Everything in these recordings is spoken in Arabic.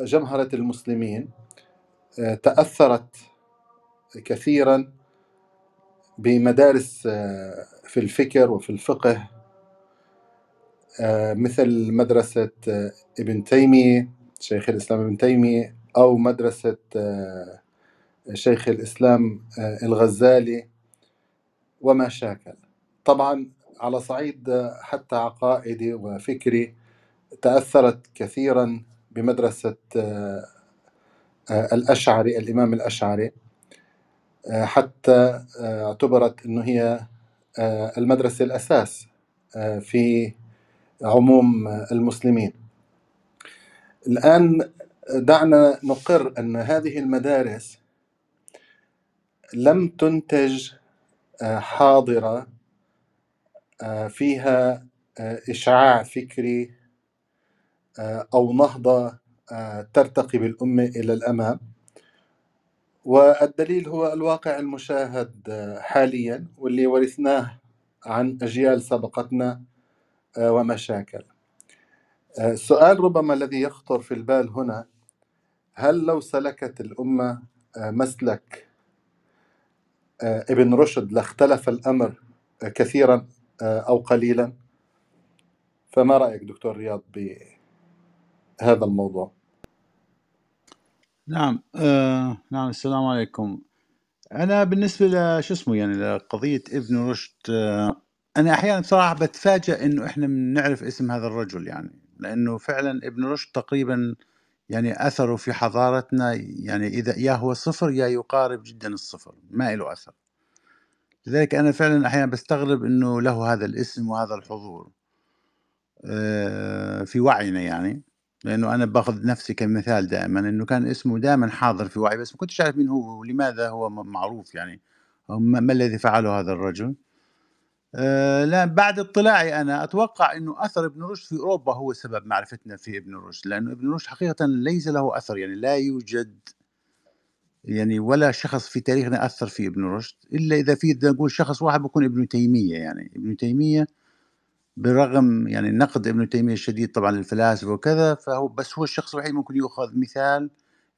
جمهرة المسلمين آه، تأثرت كثيرا بمدارس آه، في الفكر وفي الفقه آه، مثل مدرسة ابن تيمية شيخ الإسلام ابن تيمية أو مدرسة شيخ الإسلام الغزالي وما شاكل. طبعا على صعيد حتى عقائدي وفكري تأثرت كثيرا بمدرسة آه، آه، الأشعري الإمام الأشعري آه، حتى اعتبرت أنه هي المدرسة الأساس في عموم المسلمين. الآن دعنا نقر أن هذه المدارس لم تنتج حاضرة فيها إشعاع فكري أو نهضة آه، ترتقي بالأمة إلى الأمام. والدليل هو الواقع المشاهد آه، حاليا واللي ورثناه عن أجيال سبقتنا آه، ومشاكل آه، السؤال ربما الذي يخطر في البال هنا هل لو سلكت الأمة آه، مسلك آه، ابن رشد لاختلف الأمر آه، كثيرا آه، أو قليلا؟ فما رأيك دكتور رياض بهذا الموضوع. نعم آه نعم السلام عليكم. أنا بالنسبة لشو اسمه يعني لقضية ابن رشد آه أنا أحيانا بصراحة بتفاجئ إنه إحنا بنعرف اسم هذا الرجل يعني لأنه فعلا ابن رشد تقريبا يعني أثره في حضارتنا يعني إذا يا هو صفر يا يقارب جدا الصفر ما له أثر. لذلك أنا فعلا أحيانا بستغرب إنه له هذا الاسم وهذا الحضور آه، في وعينا يعني. لأنه أنا باخذ نفسي كمثال دائما إنه كان اسمه دائما حاضر في وعي بس ما كنتش عارف مين هو ولماذا هو معروف يعني. أو ما الذي فعله هذا الرجل؟ آه، لا بعد اطلاعي أنا أتوقع إنه أثر ابن رشد في أوروبا هو سبب معرفتنا في ابن رشد لأنه ابن رشد حقيقه ليس له أثر يعني لا يوجد يعني ولا شخص في تاريخنا أثر في ابن رشد إلا إذا في بدنا نقول شخص واحد بيكون ابن تيمية يعني. ابن تيمية برغم يعني نقد ابن تيمية الشديد طبعا للفلاسفة وكذا فهو بس هو الشخص الوحيد ممكن يؤخذ مثال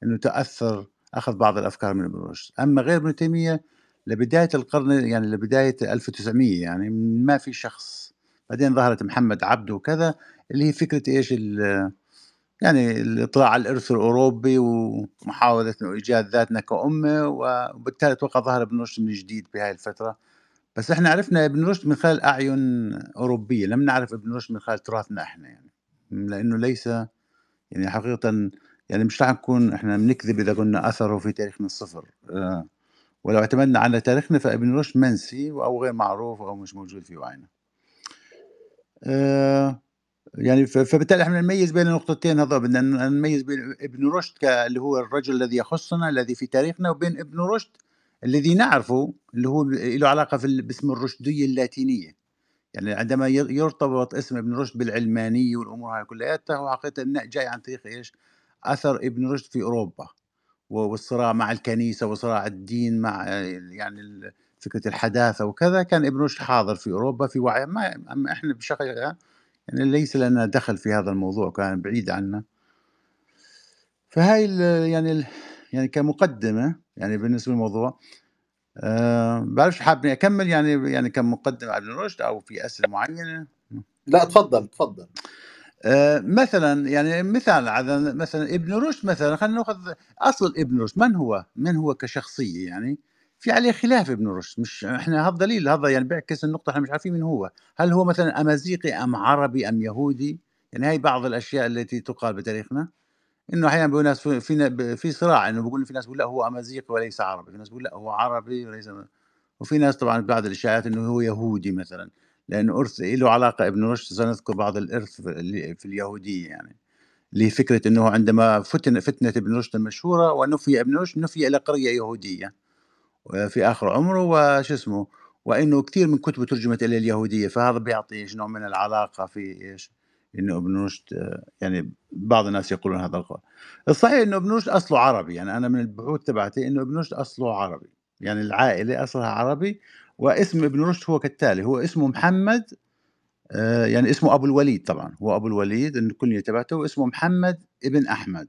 إنه تأثر أخذ بعض الأفكار من ابن رشد. أما غير ابن تيمية لبداية القرن يعني لبداية 1900 يعني ما في شخص. بعدين ظهرت محمد عبده وكذا اللي هي فكرة إيش يعني الإطلاع على الإرث الأوروبي ومحاولة إيجاد ذاتنا كأمة وبالتالي أتوقع ظهر ابن رشد من جديد بهاي الفترة. بس إحنا عرفنا إبن رشد من خلال أعين أوروبية لم نعرف إبن رشد من خلال تراثنا إحنا يعني. لأنه ليس يعني حقيقه يعني مش رح نكون إحنا بنكذب إذا قلنا أثره في تاريخنا الصفر. آه، ولو اعتمدنا على تاريخنا فإبن رشد منسي أو غير معروف أو مش موجود في وعينا. آه، يعني فبالتالي إحنا نميز بين النقطتين هذول. بدنا نميز بين إبن رشد اللي هو الرجل الذي يخصنا الذي في تاريخنا وبين إبن رشد الذي نعرفه اللي هو له علاقة في باسم الرشدية اللاتينية. يعني عندما يرتبط اسم ابن رشد بالعلمانيه والأمور هاي كلياتها هو حقيقة إنه جاي عن طريق إيش؟ أثر ابن رشد في أوروبا. و- والصراع مع الكنيسة وصراع الدين مع يعني ال- فكرة الحداثة وكذا كان ابن رشد حاضر في أوروبا في وعي. ما اما إحنا بشكل يعني ليس لنا دخل في هذا الموضوع كان بعيد عنا. فهاي يعني يعني كمقدمة يعني بالنسبة للموضوع. أه بعرفش حابب أكمل يعني يعني كمقدمة على ابن رشد أو في أسئلة معينة؟ لا تفضل تفضل. أه مثلا يعني مثال على مثلا ابن رشد مثلا خلينا نأخذ أصل ابن رشد. من هو؟ من هو كشخصية يعني؟ في عليه خلاف ابن رشد مش إحنا هذا دليل هذا يعني بيعكس النقطة إحنا مش عارفين من هو. هل هو مثلا أمازيغي أم عربي أم يهودي؟ يعني هاي بعض الأشياء التي تقال بتاريخنا. إنه أحيانا بيقول ناس في في, صراع إنه بيقول في ناس بيقول لأ هو أمازيغي وليس عربي في ناس بيقول لأ هو عربي وليس وفي ناس طبعا بعض الإشاعات إنه هو يهودي مثلا لأنه إرث له علاقة ابن رشد سنذكر بعض الإرث في ال- في اليهودية يعني فكره إنه عندما فتن فتنة ابن رشد المشهوره ونفي ابن رشد نفي إلى قرية يهودية في آخر عمره وش اسمه وإنه كثير من كتبه ترجمت إلى اليهودية فهذا بيعطي إيش نوع من العلاقة في إيش؟ إنه ابن رشد يعني بعض الناس يقولون هذا القول. الصحيح إنه ابن رشد أصله عربي يعني أنا من البحوث تبعتي إنه ابن رشد أصله عربي. يعني العائلة أصلها عربي واسم ابن رشد هو كالتالي هو اسمه محمد آه، يعني اسمه أبو الوليد طبعا. هو أبو الوليد الكنيه تبعته اسمه محمد ابن أحمد.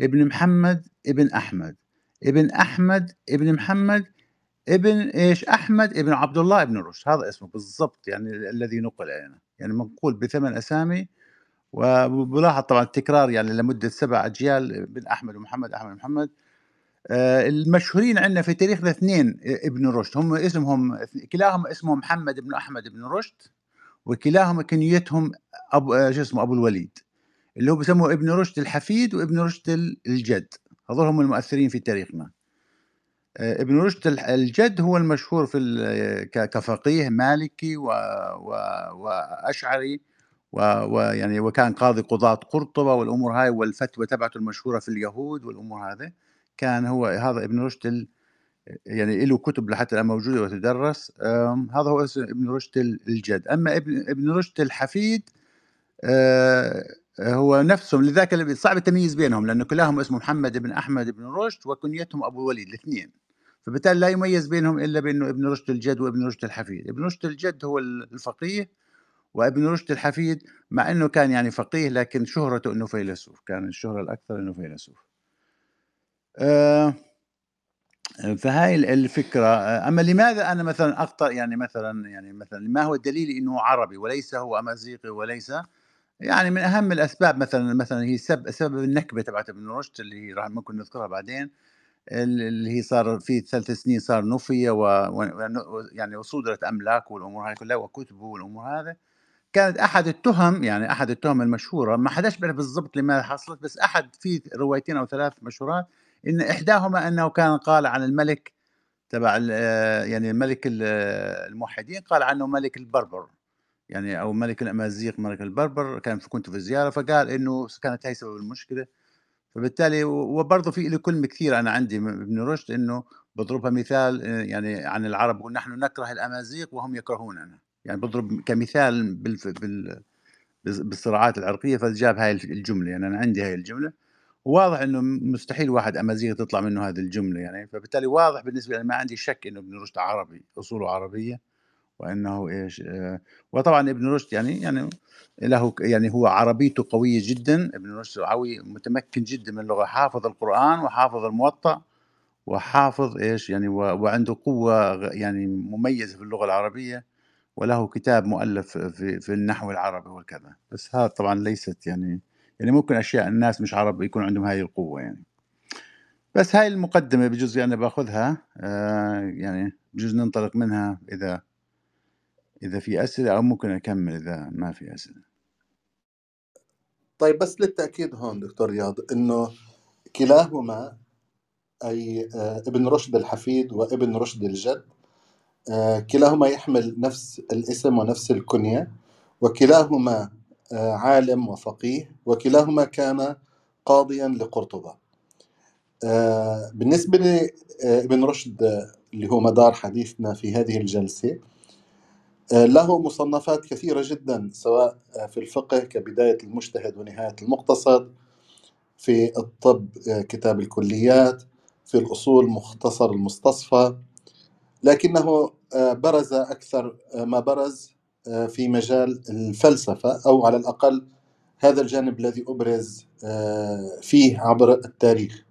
ابن محمد ابن أحمد. ابن أحمد ابن محمد ابن إيش؟ أحمد ابن عبد الله ابن رشد هذا اسمه بالضبط يعني الذي نقل إلينا. يعني منقول بثمان أسامي. وبلاحظ طبعا التكرار يعني لمدة سبع أجيال بن أحمد ومحمد أحمد محمد آه، المشهورين عندنا في تاريخنا اثنين ابن رشد. هم اسمهم كلاهما اسمهم محمد بن أحمد بن رشد وكلاهما كنيتهم ابو آه، شو اسمه أبو الوليد اللي هو بسموه ابن رشد الحفيد وابن رشد الجد. هذول هم المؤثرين في تاريخنا. ابن رشد الجد هو المشهور في كفقيه مالكي و... و... وأشعري. ويعني وكان قاضي قضاة قرطبة والأمور هاي والفتوى تبعته المشهورة في اليهود والأمور هذه كان هو هذا ابن رشد. يعني له كتب لحتى الآن موجودة وتدرس هذا هو اسم ابن رشد الجد أما ابن ابن رشد الحفيد آه، هو نفسهم لذاك صعب التمييز بينهم لأنه كلاهم اسمه محمد بن أحمد بن رشد وكنيتهم أبو الوليد الاثنين فبالتالي لا يميز بينهم إلا بأنه ابن رشد الجد وابن رشد الحفيد. ابن رشد الجد هو الفقيه وابن رشد الحفيد مع إنه كان يعني فقيه لكن شهرته إنه فيلسوف كان الشهرة الأكثر إنه فيلسوف. آه فهاي الفكرة. آه، أما لماذا أنا مثلا أخطأ؟ يعني مثلا يعني مثلا ما هو الدليل إنه عربي وليس هو أمازيغي وليس؟ يعني من أهم الأسباب مثلا مثلا هي سبب سبب النكبة تبعت ابن رشد اللي راح ممكن نذكرها بعدين. اللي هي صار في ثلاث سنين صار نفي و... يعني وصودرت املاكه والأمور هاي كلها وكتبه والأمور هذا. كانت أحد التهم يعني أحد التهم المشهورة ما حداش بيعرف بالضبط لماذا حصلت بس أحد في روايتين أو ثلاث مشهورات إن إحداهما أنه كان قال عن الملك تبع يعني الملك الموحدين قال عنه ملك البربر يعني أو ملك الأمازيغ ملك البربر كان كنت في زيارة فقال إنه كانت هي سبب المشكلة. فبالتالي وبرضه في له كلمة كثير أنا عندي ابن رشد إنه بضربها مثال آه، يعني عن العرب بقول نحن نكره الأمازيغ وهم يكرهوننا يعني بضرب كمثال بال بال بالصراعات العرقية فجاب هاي الجملة. يعني أنا عندي هاي الجملة. وواضح إنه مستحيل واحد امازيغ تطلع منه هذه الجملة يعني. فبالتالي واضح بالنسبة لي ما عندي شك إنه ابن رشد عربي أصوله عربية. وإنه إيش آه وطبعا ابن رشد يعني يعني له يعني هو عربيته قوية جدا ابن رشد عوي متمكن جدا من اللغة حافظ القرآن وحافظ الموطأ وحافظ إيش يعني وعنده قوة يعني مميزة في اللغة العربية وله كتاب مؤلف في في النحو العربي وكذا. بس هذا طبعا ليست يعني يعني ممكن أشياء الناس مش عرب يكون عندهم هاي القوة يعني. بس هاي المقدمة بجوز أنا باخذها آه يعني بجوز ننطلق منها إذا إذا في أسئلة أو ممكن أكمل إذا ما في أسئلة. طيب بس للتأكيد هون دكتور رياض إنه كلاهما أي آه، ابن رشد الحفيد وابن رشد الجد آه، كلاهما يحمل نفس الاسم ونفس الكنية وكلاهما آه، عالم وفقيه وكلاهما كان قاضيا لقرطبة. بالنسبة لابن رشد اللي هو مدار حديثنا في هذه الجلسة له مصنفات كثيرة جدا سواء آه، في الفقه كبداية المجتهد ونهاية المقتصد في الطب آه، كتاب الكليات في الأصول مختصر المستصفى. لكنه برز أكثر ما برز في مجال الفلسفة أو على الأقل هذا الجانب الذي أبرز فيه عبر التاريخ.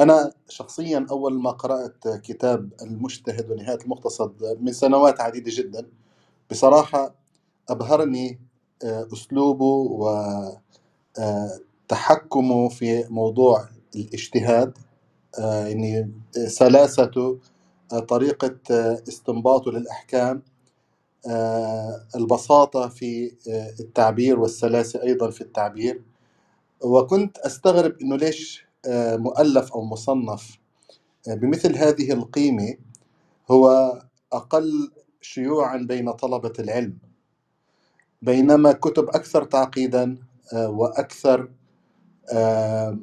أنا شخصيا أول ما قرأت كتاب المجتهد ونهاية المقتصد من سنوات عديدة جدا بصراحة أبهرني آه، أسلوبه وتحكمه آه، في موضوع الاجتهاد آه، يعني سلاسته طريقة استنباطه للأحكام البساطة في التعبير والسلاسة أيضا في التعبير. وكنت أستغرب أنه ليش مؤلف أو مصنف بمثل هذه القيمة هو أقل شيوعا بين طلبة العلم. بينما كتب أكثر تعقيدا آه، وأكثر آه،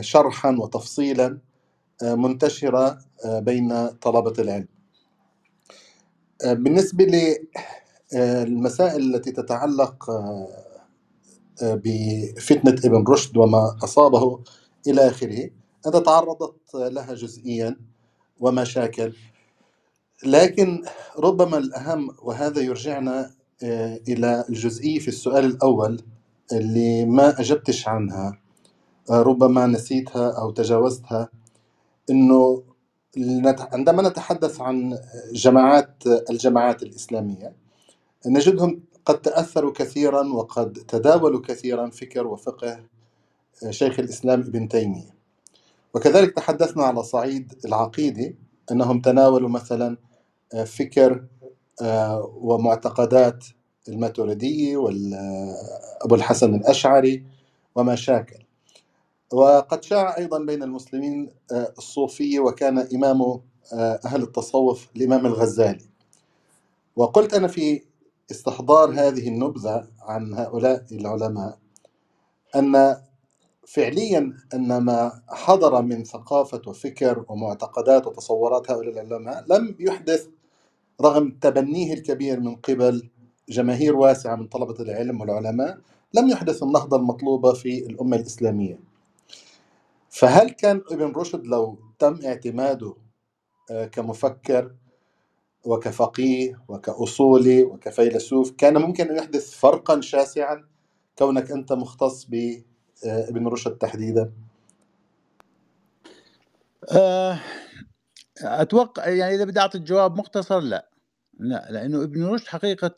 شرحا وتفصيلا آه، منتشرة بين طلبة العلم. بالنسبة للمسائل التي تتعلق بفتنة ابن رشد وما أصابه إلى آخره أنت تعرضت لها جزئيا ومشاكل. لكن ربما الأهم وهذا يرجعنا آه، إلى الجزئية في السؤال الأول اللي ما أجبتش عنها آه، ربما نسيتها أو تجاوزتها أنه عندما نتحدث عن جماعات الجماعات الإسلامية نجدهم قد تأثروا كثيرا وقد تداولوا كثيرا فكر وفقه شيخ الإسلام ابن تيمية. وكذلك تحدثنا على صعيد العقيدي أنهم تناولوا مثلا فكر ومعتقدات الماتريدي وأبو الحسن الأشعري وما شاكل. وقد شاع أيضا بين المسلمين الصوفية وكان إمام أهل التصوف الإمام الغزالي. وقلت أنا في استحضار هذه النبذة عن هؤلاء العلماء أن فعليا أن ما حضر من ثقافة وفكر ومعتقدات وتصورات هؤلاء العلماء لم يحدث رغم تبنيه الكبير من قبل جماهير واسعة من طلبة العلم والعلماء لم يحدث النهضة المطلوبة في الأمة الإسلامية. فهل كان ابن رشد لو تم اعتماده آه، كمفكر وكفقيه وكأصولي وكفيلسوف كان ممكن أن يحدث فرقا شاسعا كونك أنت مختص بابن رشد تحديدا؟ آه، أتوقع يعني إذا بدي أعطي الجواب مختصر لا. لا لأنه ابن رشد حقيقة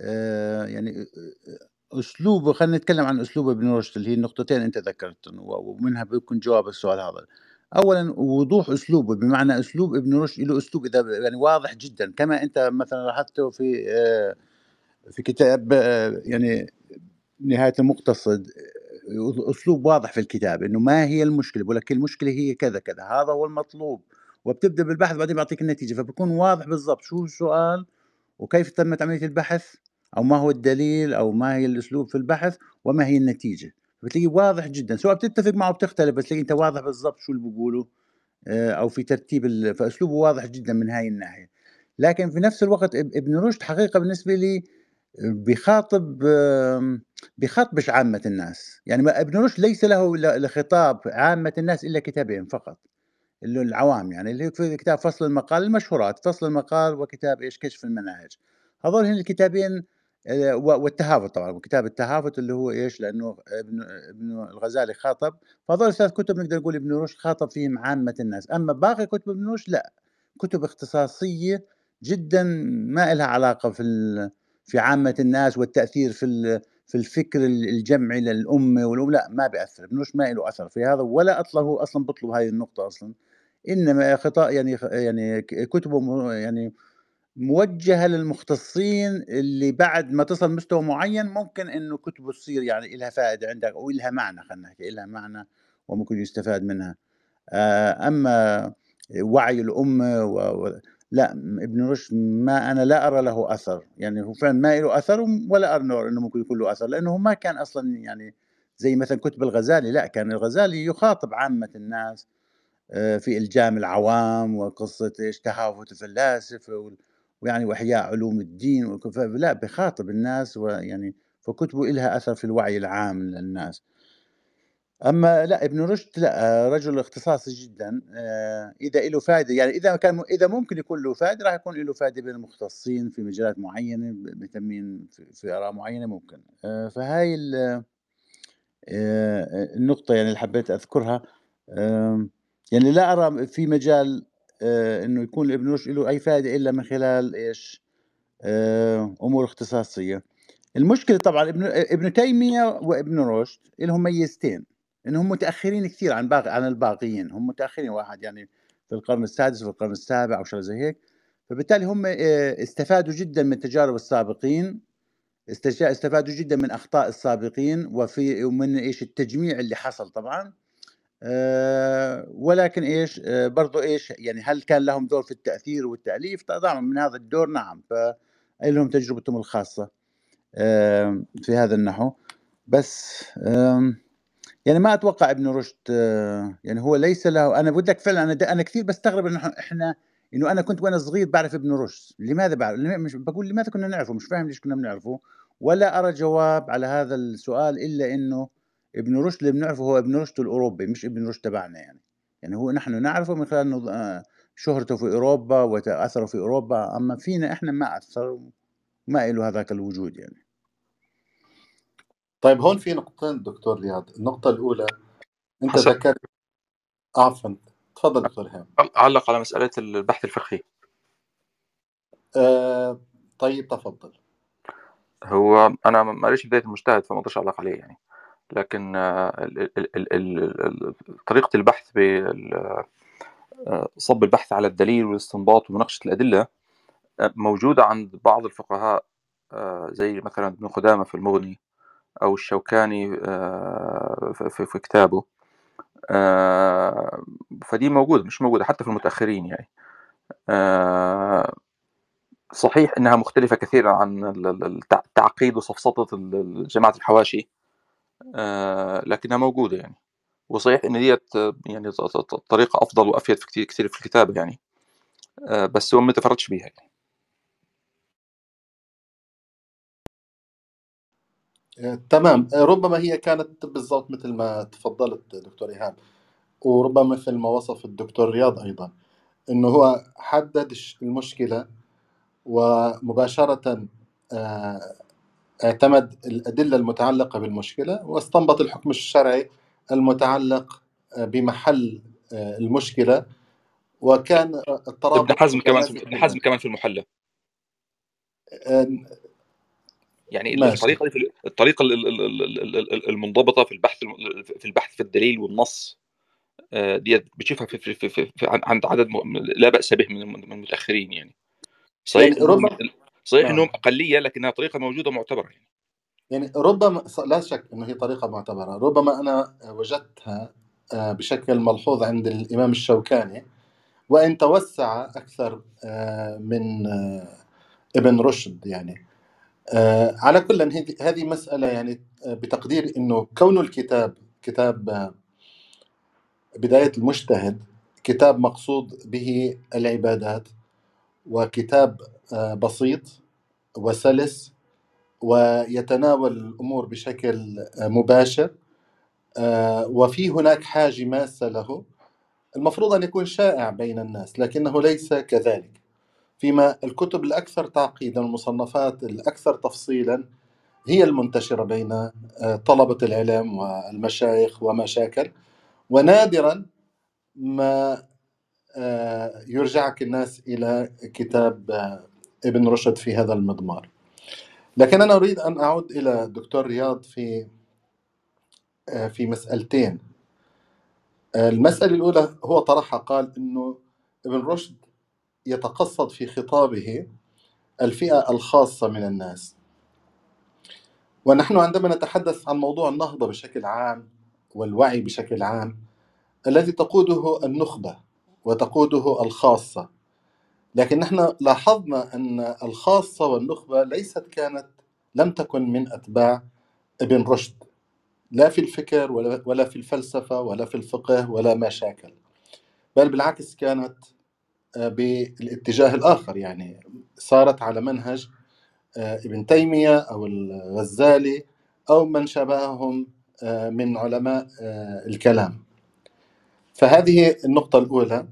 آه، يعني أسلوبه خلينا نتكلم عن أسلوب ابن رشد اللي هي النقطتين أنت ذكرتهم ومنها بيكون جواب السؤال هذا. اولا وضوح أسلوبه بمعنى أسلوب ابن رشد له أسلوب إذا يعني واضح جدا. كما أنت مثلا لاحظته في آه، في كتاب آه، يعني نهاية المقتصد أسلوب واضح في الكتاب إنه ما هي المشكلة بقول لك المشكلة هي كذا كذا هذا هو المطلوب وبتبدأ بالبحث بعدين بيعطيك النتيجة فبكون واضح بالضبط شو السؤال وكيف تمت عملية البحث أو ما هو الدليل أو ما هي الأسلوب في البحث وما هي النتيجة بتلاقيه واضح جدا سواء بتتفق معه بتختلف بس تلاقي أنت واضح بالضبط شو اللي بيقوله آه، أو في ترتيب. فأسلوبه واضح جدا من هاي الناحية لكن في نفس الوقت ابن رشد حقيقة بالنسبة لي بيخاطب بيخاطبش عامة الناس. يعني ابن رشد ليس له لخطاب عامة الناس إلا كتابين فقط. اللي العوام يعني اللي في كتاب فصل المقال المشهورات فصل المقال وكتاب إيش كشف المناهج. هذول هن الكتابين آه، والتهافت طبعا كتاب التهافت اللي هو إيش؟ لأنه ابن ابن الغزالي خاطب. فهذول ثلاث كتب نقدر نقول ابن رشد خاطب فيهم عامة الناس. أما باقي كتب ابن رشد لا. كتب اختصاصية جدا ما لها علاقة في في عامة الناس والتأثير في في الفكر الجمعي للأمة والأم لا ما بيأثر ابن رشد ما له أثر في هذا ولا أصلا هو أصلا بطلب هذه النقطة أصلا إنما خطأ يعني يعني كتبه يعني موجهة للمختصين اللي بعد ما تصل مستوى معين ممكن إنه كتبه تصير يعني لها فائدة عندك أو لها معنى خلينا نحكي لها معنى وممكن يستفاد منها. آه، أما وعي الأمة و لأ، ابن رشد ما أنا لا أرى له أثر، يعني هو فعلًا ما له أثر ولا أرى إنه ممكن يكون له أثر، لأنه هو ما كان أصلًا يعني زي مثلًا كتب الغزالي، لأ، كان الغزالي يخاطب عامة الناس آه، في إلجام العوام وقصة إيش تهافت الفلاسفة ويعني وإحياء علوم الدين لأ، بيخاطب الناس ويعني فكتبه إلها أثر في الوعي العام للناس. أمّا لأ، ابن رشد لأ، رجل اختصاصي جدًا، آه، إذا له فايدة يعني إذا كان إذا ممكن يكون له فايدة راح يكون له فايدة بين المختصين في مجالات معيّنة مهتمين في آراء معيّنة ممكن، آه، فهاي ال آه، النقطة يعني اللي حبيت أذكرها، يعني لا أرى في مجال إنه يكون ابن رشد له أي فايدة إلا من خلال إيش، أمور اختصاصية. المشكلة طبعًا ابن ابن تيمية وابن رشد لهم ميزتين. إنهم متأخرين كثير عن باقي عن الباقيين. هم متأخرين واحد يعني في القرن السادس وفي القرن السابع أو شيء زي هيك. فبالتالي هم آه، استفادوا جدا من تجارب السابقين استفادوا جدا من أخطاء السابقين وفي ومن إيش التجميع اللي حصل طبعا. أه ولكن إيش أه برضه إيش يعني هل كان لهم دور في التأثير والتأليف؟ طبعا من هذا الدور نعم فلهم تجربتهم الخاصة في هذا النحو. بس يعني ما أتوقع ابن رشد يعني هو ليس له بقول لك فعلا أنا أنا كثير بستغرب إنه إحنا إنه أنا كنت وأنا صغير بعرف ابن رشد. لماذا بعرف؟ مش بقول لماذا كنا نعرفه؟ مش فاهم ليش كنا بنعرفه. ولا أرى جواب على هذا السؤال إلا إنه ابن رشد اللي بنعرفه هو ابن رشد الأوروبي مش ابن رشد تبعنا يعني. يعني هو نحن نعرفه من خلال آه، شهرته في أوروبا وتأثره في أوروبا. أما فينا إحنا ما أثر ما له هذاك الوجود يعني. طيب هون في نقطتين دكتور رياض. النقطة الأولى أنت حسب ذكرت عفوا. تفضل دكتور هام. علق على مسألة البحث الفقهي. آه طيب تفضل. هو أنا ماليش بداية المجتهد فما أقدرش أعلق عليه يعني. لكن آه، ال- ال- ال- ال- ال- طريقة البحث آه، صب البحث على الدليل والاستنباط ومناقشة الأدلة آه، موجودة عند بعض الفقهاء زي مثلا ابن قدامة في المغني أو الشوكاني آه، في- في كتابه. آه، فدي موجودة مش موجودة حتى في المتأخرين يعني. آه، صحيح إنها مختلفة كثيرا عن ال- ال- التع- التعقيد وسفسطة ال- جماعة الحواشي. لكنها موجودة يعني. وصحيح إن ديت يعني ط- ط- ط- طريقة أفضل وأفيد في كثير في الكتابة يعني. بس هو ما تفردش بيها يعني. آه تمام. آه ربما هي كانت بالضبط مثل ما تفضلت دكتور إيهاب وربما مثل ما وصف الدكتور رياض أيضا إنه هو حدد الش- المشكلة ومباشرة آه اعتمد الأدلة المتعلقة بالمشكلة واستنبط الحكم الشرعي المتعلق آه، بمحل آه، المشكلة وكان ابن الترابط حزم كمان متماسك ابن حزم كمان في المحلى آه، يعني ماشي. الطريقة دي في الطريقة ال- ال- ال- ال- ال- المنضبطة في البحث في البحث في الدليل والنص آه، ديت بتشوفها في, في, في, في, في عند عدد لا بأس به من المتأخرين يعني. صحيح يعني إنهم ربما صحيح إنهم نعم أقلية لكنها طريقة موجودة معتبرة يعني. يعني ربما لا شك أنه هي طريقة معتبرة. ربما أنا وجدتها آه، بشكل ملحوظ عند الإمام الشوكاني وإن توسع أكثر آه، من آه، ابن رشد يعني. آه، على كل هذه مسألة يعني آه، بتقدير أنه كون الكتاب كتاب آه، بداية المجتهد كتاب مقصود به العبادات وكتاب بسيط وسلس ويتناول الأمور بشكل مباشر وفي هناك حاجة ماسة له المفروض أن يكون شائع بين الناس لكنه ليس كذلك. فيما الكتب الأكثر تعقيدا والمصنفات الأكثر تفصيلا هي المنتشرة بين آه، طلبة العلم والمشايخ وما شاكل ونادرا ما آه، يرجعك الناس إلى كتاب آه، ابن رشد في هذا المضمار. لكن أنا أريد أن أعود إلى الدكتور رياض في في مسألتين. المسألة الأولى هو طرحها قال أنه ابن رشد يتقصد في خطابه الفئة الخاصة من الناس. ونحن عندما نتحدث عن موضوع النهضة بشكل عام والوعي بشكل عام الذي تقوده النخبة وتقوده الخاصة. لكن نحن لاحظنا أن الخاصة والنخبة ليست كانت لم تكن من أتباع ابن رشد. لا في الفكر ولا في الفلسفة ولا في الفقه ولا ما شاكل. بل بالعكس كانت بالاتجاه الآخر يعني صارت على منهج آه، ابن تيمية أو الغزالي أو من شابههم آه، من علماء آه، الكلام. فهذه النقطة الأولى.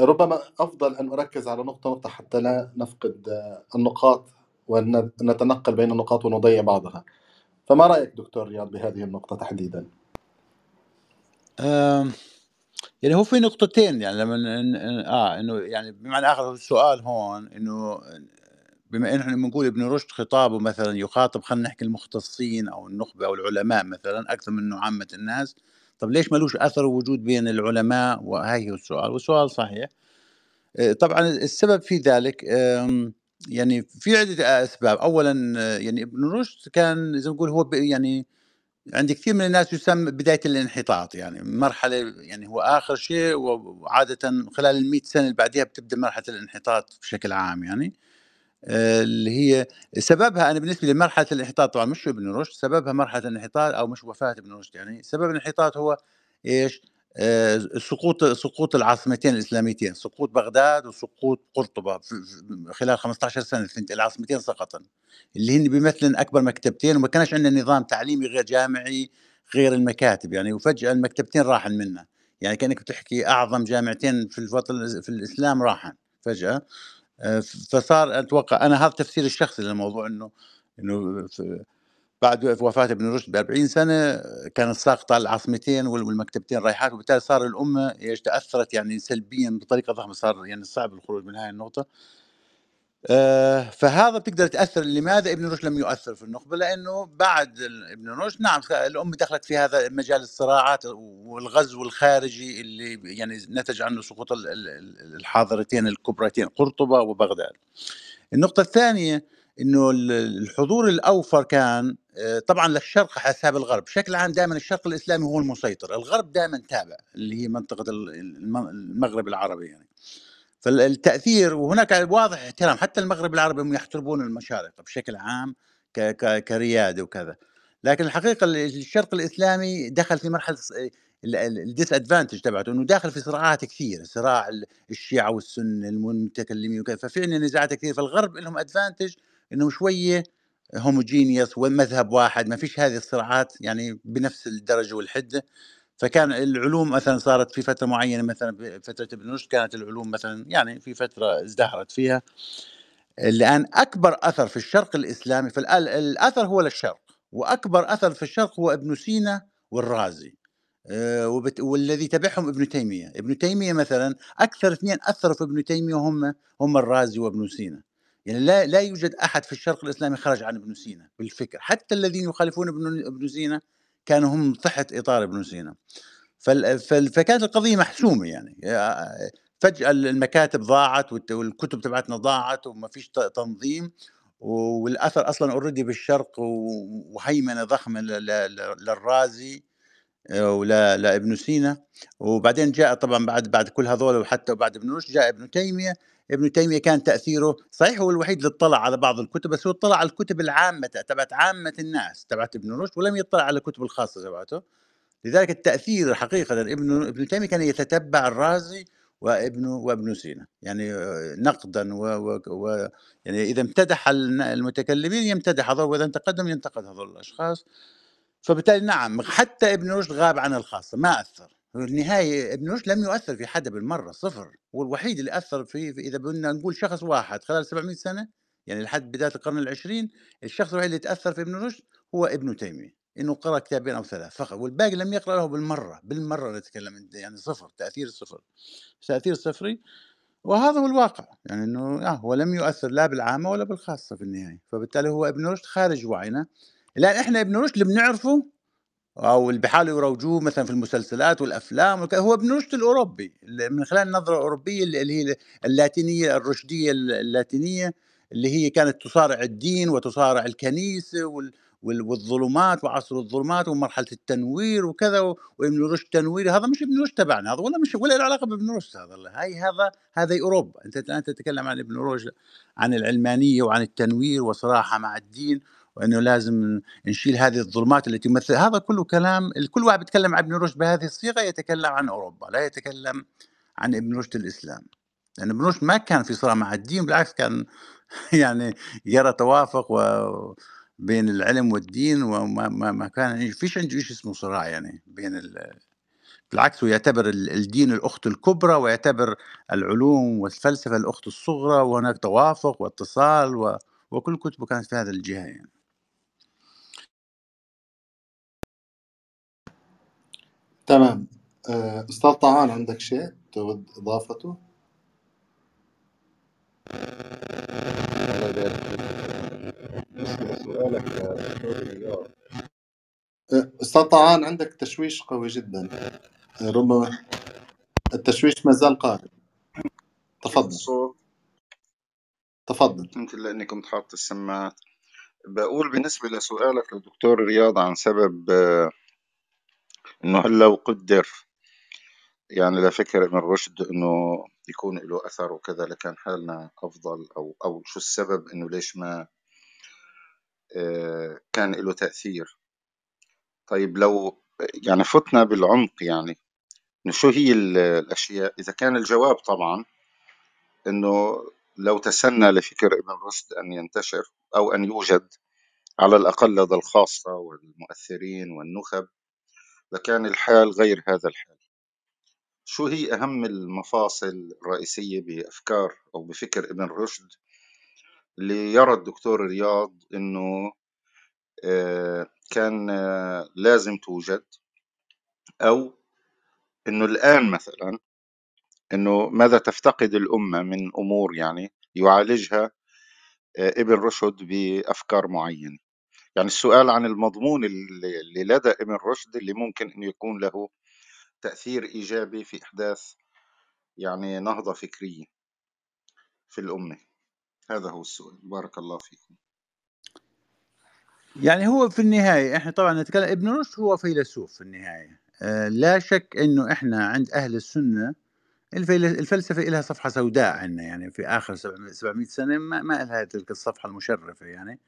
ربما أفضل أن أركز على نقطة نقطة حتى لا نفقد النقاط ونتنقل بين النقاط ونضيع بعضها. فما رأيك دكتور رياض بهذه النقطة تحديدا؟ يعني هو في نقطتين يعني لما ن- ن- آه إنه يعني بمعنى آخر السؤال هون إنه بما ان إحنا بنقول ابن رشد خطابه مثلا يخاطب خلينا نحكي المختصين أو النخبة أو العلماء مثلا أكثر من إنه عامة الناس. طب ليش ملوش أثر وجود بين العلماء؟ وهي هو السؤال والسؤال صحيح. آه، طبعا السبب في ذلك يعني في عدة أسباب. اولا آه، يعني ابن رشد كان زي نقول هو يعني عند كثير من الناس يسمى بداية الانحطاط يعني مرحلة يعني هو آخر شيء وعادة خلال المئة سنة اللي بعدها بتبدأ مرحلة الانحطاط بشكل عام يعني. آه، اللي هي سببها أنا بالنسبة لي مرحلة الانحطاط طبعا مش ابن رشد سببها مرحلة الانحطاط أو مش وفاة ابن رشد يعني. سبب الانحطاط هو آه، سقوط سقوط العاصمتين الإسلاميتين سقوط بغداد وسقوط في خلال 15 سنة الثنتين- العاصمتين سقطا اللي هن بيمثلن أكبر مكتبتين وما كانش عندنا نظام تعليمي غير جامعي غير المكاتب يعني. وفجأة المكتبتين راحن منا. يعني كأنك بتحكي أعظم جامعتين في الوطن في الإسلام راحن فجأة. آه، فصار أتوقع أنا هذا تفسيري الشخصي للموضوع إنه ف- بعد وفاة ابن رشد ب 40 سنة كانت ساقطة العاصمتين والمكتبتين رايحات وبالتالي صار الأمة إيش تأثرت يعني سلبيا بطريقة ضخمة صار يعني صعب الخروج من هاي النقطة آه، فهذا بتقدر تأثر لماذا ابن رشد لم يؤثر في النخبة؟ لأنه بعد ابن رشد نعم الأمة دخلت في هذا مجال الصراعات والغزو الخارجي اللي يعني نتج عنه سقوط الحاضرتين الكبرتين قرطبة وبغداد. النقطة الثانية إنه الحضور الأوفر كان آه، طبعا للشرق حساب الغرب. بشكل عام دائما الشرق الإسلامي هو المسيطر. الغرب دائما تابع اللي هي منطقة المغرب العربي يعني. فالتأثير وهناك واضح احترام. حتى المغرب العربي هم يحترمون المشارقة بشكل عام كريادة وكذا. لكن الحقيقة الشرق الإسلامي دخل في مرحلة ال disadvantage تبعته إنه داخل في صراعات كثير. صراع الشيعة والسنة المتكلمين وكذا. ففي عندنا نزاعات كثير. فالغرب لهم advantage إنه شوية homogeneous ومذهب واحد ما فيش هذه الصراعات يعني بنفس الدرجة والحده فكان العلوم مثلا صارت في فترة معينة مثلا فترة ابن رشد كانت العلوم مثلا يعني في فترة ازدهرت فيها. الآن أكبر أثر في الشرق الإسلامي فالاثر هو للشرق وأكبر أثر في الشرق هو ابن سينا والرازي. آه، والذي تبعهم ابن تيمية، ابن تيمية مثلا أكثر اثنين أثروا في ابن تيمية هم هم الرازي وابن سينا. يعني لا لا يوجد أحد في الشرق الإسلامي خرج عن ابن سينا بالفكر، حتى الذين يخالفون ابن ابن سينا كانوا هم تحت إطار ابن سينا. فكانت القضية محسومة يعني. فجأة المكاتب ضاعت والكتب تبعتنا ضاعت وما فيش تنظيم والأثر أصلا أوريدي بالشرق وهيمنة ضخمة للرازي ولا لابن سينا. وبعدين جاء طبعا بعد بعد كل هذول وحتى بعد ابن رشد جاء ابن تيمية ابن تيمية كان تأثيره صحيح هو الوحيد اللي اطلع على بعض الكتب بس هو اطلع على الكتب العامة تبعت عامة الناس تبعت ابن رشد ولم يطلع على الكتب الخاصة تبعته. لذلك التأثير حقيقة ابن ابن تيمية كان يتتبع الرازي وابنه وابن سينا. يعني نقدا و, و, و يعني إذا امتدح المتكلمين يمتدح هذول وإذا انتقدهم ينتقد هذول الأشخاص. فبالتالي نعم حتى ابن رشد غاب عن الخاصة ما أثر. النهاية ابن رشد لم يؤثر في حدا بالمرة صفر هو الوحيد اللي أثر في, إذا بدنا نقول شخص واحد خلال 700 سنة يعني لحد بداية القرن العشرين الشخص الوحيد اللي تأثر في ابن رشد هو ابن تيمية إنه قرأ كتابين أو ثلاث فقط والباقي لم يقرأ له بالمرة بالمرة نتكلم يعني صفر تأثير صفر تأثير صفري وهذا هو الواقع يعني إنه آه هو لم يؤثر لا بالعامة ولا بالخاصة في النهاية فبالتالي هو ابن رشد خارج وعينا. الآن إحنا ابن رشد اللي بنعرفه أو اللي بيحاولوا يروجوه مثلا في المسلسلات والأفلام هو ابن رشد الأوروبي من خلال النظرة الأوروبية اللي هي اللاتينية الرشدية اللاتينية اللي هي كانت تصارع الدين وتصارع الكنيسة والظلمات وعصر الظلمات ومرحلة التنوير وكذا وابن رشد تنويري هذا مش ابن رشد تبعنا هذا ولا مش ولا له علاقة بابن رشد هذا هاي هذا هذا أوروبا. أنت الان تتكلم عن ابن رشد عن العلمانية وعن التنوير وصراحة مع الدين وإنه لازم نشيل هذه الظلمات التي تمثل. هذا كله كلام كل واحد بيتكلم عن ابن رشد بهذه الصيغة يتكلم عن أوروبا لا يتكلم عن ابن رشد الإسلام. لأن ابن رشد ما كان في صراع مع الدين بالعكس كان يعني يرى توافق و بين العلم والدين وما ما ما كان فيش عنده شيء اسمه صراع يعني بين بالعكس هو يعتبر الدين الأخت الكبرى ويعتبر العلوم والفلسفة الأخت الصغرى وهناك توافق واتصال و... وكل كتبه كانت في هذا الجهة يعني. تمام. آه، أستاذ طعان عندك شيء تود إضافته؟ بالنسبة لسؤالك آه، أستاذ طعان عندك تشويش قوي جدا. آه، ربما التشويش ما زال قائم تفضل. الصوت تفضل يمكن لاني كنت حاطط السماعات. بقول بالنسبة لسؤالك للدكتور رياض عن سبب انه هل لو قدر. يعني لفكر ابن رشد إنه يكون له أثر وكذا لكان حالنا أفضل أو أو شو السبب إنه ليش ما آه، كان له تأثير. طيب لو يعني فتنا بالعمق يعني إنه شو هي الأشياء؟ إذا كان الجواب طبعا إنه لو تسنى لفكر ابن رشد أن ينتشر أو أن يوجد على الأقل لدى الخاصة والمؤثرين والنخب لكان الحال غير هذا الحال. شو هي أهم المفاصل الرئيسية بأفكار أو بفكر ابن رشد اللي يرى الدكتور رياض إنه آه، كان آه، لازم توجد أو إنه الآن مثلا إنه ماذا تفتقد الأمة من أمور يعني يعالجها آه، ابن رشد بأفكار معينة؟ يعني السؤال عن المضمون اللي لدى ابن رشد اللي ممكن أن يكون له تأثير إيجابي في إحداث يعني نهضة فكرية في الأمة. هذا هو السؤال. بارك الله فيكم. يعني هو في النهاية إحنا طبعًا نتكلم إبن رشد هو فيلسوف في النهاية، آآ لا شك إنه إحنا عند أهل السنة الفلسفة إلها صفحة سوداء عندنا يعني في آخر 700 700 سنة ما ما إلها تلك الصفحة المشرفة يعني،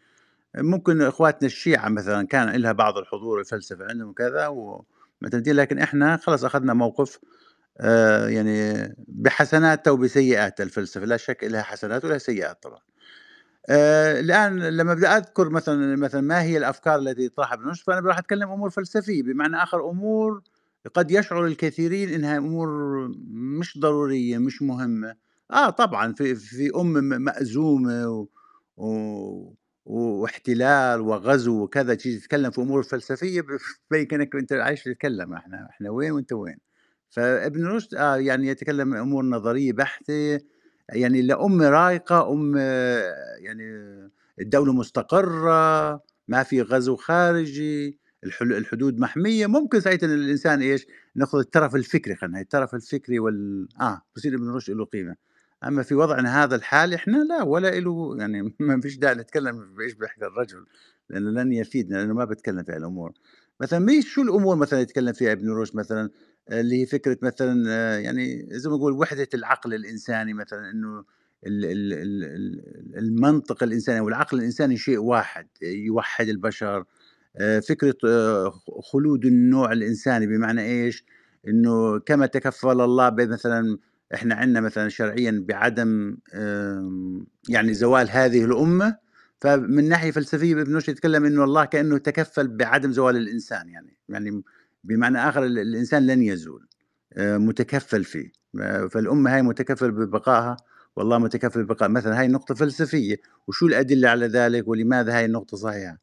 ممكن إخواتنا الشيعة مثلًا كان إلها بعض الحضور الفلسفة عندهم وكذا ومعتمدين، لكن إحنا خلاص أخذنا موقف آآ يعني بحسناتها وبسيئاتها الفلسفة، لا شك إلها حسنات ولها سيئات طبعًا. آآ الآن لمّا بدي أذكر مثلًا مثلًا ما هي الأفكار التي طرحها ابن رشد، فأنا راح أتكلم أمور فلسفية، بمعنى آخر أمور قد يشعر الكثيرين إنها أمور مش ضرورية، مش مهمة. آه طبعًا في في أمة م مأزومة و و واحتلال وغزو وكذا، تيجي تتكلم في أمور فلسفية ب بتبين كأنك أنت عايش تتكلم إحنا إحنا وين وأنت وين. فابن رشد آه يعني يتكلم أمور نظرية بحتة، يعني لأمة رايقة، أمة يعني الدولة مستقرة، ما في غزو خارجي، الحدود محمية، ممكن ساعتها الإنسان إيش، نأخذ الترف الفكري خلينا الترف الفكري وال آه بصير ابن رشد له قيمة. أما في وضعنا هذا الحالي إحنا لا ولا إله يعني ما فيش داعي نتكلم بإيش بيحكي الرجل، لأنه لن يفيدنا، لأنه ما بيتكلم في هالأمور. مثلًا مين شو الأمور مثلًا يتكلم فيها ابن رشد مثلًا، اللي هي فكرة مثلًا آه، يعني زي ما نقول وحدة العقل الإنساني مثلًا إنه ال ال ال ال المنطق الإنساني والعقل الإنساني شيء واحد، يوحّد البشر. آآ فكرة آآ خلود النوع الإنساني بمعنى إيش؟ إنه كما تكفّل الله بمثلًا إحنا عندنا مثلًا شرعيًا بعدم يعني زوال هذه الأمة، فمن ناحية فلسفية ابن رشد يتكلم إنه الله كأنه تكفّل بعدم زوال الإنسان يعني، يعني بمعنى آخر ال الإنسان لن يزول، آآ متكفّل فيه، آآ فالأمة هاي متكفّل ببقائها والله متكفّل ببقاء مثلًا هاي نقطة فلسفية، وشو الأدلة على ذلك ولماذا هاي النقطة صحيحة؟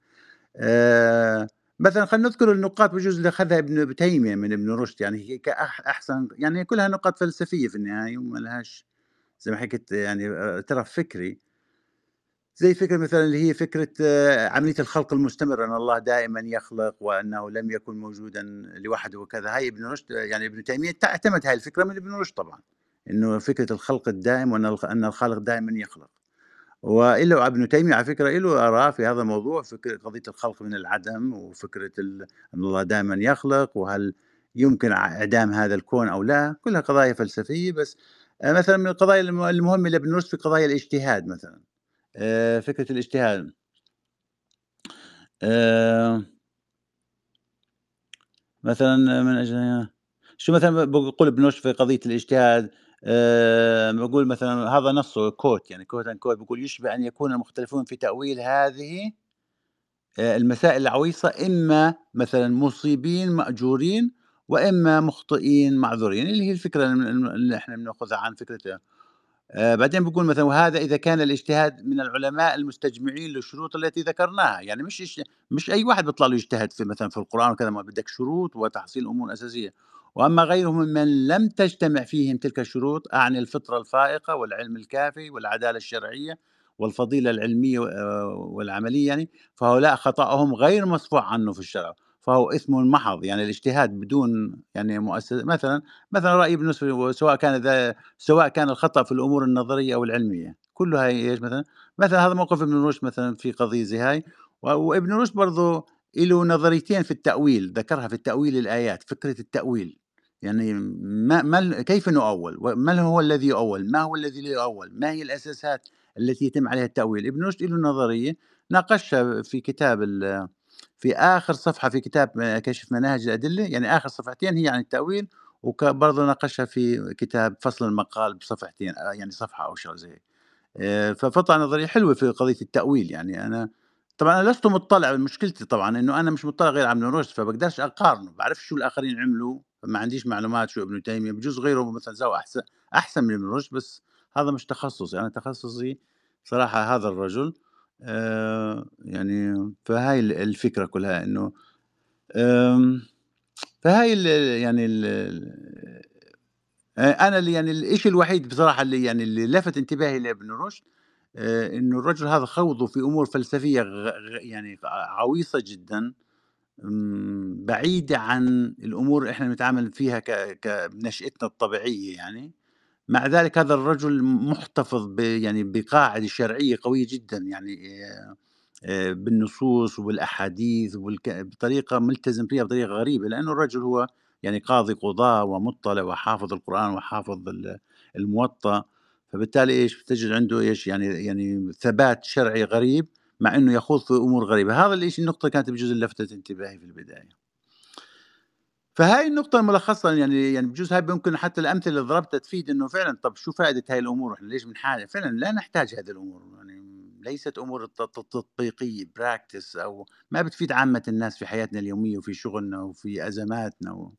آآ مثلًا خلّينا نذكر النقاط بجوز اللي أخذها ابن تيمية من ابن رشد، يعني هي كأح أحسن يعني كلها نقاط فلسفية في النهاية وما لهاش زي ما حكيت يعني آآ طرف فكري، زي فكرة مثلًا اللي هي فكرة آه، عملية الخلق المستمر، أن الله دائمًا يخلق وأنه لم يكن موجودًا لوحده وكذا، هاي ابن رشد يعني ابن تيمية ت اعتمد هاي الفكرة من ابن رشد طبعًا، إنه فكرة الخلق الدائم أن الخالق دائمًا يخلق. وإله ابن تيمية على فكرة إله آراء في هذا الموضوع، فكرة قضية الخلق من العدم، وفكرة أن الله دائمًا يخلق، وهل يمكن إعدام هذا الكون أو لا، كلها قضايا فلسفية بس. آآ مثلًا من القضايا الم المهمة لابن رشد في قضايا الاجتهاد مثلًا، آآ فكرة الاجتهاد. آآ مثلًا من أجل شو مثلًا بيقول ابن رشد في قضية الاجتهاد آآ بيقول مثلًا هذا نصه quote يعني quote unquote بيقول: "يشبه أن يكون المختلفون في تأويل هذه آآ المسائل العويصة إما مثلًا مصيبين مأجورين، وإما مخطئين معذورين، اللي هي الفكرة ال ال اللي إحنا بنأخذها عن فكرة آآ بعدين بيقول مثلًا: "وهذا إذا كان الاجتهاد من العلماء المستجمعين للشروط التي ذكرناها." يعني مش مش أي واحد بيطلع له يجتهد في مثلًا في القرآن وكذا، ما بدك شروط وتحصيل أمور أساسية. وأما غيرهم ممن لم تجتمع فيهم تلك الشروط، أعني الفطرة الفائقة والعلم الكافي والعدالة الشرعية والفضيلة العلمية آآ والعملية يعني، فهؤلاء خطأهم غير مصفوح عنه في الشرع، فهو إثم محض. يعني الاجتهاد بدون يعني مؤسس مثلًا مثلًا رأي ابن سواء كان ذا سواء كان الخطأ في الأمور النظرية أو العلمية، كلها إيش مثلًا، مثلًا هذا موقف ابن رشد مثلًا في قضية زي هاي، وابن رشد برضه إله نظريتين في التأويل، ذكرها في التأويل الآيات، فكرة التأويل، يعني ما ما كيف نؤوّل، ومن هو الذي يؤوّل، ما هو الذي لا يؤوّل، ما هي الأساسات التي يتم عليها التأويل، ابن رشد له نظرية ناقشها في كتاب في آخر صفحة في كتاب كشف مناهج الأدلة، يعني آخر صفحتين هي عن التأويل وك برضه ناقشها في كتاب فصل المقال بصفحتين آآ يعني صفحة أو شغلة زي هيك. ففطن نظرية حلوة في قضية التأويل، يعني أنا طبعًا أنا لست مُطّلع مشكلتي طبعًا إنه أنا مش مُطّلع غير ابن رشد، فباقدرش أقارنه، باعرفش شو الآخرين عملوا، ما عنديش معلومات شو ابن تيمية، بجوز غيره مثلًا سوى أحسن أحسن من ابن رشد، بس هذا مش تخصُّصي، أنا تخصُّصي صراحة هذا الرجل، آآ يعني فهاي ال الفكرة كلها إنه فهاي ال يعني ال آآ أنا اللي يعني الإشي الوحيد بصراحة اللي يعني اللي لفت انتباهي لابن رشد آآ إنه الرجل هذا خوضه في أمور فلسفية غ غ يعني عويصة جدًا، إمم بعيدة عن الأمور اللي إحنا بنتعامل فيها ك الطبيعية يعني، مع ذلك هذا الرجل محتفظ ب يعني بقاعدة شرعية قوية جدًا يعني آآ آآ بالنصوص وبالأحاديث وبالك بطريقة ملتزم فيها بطريقة غريبة، لأنه الرجل هو يعني قاضي قضاة ومُطّلع وحافظ القرآن وحافظ ال الموطّأ، فبالتالي إيش؟ تجد عنده إيش؟ يعني يعني ثبات شرعي غريب، مع إنه يخوض في أمور غريبة، هذا الإشي النقطة كانت بجوز لفتت انتباهي في البداية. فهاي النقطة ملخصًا يعني يعني بجوز هاي ممكن حتى الأمثلة اللي ضربتها تفيد إنه فعلًا طب شو فائدة هاي الأمور إحنا ليش بنحارب؟ فعلًا لا نحتاج هذه الأمور يعني ليست أمور تطبيقية practice أو ما بتفيد عامة الناس في حياتنا اليومية وفي شغلنا وفي أزماتنا و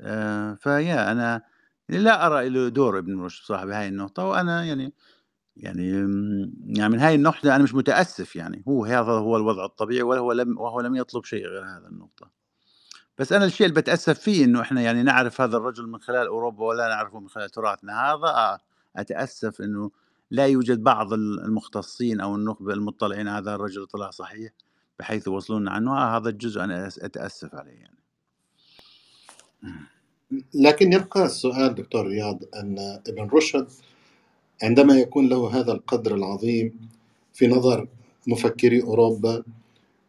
آآ فيا أنا لا أرى له دور ابن رشد بصراحة بهاي النقطة، وأنا يعني يعني يعني من هاي النقطة أنا مش متأسف يعني، هو هذا هو الوضع الطبيعي وهو لم وهو لم يطلب شيء غير هذا النقطة. بس أنا الشيء اللي باتأسف فيه إنه إحنا يعني نعرف هذا الرجل من خلال أوروبا ولا نعرفه من خلال تراثنا، هذا أتأسف إنه لا يوجد بعض ال المختصين أو النخبة المطلعين هذا الرجل اطلاع صحيح، بحيث يوصلونا عنه، آه هذا الجزء أنا أس أتأسف عليه يعني. لكن يبقى السؤال دكتور رياض أن ابن رشد عندما يكون له هذا القدر العظيم في نظر مفكري أوروبا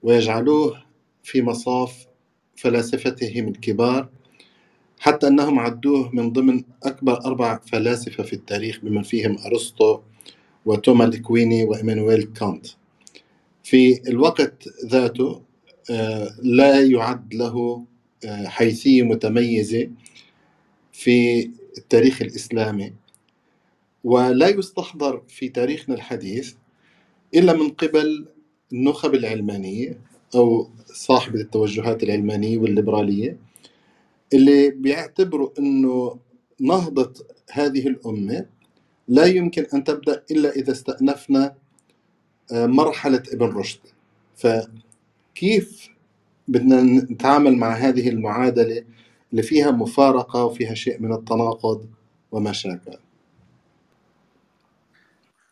ويجعلوه في مصاف فلاسفتهم الكبار حتى أنهم عدوه من ضمن أكبر أربع فلاسفة في التاريخ بمن فيهم أرسطو وتوما الإكويني وإيمانويل كانت. في الوقت ذاته آه، لا يعد له آه، حيثية متميزة في التاريخ الإسلامي ولا يستحضر في تاريخنا الحديث إلا من قبل النخب العلمانية أو صاحبة التوجهات العلمانية والليبرالية اللي بيعتبروا أنه نهضة هذه الأمة لا يمكن أن تبدأ إلا إذا استأنفنا آه، مرحلة ابن رشد. فكيف بدنا نتعامل مع هذه المعادلة اللي فيها مفارقة وفيها شيء من التناقض وما شابه؟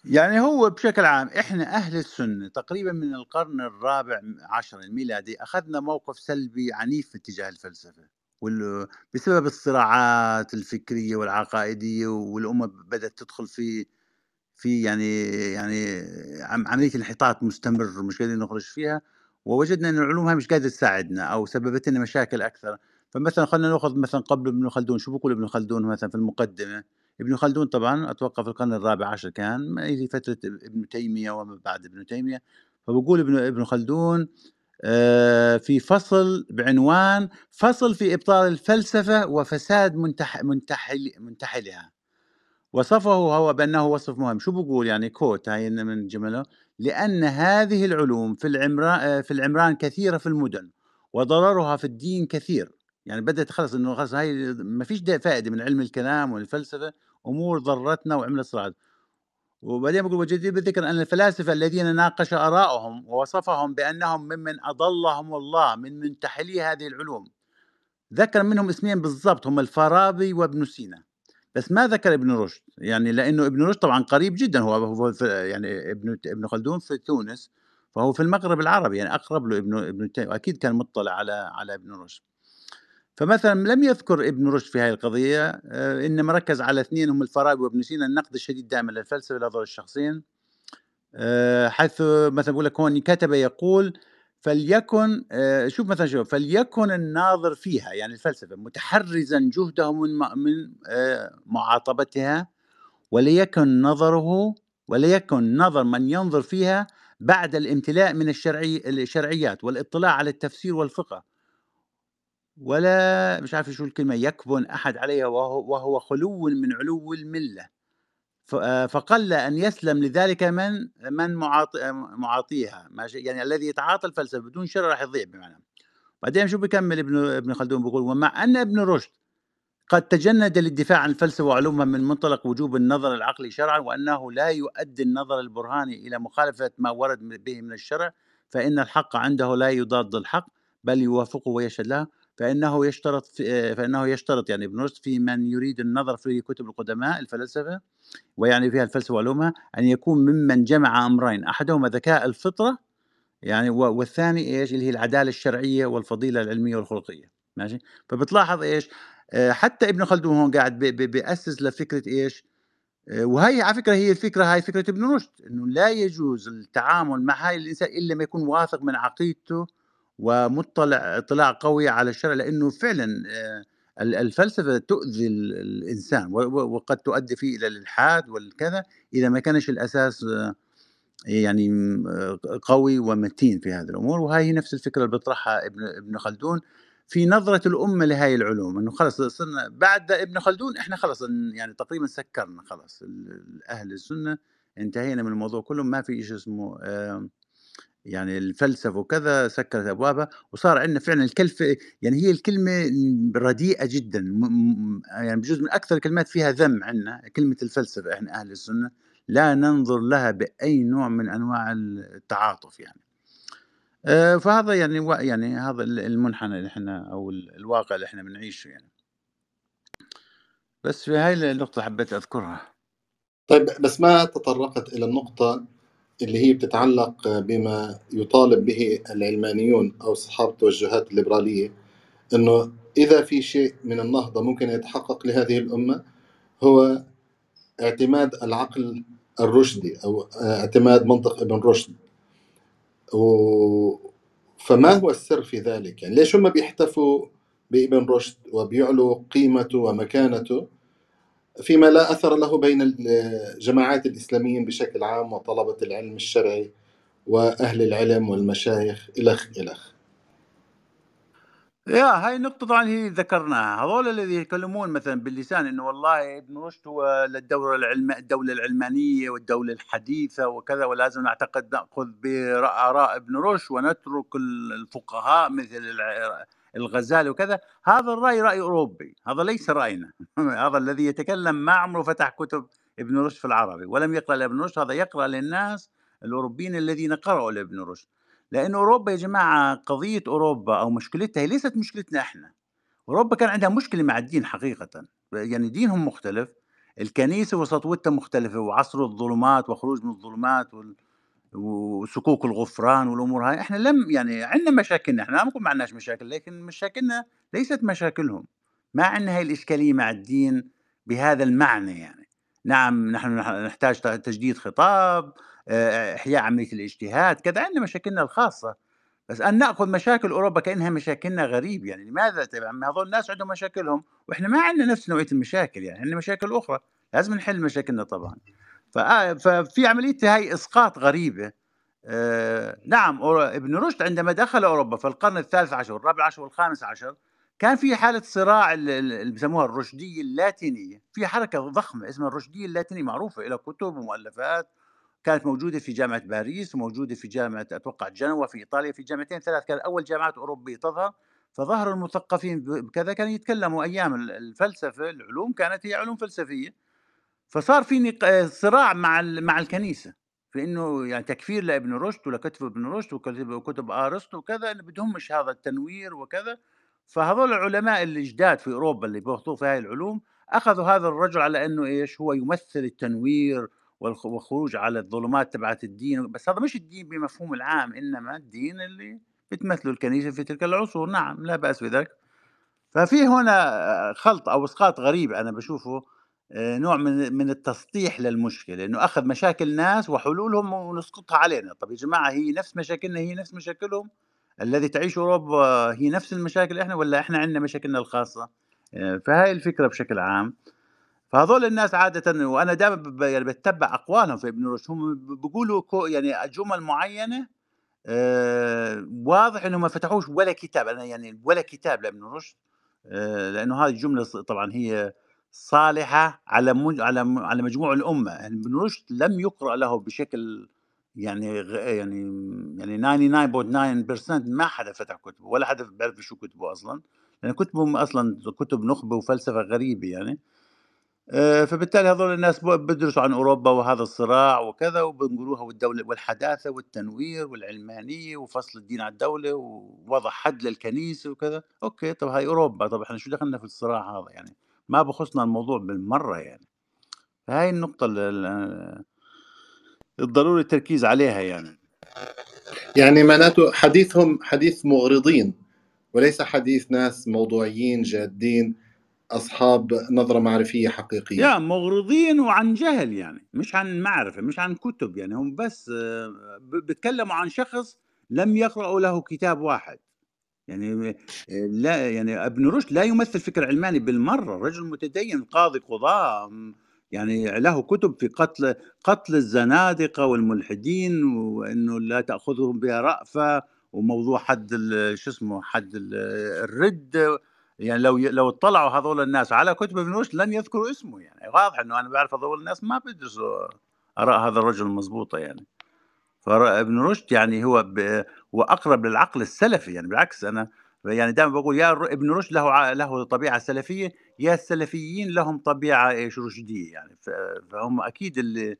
يعني هو بشكل عام إحنا أهل السنة تقريبًا من القرن الرابع عشر الميلادي أخذنا موقف سلبي عنيف اتجاه الفلسفة، وال بسبب الصراعات الفكرية والعقائدية والأمة بدأت تدخل في في يعني يعني عم عملية انحطاط مستمر مش قادرين نخرج فيها، ووجدنا إن العلوم هاي مش قادرة تساعدنا أو سببت لنا مشاكل أكثر، فمثلًا خلّينا نأخذ مثلًا قبل ابن خلدون، شو بيقول ابن خلدون مثلًا في المقدمة؟ ابن خلدون طبعًا أتوقع في القرن الرابع عشر كان، ما هي فترة ابن تيمية وما بعد ابن تيمية، فبيقول ابن ابن خلدون آآ في فصل بعنوان "فصل في إبطال الفلسفة وفساد منتح منتحل منتحلها." وصفه هو بأنه وصف مهم، شو بيقول يعني quote هاي من جمله: "لأن هذه العلوم في العمرا في العمران كثيرة في المدن، وضررها في الدين كثير." يعني بدأت خلاص إنه خلاص هاي ما فيش د فائدة من علم الكلام والفلسفة، أمور ضرتنا وعملت صراعات. وبعدين بيقول: "وجدير بالذكر أن الفلاسفة الذين ناقش آراءهم ووصفهم بأنهم ممن أضلهم الله من منتحلي هذه العلوم." ذكر منهم اسمين بالضبط هم الفارابي وابن سينا. بس ما ذكر ابن رشد يعني لأنه ابن رشد طبعا قريب جدا هو يعني ابن ابن خلدون في تونس فهو في المغرب العربي يعني أقرب له ابن ابن أكيد كان مطلع على على ابن رشد فمثلا لم يذكر ابن رشد في هذه القضية آه، إنما ركز على اثنين هم الفارابي وابن سينا النقد الشديد دائما للفلسفة لهذول الشخصين آه، حيث مثلا بقول لك هون كتب يقول فليكن آه، شوف مثلا شوف فليكن الناظر فيها يعني الفلسفة متحرزا جهده من من معاطبتها وليكن نظره وليكن نظر من ينظر فيها بعد الامتلاء من الشرعي الشرعيات والاطلاع على التفسير والفقه. ولا مش عارف شو الكلمة يكبن أحد عليها وهو, وهو خلو من علو الملة. آه، فقل أن يسلم لذلك من من معاطي معاطيها. يعني الذي يتعاطى الفلسفة بدون شر راح يضيع بمعنى. بعدين شو بيكمل ابن ابن خلدون؟ بيقول ومع أن ابن رشد قد تجند للدفاع عن الفلسفة وعلومها من منطلق وجوب النظر العقلي شرعا وأنه لا يؤدي النظر البرهاني إلى مخالفة ما ورد به من الشرع فإن الحق عنده لا يضاد الحق بل يوافقه ويشهد له فإنه يشترط في فإنه يشترط يعني ابن رشد في من يريد النظر في كتب القدماء الفلاسفة ويعني فيها الفلسفة وعلومها أن يكون ممن جمع أمرين أحدهما ذكاء الفطرة يعني والثاني إيش؟ اللي هي العدالة الشرعية والفضيلة العلمية والخلقية. ماشي؟ فبتلاحظ إيش؟ آه، حتى ابن خلدون هون قاعد بيأسس لفكرة إيش؟ آه، وهي على فكرة هي الفكرة هاي فكرة ابن رشد إنه لا يجوز التعامل مع هاي الإنسان إلا ما يكون واثق من عقيدته ومطلع اطلاع قوي على الشرع لأنه فعلا آه، الفلسفة تؤذي الإنسان وقد تؤدي فيه إلى الإلحاد والكذا إذا ما كانش الأساس يعني قوي ومتين في هذه الأمور. وهي هي نفس الفكرة اللي بيطرحها ابن ابن خلدون في نظرة الأمة لهاي العلوم إنه خلص صرنا بعد ابن خلدون إحنا خلص يعني تقريبا سكرنا خلص أهل السنة انتهينا من الموضوع كله ما في شيء اسمه يعني الفلسفة وكذا سكرت أبوابها وصار عندنا فعلا الكلفة يعني هي الكلمة رديئة جدا يعني بجوز من أكثر الكلمات فيها ذم عندنا كلمة الفلسفة إحنا أهل السنة لا ننظر لها بأي نوع من أنواع التعاطف يعني. آه، فهذا يعني يعني هذا المنحنى اللي إحنا أو الواقع اللي إحنا بنعيشه يعني. بس في هاي النقطة حبيت أذكرها. طيب بس ما تطرقت إلى النقطة اللي هي بتتعلق بما يطالب به العلمانيون أو أصحاب التوجهات الليبرالية أنه إذا في شيء من النهضة ممكن يتحقق لهذه الأمة هو اعتماد العقل الرشدي أو اعتماد منطق ابن رشد. و... فما هو السر في ذلك؟ يعني ليش هم بيحتفوا بابن رشد وبيعلوا قيمته ومكانته؟ فيما لا أثر له بين الجماعات الإسلاميين بشكل عام وطلبة العلم الشرعي وأهل العلم والمشايخ إلخ إلخ يا هاي النقطة طبعا هي ذكرناها. هذول الذي يتكلمون مثلا باللسان إنه والله ابن رشد هو للدولة العلم الدولة العلمانية والدولة الحديثة وكذا ولازم نعتقد نأخذ بآراء ابن رشد ونترك الفقهاء مثل الغزالي وكذا هذا الرأي رأي أوروبي هذا ليس رأينا. هذا الذي يتكلم ما عمره فتح كتب ابن رشد في العربي ولم يقرأ لابن رشد هذا يقرأ للناس الأوروبيين الذين قرأوا لابن رشد. لأن أوروبا يا جماعة قضية أوروبا أو مشكلتها هي ليست مشكلتنا إحنا. أوروبا كان عندها مشكلة مع الدين حقيقة. يعني دينهم مختلف الكنيسة وسطوتها مختلفة وعصر الظلمات وخروج من الظلمات وال... وسكوك الغفران والأمور هاي إحنا لم يعني عندنا مشاكلنا إحنا ما ما عندناش مشاكل لكن مشاكلنا ليست مشاكلهم ما عندنا هاي الإشكالية مع الدين بهذا المعنى يعني. نعم نحن نحتاج تجديد خطاب آه، إحياء عملية الاجتهاد كذا عندنا مشاكلنا الخاصة. بس أن نأخذ مشاكل أوروبا كأنها مشاكلنا غريب يعني لماذا طبعا هذول الناس عندهم مشاكلهم؟ وإحنا ما عندنا نفس نوعية المشاكل يعني عندنا مشاكل أخرى لازم نحل مشاكلنا طبعا. ففي عملية هاي إسقاط غريبة. آه نعم ابن رشد عندما دخل أوروبا في القرن الثالث عشر والرابع عشر والخامس عشر كان في حالة صراع اللي بسموها الرشدية اللاتينية. في حركة ضخمة اسمها الرشدية اللاتينية معروفة لها كتب ومؤلفات كانت موجودة في جامعة باريس وموجودة في جامعة أتوقع جنوة في إيطاليا في جامعتين ثلاث كانت أول جامعات أوروبية تظهر. فظهر المثقفين بكذا كانوا يتكلموا أيام الفلسفة العلوم كانت هي علوم فلسفية. فصار في صراع مع مع الكنيسة في إنه يعني تكفير لابن رشد ولكتب ابن رشد وكتب آرسطو وكذا إنه بدهمش هذا التنوير وكذا. فهذول العلماء الجداد في أوروبا اللي بيخطوا في هاي العلوم أخذوا هذا الرجل على إنه إيش؟ هو يمثل التنوير والخروج على الظلمات تبعت الدين بس هذا مش الدين بمفهوم العام إنما الدين اللي بتمثله الكنيسة في تلك العصور. نعم لا بأس بذلك. ففي هنا خلط أو إسقاط غريب أنا بشوفه. آه، نوع من من التسطيح للمشكلة إنه أخذ مشاكل ناس وحلولهم ونسقطها علينا. طب يا جماعة هي نفس مشاكلنا هي نفس مشاكلهم؟ الذي تعيش أوروبا هي نفس المشاكل إحنا ولا إحنا عندنا مشاكلنا الخاصة؟ آه، فهاي الفكرة بشكل عام. فهذول الناس عادة وأنا دائما يعني بتبع أقوالهم في ابن رشد هم بيقولوا يعني جمل معينة آه واضح إنهم ما فتحوش ولا كتاب. أنا يعني ولا كتاب لابن رشد آه لأنه هذه الجملة طبعا هي صالحة على على على مجموع الأمة يعني ابن رشد لم يقرأ له بشكل يعني يعني يعني 99.9% ما حدا فتح كتبه ولا حدا بيعرف شو كتبه أصلا لأن كتبهم أصلًا كتب نخبة وفلسفة غريبة يعني. آآ، فبالتالي هذول الناس بيدرسوا عن أوروبا وهذا الصراع وكذا وبينقلوها والدولة والحداثة والتنوير والعلمانية وفصل الدين عن الدولة ووضع حد للكنيسة وكذا، أوكي طب هاي أوروبا، طب إحنا شو دخلنا في الصراع هذا يعني؟ ما بخصنا الموضوع بالمرّة يعني. فهاي النقطة ال ال الضروري التركيز عليها يعني. يعني معناته حديثهم حديث مغرضين وليس حديث ناس موضوعيين جادين أصحاب نظرة معرفية حقيقية يا مغرضين وعن جهل يعني مش عن معرفة مش عن كتب يعني هم بس آه، بيتكلموا عن شخص لم يقرأوا له كتاب واحد يعني آه، لا يعني ابن رشد لا يمثل فكر علماني بالمرة رجل متدين قاضي قضاء م- يعني له كتب في قتل قتل الزنادقة والملحدين وإنه لا تأخذهم بها رأفة وموضوع حد شو اسمه حد ال- الرد يعني لو لو اطلعوا هذول الناس على كتب ابن رشد لن يذكروا اسمه يعني واضح إنه أنا بعرف هذول الناس ما بيدرسوا آراء هذا الرجل المضبوطة يعني. فابن رشد يعني هو ب... هو أقرب للعقل السلفي يعني بالعكس أنا يعني دائما بقول يا الر- ابن رشد له ع- له طبيعة سلفية يا السلفيين لهم طبيعة إيش رشدية يعني. ف... فهم أكيد اللي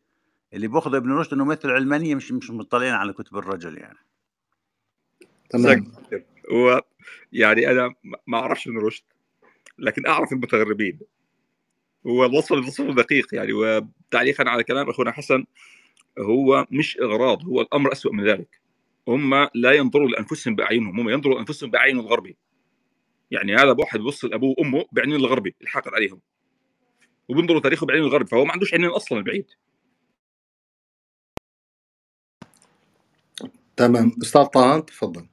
اللي بياخذوا ابن رشد إنه مثل علمانية مش مش مطلعين على كتب الرجل يعني. تمام. هو يعني أنا ما- ما أعرفش ابن رشد لكن أعرف المتغربين. هو الوصف الوصف دقيق يعني وتعليقا على كلام أخونا حسن هو مش إغراض هو الأمر اسوء من ذلك. هم لا ينظروا لأنفسهم بأعينهم هم ينظروا لأنفسهم بأعين الغربي يعني هذا واحد بيبص لأبوه وأمه بعينين الغربي الحاقد عليهم. وبينظروا تاريخه بعينين الغرب فهو ما عندوش عينين أصلا البعيد تمام. أستاذ طهان تفضل.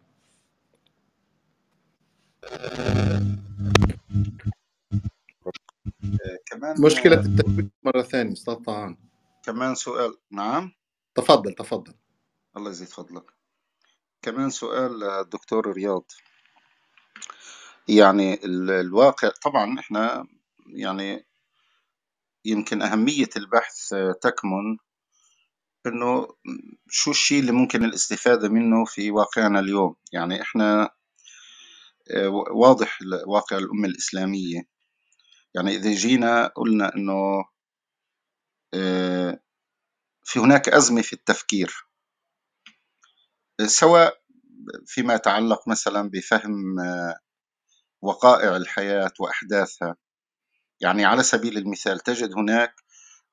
كمان مشكلة التكوين مرة ثانية أستاذ طهان كمان سؤال نعم؟ تفضل تفضل. الله يزيد فضلك. كمان سؤال آه، دكتور رياض. يعني ال- الواقع طبعا إحنا يعني يمكن أهمية البحث آه، تكمن إنه شو الشيء اللي ممكن الاستفادة منه في واقعنا اليوم. يعني إحنا آه، واضح واقع الأمة الإسلامية. يعني إذا جينا قلنا آه، في هناك أزمة في التفكير. سواء فيما يتعلق مثلا بفهم آه، وقائع الحياة وأحداثها. يعني على سبيل المثال تجد هناك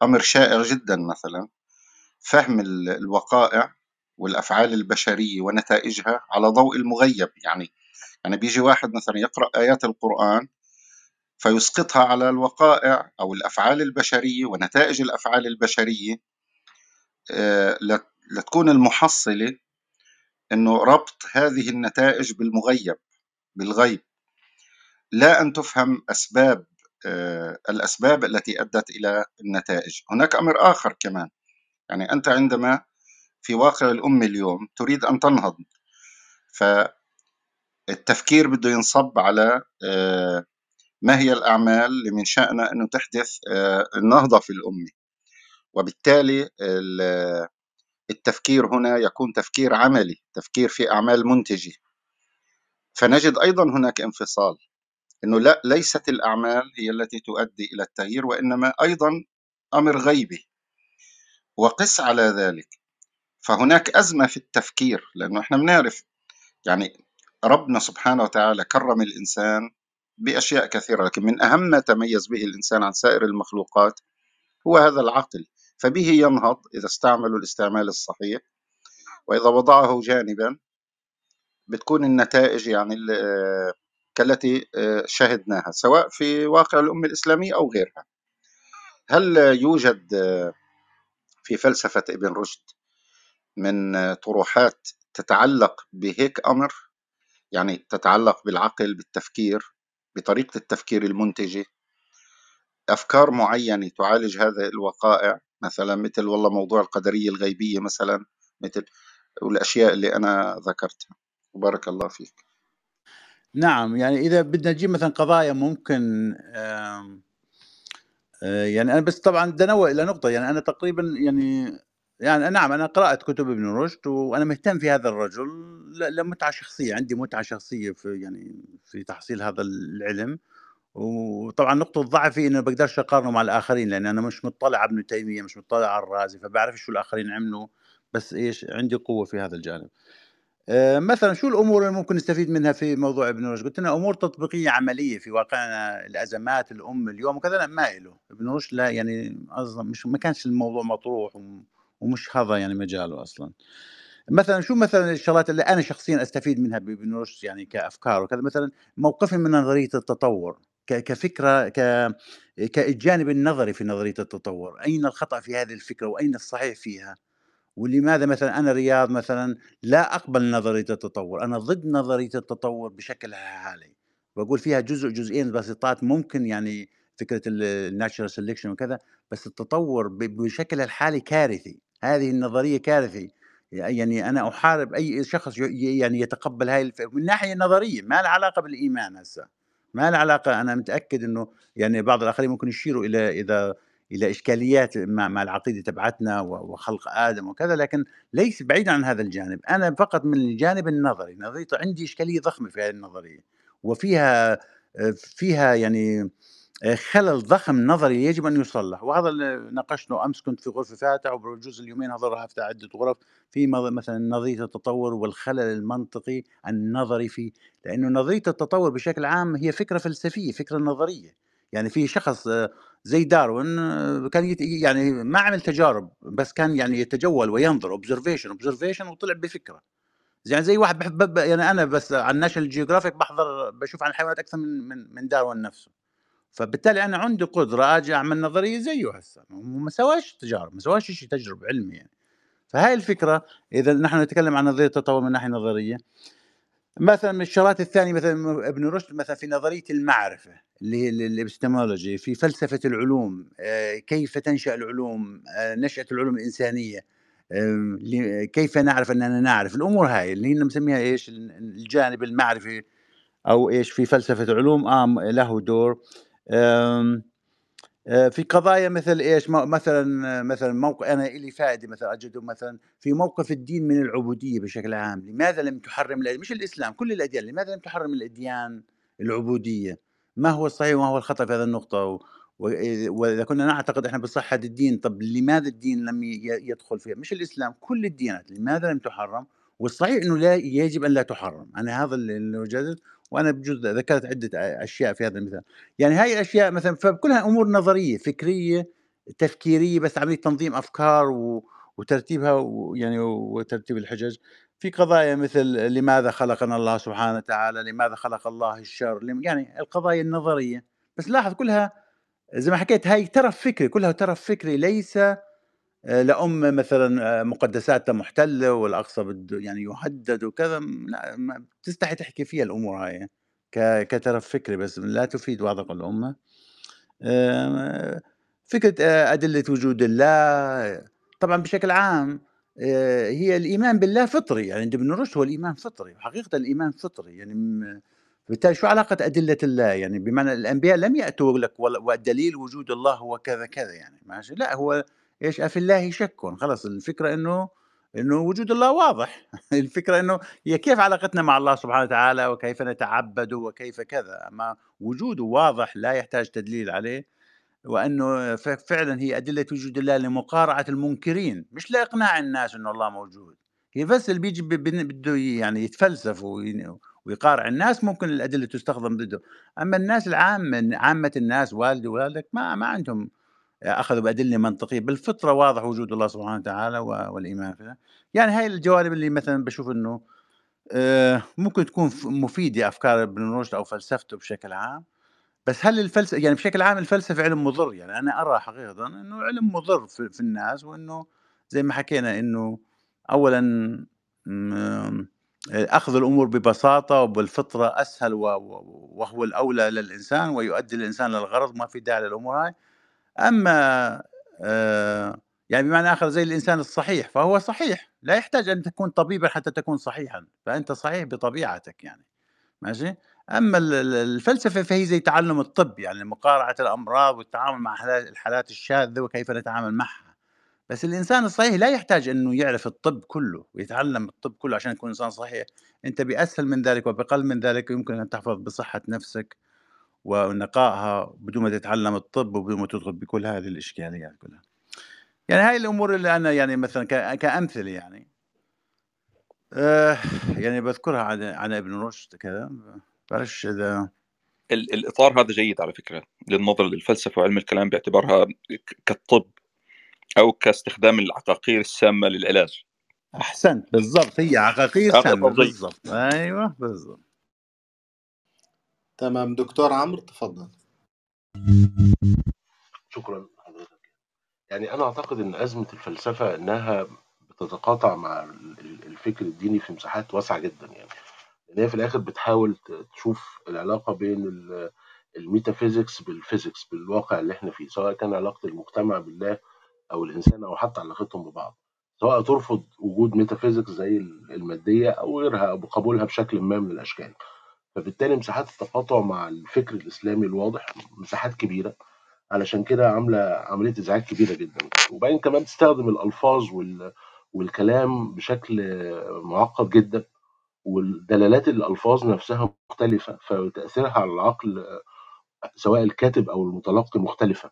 أمر شائع جدا مثلا فهم ال- الوقائع والأفعال البشرية ونتائجها على ضوء المغيب. يعني يعني بيجي واحد مثلا يقرأ آيات القرآن فيسقطها على الوقائع أو الأفعال البشرية ونتائج الأفعال البشرية آه، لت- لتكون المحصلة أنه ربط هذه النتائج بالمغيب بالغيب. لا أن تفهم أسباب آه، الأسباب التي أدت إلى النتائج. هناك أمر آخر كمان. يعني أنت عندما في واقع الأمة اليوم تريد أن تنهض فالتفكير بده ينصب على آه، ما هي الأعمال اللي من شأنها أنه تحدث آه، النهضة في الأمة؟ وبالتالي ال- التفكير هنا يكون تفكير عملي تفكير في أعمال منتجة. فنجد أيضا هناك انفصال أنه لا ليست الأعمال هي التي تؤدي إلى التغيير وإنما أيضا أمر غيبي. وقس على ذلك. فهناك أزمة في التفكير لأنه إحنا بنعرف يعني ربنا سبحانه وتعالى كرم الإنسان بأشياء كثيرة لكن من أهم ما تميز به الإنسان عن سائر المخلوقات هو هذا العقل. فبه ينهض إذا استعملوا الاستعمال الصحيح وإذا وضعه جانبا بتكون النتائج يعني ال- كالتي آه، شهدناها سواء في واقع الأمة الإسلامية أو غيرها. هل يوجد آه، في فلسفة ابن رشد من آه، طروحات تتعلق بهيك أمر؟ يعني تتعلق بالعقل بالتفكير؟ بطريقة التفكير المنتجة. أفكار معينة تعالج هذه الوقائع مثلا مثل والله موضوع القدرية الغيبية مثلا مثل والأشياء اللي أنا ذكرتها. بارك الله فيك. نعم يعني إذا بدنا نجيب مثلا قضايا ممكن آه، يعني أنا بس طبعا انوه إلى نقطة يعني أنا تقريبا يعني يعني نعم أنا قرأت كتب ابن رشد وأنا مهتم في هذا الرجل لمتعة شخصية، عندي متعة شخصية في يعني في تحصيل هذا العلم، وطبعًا نقطة ضعفي إني ما باقدرش أقارنه مع الآخرين، لإن أنا مش مطّلع على ابن تيمية، مش مطّلع على الرازي، فباعرفش شو الآخرين عملوا، بس إيش عندي قوة في هذا الجانب. آآ مثلًا شو الأمور اللي ممكن نستفيد منها في موضوع ابن رشد؟ قُلت لنا أمور تطبيقية عملية في واقعنا الأزمات الأم اليوم وكذا لأ ما إله، ابن رشد لا يعني أصلًا مش ما كانش الموضوع مطروح و ومش هذا يعني مجاله أصلًا. مثلًا شو مثلًا الشغلات اللي أنا شخصيًا أستفيد منها بابن رشد يعني كأفكار وكذا، مثلًا موقفي من نظرية التطور ك كفكرة ك كالجانب النظري في نظرية التطور، أين الخطأ في هذه الفكرة وأين الصحيح فيها؟ ولماذا مثلًا أنا رياض مثلًا لا أقبل نظرية التطور، أنا ضد نظرية التطور بشكلها الحالي، باقول فيها جزء جزئين بسيطات ممكن يعني فكرة ال الnatural selection وكذا، بس التطور بشكلها الحالي كارثي، هذه النظرية كارثي، ي يعني أنا أحارب أي شخص يعني يتقبل هاي الف من ناحية نظرية ما لها علاقة بالإيمان هسه، ما لها علاقة أنا متأكد إنه يعني بعض الآخرين ممكن يشيروا إلى إذا إلى إشكاليات مع مع العقيدة تبعتنا وخلق آدم وكذا، لكن ليس بعيدًا عن هذا الجانب، أنا فقط من الجانب النظري، نظرية عندي إشكالية ضخمة في هذه النظرية، وفيها فيها يعني آآ خلل ضخم نظري يجب أن يُصلّح، وهذا اللي ناقشته أمس كنت في غرفة فاتح وبجوز اليومين هذول راح أفتح عدة غرف في مثلًا نظرية التطور والخلل المنطقي النظري فيه، لإنه نظرية التطور بشكل عام هي فكرة فلسفية، فكرة نظرية، يعني في شخص زي داروين كان يت يعني ما عمل تجارب، بس كان يعني يتجول وينظر observation، observation وطلع بفكرة. يعني زي واحد باحب ب يعني أنا بس على الnational geographic باحضر باشوف عن الحيوانات أكثر من من من داروين نفسه. فبالتالي أنا عندي قدرة آجي أعمل نظرية زيه هسه، وما سواش تجارب، ما سواش شيء تجربة علمي يعني. فهاي الفكرة إذا نحن نتكلم عن نظرية التطور من ناحية نظرية، مثلًا من الشغلات الثانية مثلًا ابن رشد مثلًا في نظرية المعرفة اللي هي ال الepistemology في فلسفة العلوم، آآ كيف تنشأ العلوم، آآ نشأة العلوم ل كيف نعرف أننا نعرف، الأمور هاي اللي هي بنسميها إيش ال الجانب المعرفي أو إيش في فلسفة العلوم آه م له دور. آآ في قضايا مثل إيش م مثلًا مثلًا موق أنا إلي فائدة مثلًا أجده مثلًا في موقف الدين من العبودية بشكل عام، لماذا لم تحرم مش الإسلام كل الأديان، لماذا لم تحرم الأديان العبودية؟ ما هو الصحيح وما هو الخطأ في هذه النقطة؟ و وإ وإذا كنا نعتقد إحنا بصحة الدين، طب لماذا الدين لم يدخل فيها؟ مش الإسلام كل الديانات، لماذا لم تحرم؟ والصحيح إنه لا يجب أن لا تحرم، أنا هذا ال اللي وجدت وأنا بجوز ذكرت عدة أ أشياء في هذا المثال، يعني هاي الأشياء مثلًا فكلها أمور نظرية، فكرية، تفكيرية، بس عملية تنظيم أفكار و وترتيبها ويعني وترتيب الحجج. في قضايا مثل لماذا خلقنا الله سبحانه وتعالى، لماذا خلق الله الشر، يعني القضايا النظرية، بس لاحظ كلها زي ما حكيت هاي ترف فكري، كلها ترف فكري ليس آآ لأمة مثلًا مقدساتها محتلة والأقصى بده يعني يُهدد وكذا، لأ ما بتستحي تحكي فيها الأمور هاي كترف فكري بس لا تفيد واثق الأمة. فكرة آآ أدلة وجود الله، طبعًا بشكل عام هي الإيمان بالله فطري، يعني عند ابن رشد هو الإيمان فطري، حقيقة الإيمان فطري يعني بالتالي شو علاقة أدلة الله يعني بمعنى الأنبياء لم يأتوا لك ول ودليل وجود الله هو كذا، كذا يعني ماشي، لأ هو إيش؟ أفي الله شك، خلاص الفكرة إنه إنه وجود الله واضح. الفكرة إنه هي كيف علاقتنا مع الله سبحانه وتعالى وكيف نتعبد وكيف كذا، أما وجوده واضح لا يحتاج تدليل عليه، وأنه فعلًا هي أدلة وجود الله لمقارعة المنكرين، مش لإقناع الناس إنه الله موجود، هي بس اللي بييجي ب بن بده يعني يتفلسف وين ويقارع الناس ممكن الأدلة تستخدم ضده، أما الناس العامة عامة الناس والدي ووالدك ما ما عندهم أخذوا بأدلة منطقية، بالفطرة واضح وجود الله سبحانه وتعالى و والإيمان فيه، يعني هاي الجوانب اللي مثلًا باشوف إنه آآ ممكن تكون ف مفيدة أفكار ابن رشد أو فلسفته بشكل عام، بس هل الفلس يعني بشكل عام الفلسفة علم مُضر، يعني أنا أرى حقيقةً إنه علم مُضر في الناس، وإنه زي ما حكينا إنه أولًا م أخذ الأمور ببساطة وبالفطرة أسهل و و وهو الأولى للإنسان ويؤدي الإنسان للغرض، ما في داعي للأمور هاي. أما آآ يعني بمعنى آخر زي الإنسان الصحيح، فهو صحيح، لا يحتاج أن تكون طبيبًا حتى تكون صحيحًا، فأنت صحيح بطبيعتك يعني، ماشي؟ أما ال ال الفلسفة فهي زي تعلم الطب، يعني مقارعة الأمراض والتعامل مع الحالات الشاذة وكيف نتعامل معها، بس الإنسان الصحيح لا يحتاج إنه يعرف الطب كله ويتعلم الطب كله عشان يكون إنسان صحيح، أنت بأسهل من ذلك وبأقل من ذلك يمكن أن تحفظ بصحة نفسك ونقائها بدون ما تتعلم الطب وبدون ما تدخل بكل هذه الإشكاليات كلها. يعني هاي الأمور اللي أنا يعني مثلًا ك كأمثلة يعني. آآ يعني باذكرها عن عن ابن رشد كذا، بعرفش إذا ال الإطار هذا جيد على فكرة للنظرة للفلسفة وعلم الكلام باعتبارها ك كالطب أو كاستخدام العقاقير السامة للعلاج. أحسنت، بالضبط هي عقاقير هذا سامة. بالضبط، أيوه بالضبط. تمام دكتور عمرو تفضل. شكرًا لحضرتك. يعني أنا أعتقد إن أزمة الفلسفة إنها بتتقاطع مع ال ال الفكر الديني في مساحات واسعة جدًا يعني، لإن هي في الآخر بتحاول تشوف العلاقة بين ال الmetaphysics بالphysics بالواقع اللي إحنا فيه، سواء كان علاقة المجتمع بالله أو الإنسان أو حتى علاقتهم ببعض، سواء ترفض وجود metaphysics زي ال المادية أو غيرها أو بقبولها بشكل ما من الأشكال. فبالتالي مساحات التقاطع مع الفكر الإسلامي الواضح مساحات كبيرة، علشان كده عاملة عملية إزعاج كبيرة جدًا، وبعدين كمان بتستخدم الألفاظ وال والكلام بشكل معقد جدًا، والدلالات الألفاظ نفسها مختلفة، فتأثيرها على العقل سواء الكاتب أو المتلقي مختلفة،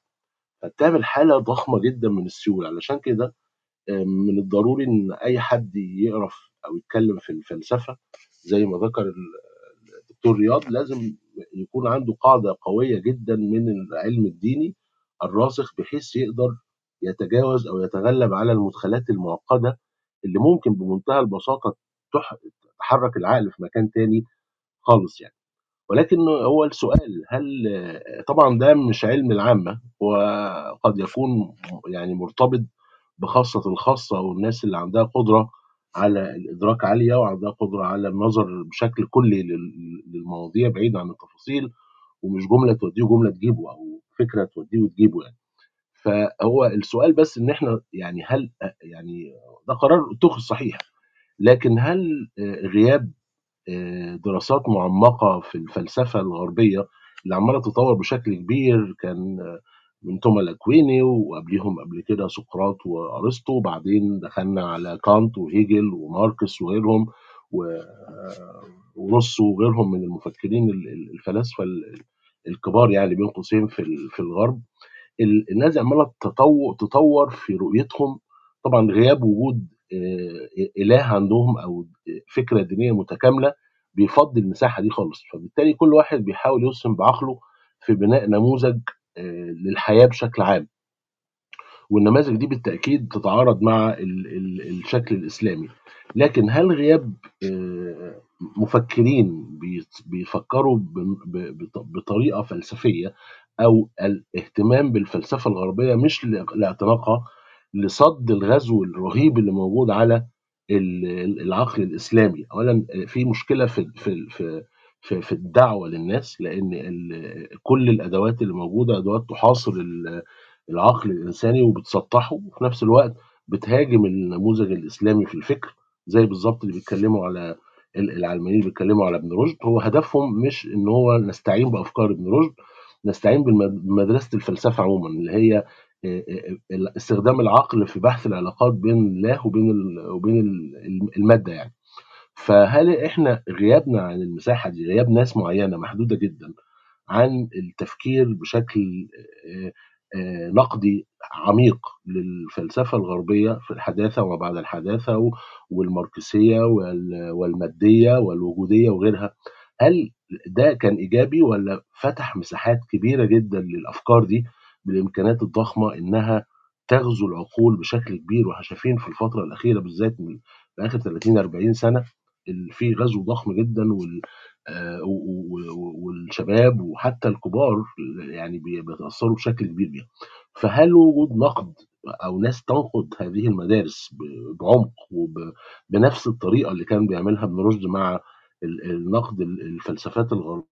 فبتعمل حالة ضخمة جدًا من السيولة، علشان كده من الضروري إن أي حد يقرأ ف أو يتكلم في الفلسفة زي ما ذكر ال الدكتور رياض لازم يكون عنده قاعدة قوية جدًا من العلم الديني الراسخ بحيث يقدر يتجاوز أو يتغلب على المدخلات المعقدة اللي ممكن بمنتهى البساطة تح تحرك العقل في مكان تاني خالص يعني. ولكن هو السؤال هل طبعًا ده مش علم العامة، وقد يكون يعني مرتبط بخاصة الخاصة والناس اللي عندها قدرة على الإدراك عالية وعندها قدرة على النظر بشكل كلي لل للمواضيع بعيد عن التفاصيل، ومش جملة توديه وجملة تجيبه أو فكرة توديه وتجيبه يعني. فهو السؤال بس إن إحنا يعني هل يعني ده قرار اتُخذ صحيح، لكن هل غياب دراسات معمقة في الفلسفة الغربية اللي عمّالة تتطور بشكل كبير كان من توما الأكويني وقبليهم قبل كده سقراط وأرسطو، وبعدين دخلنا على كانت وهيجل وماركس وغيرهم و وروسو وغيرهم من المفكرين ال ال الفلاسفة ال الكبار يعني بين قوسين في في الغرب. ال الناس تطو تطوّر في رؤيتهم، طبعًا غياب وجود آآ إله عندهم أو فكرة دينية متكاملة بيفضّي المساحة دي خالص، فبالتالي كل واحد بيحاول يسهم بعقله في بناء نموذج آآ للحياة بشكل عام. والنماذج دي بالتأكيد تتعارض مع ال ال الشكل الإسلامي، لكن هل غياب آآ مفكرين بيفكروا بن ب بط بطريقة فلسفية أو الاهتمام بالفلسفة الغربية مش لاعتناقها، لصَد الغزو الرهيب اللي موجود على ال ال العقل الإسلامي، أولًا في مشكلة في ال في ال في في في الدعوة للناس، لإن كل الأدوات اللي موجودة أدوات تحاصر ال العقل الإنساني وبتسطّحه، وفي نفس الوقت بتهاجم النموذج الإسلامي في الفكر، زي بالضبط اللي بيتكلموا على ال العلمانيين بيتكلموا على ابن رشد، هو هدفهم مش إن هو نستعين بأفكار ابن رشد، نستعين بمدرسة الفلسفة عمومًا، اللي هي استخدام العقل في بحث العلاقات بين الله وبين وبين ال الم المادة يعني. فهل إحنا غيابنا عن المساحة دي، غياب ناس معينة محدودة جدًا عن التفكير بشكل آآ آآ نقدي عميق للفلسفة الغربية في الحداثة وما بعد الحداثة والماركسية وال والمادية والوجودية وغيرها، هل ده كان إيجابي والّا فتح مساحات كبيرة جدًا للأفكار دي بالإمكانيات الضخمة إنها تغزو العقول بشكل كبير، وإحنا شايفين في الفترة الأخيرة بالذات من في آخر 30، 40 سنة؟ في غزو ضخم جدًا وال و والشباب وحتى الكبار يعني بي بيتأثّروا بشكل كبير بيها. فهل وجود نقد أو ناس تنقد هذه المدارس بعمق وب بنفس الطريقة اللي كان بيعملها ابن رشد مع ال النقد ال الفلسفات الغربية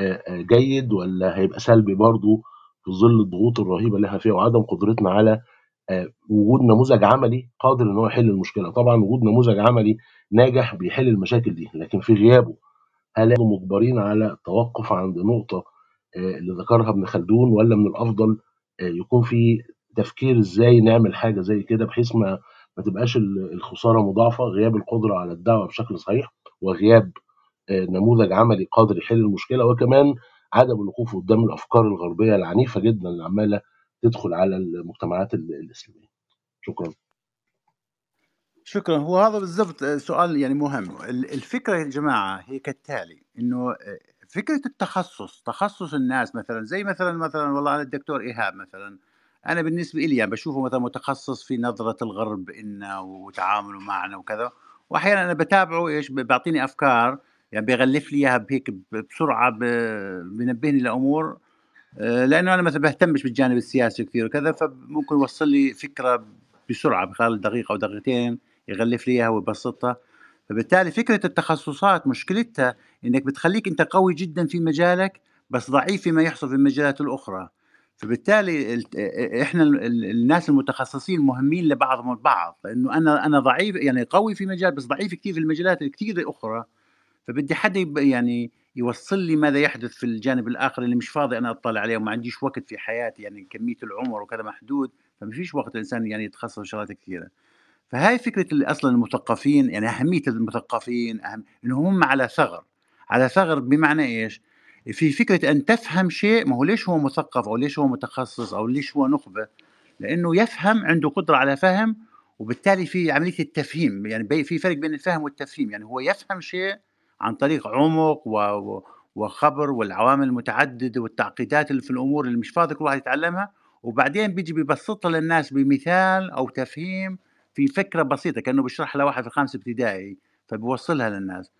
آآ آآ جيد والّا هيبقى سلبي برضه في ظل الضغوط الرهيبة اللي إحنا فيها وعدم قدرتنا على وجود نموذج عملي قادر إن هو يحل المشكلة؟ طبعًا وجود نموذج عملي ناجح بيحل المشاكل دي، لكن في غيابه هل مجبرين على التوقف عند نقطة آآ اللي ذكرها ابن خلدون والّا من الأفضل آآ يكون في التفكير إزاي نعمل حاجة زي كده بحيث ما ما تبقاش ال- الخسارة مضاعفة غياب القدرة على الدعوة بشكل صحيح وغياب آه، نموذج عملي قادر يحل المشكلة وكمان عدم الوقوف قدام الأفكار الغربية العنيفة جدا اللي عمالة تدخل على المجتمعات ال- الإسلامية. شكرا. شكرا. هو هذا بالضبط سؤال يعني مهم. ال- الفكرة يا جماعة هي كالتالي إنه فكرة التخصص تخصص الناس مثلا زي مثلا مثلا والله أنا الدكتور إيهاب مثلا. أنا بالنسبة لي يعني بشوفه مثلا متخصص في نظرة الغرب إلنا وتعامله معنا وكذا. واحيانا أنا بتابعه إيش بيعطيني أفكار يعني بيغلف لي إياها بهيك بسرعة ب- بينبهني لأمور. آه، لأنه أنا مثلا بهتمش بالجانب السياسي كثير وكذا فممكن يوصل لي فكرة بسرعة بخلال دقيقة أو دقيقتين يغلف لي إياها ويبسطها. فبالتالي فكرة التخصصات مشكلتها إنك بتخليك أنت قوي جدا في مجالك بس ضعيف فيما يحصل في المجالات الأخرى. فبالتالي ال- إحنا ال- ال- الناس المتخصصين مهمين لبعضهم البعض لأنه أنا أنا ضعيف يعني قوي في مجال بس ضعيف كثير في المجالات الكثير الأخرى. فبدي حد يب يعني يوصّل لي ماذا يحدث في الجانب الآخر اللي مش فاضي أنا أطّلع عليه وما عنديش وقت في حياتي، يعني كمية العُمر وكذا محدود، فما فيش وقت الإنسان يعني يتخصص شغلات كثيرة. فهاي فكرة ال أصلًا المثقفين يعني أهمية المثقفين أهم إن هم على ثغر، على ثغر بمعنى إيش؟ في فكرة أن تفهم شيء ما هو ليش هو مثقف أو ليش هو متخصص أو ليش هو نخبة؟ لأنه يفهم عنده قدرة على فهم وبالتالي في عملية التفهيم، يعني في فرق بين الفهم والتفهيم، يعني هو يفهم شيء عن طريق عمق و وخبر والعوامل المتعددة والتعقيدات اللي في الأمور اللي مش فاضي كل واحد يتعلمها، وبعدين بييجي بيبسطها للناس بمثال أو تفهيم في فكرة بسيطة كأنه بيشرحها لواحد في خامسة ابتدائي، فبيوصّلها للناس.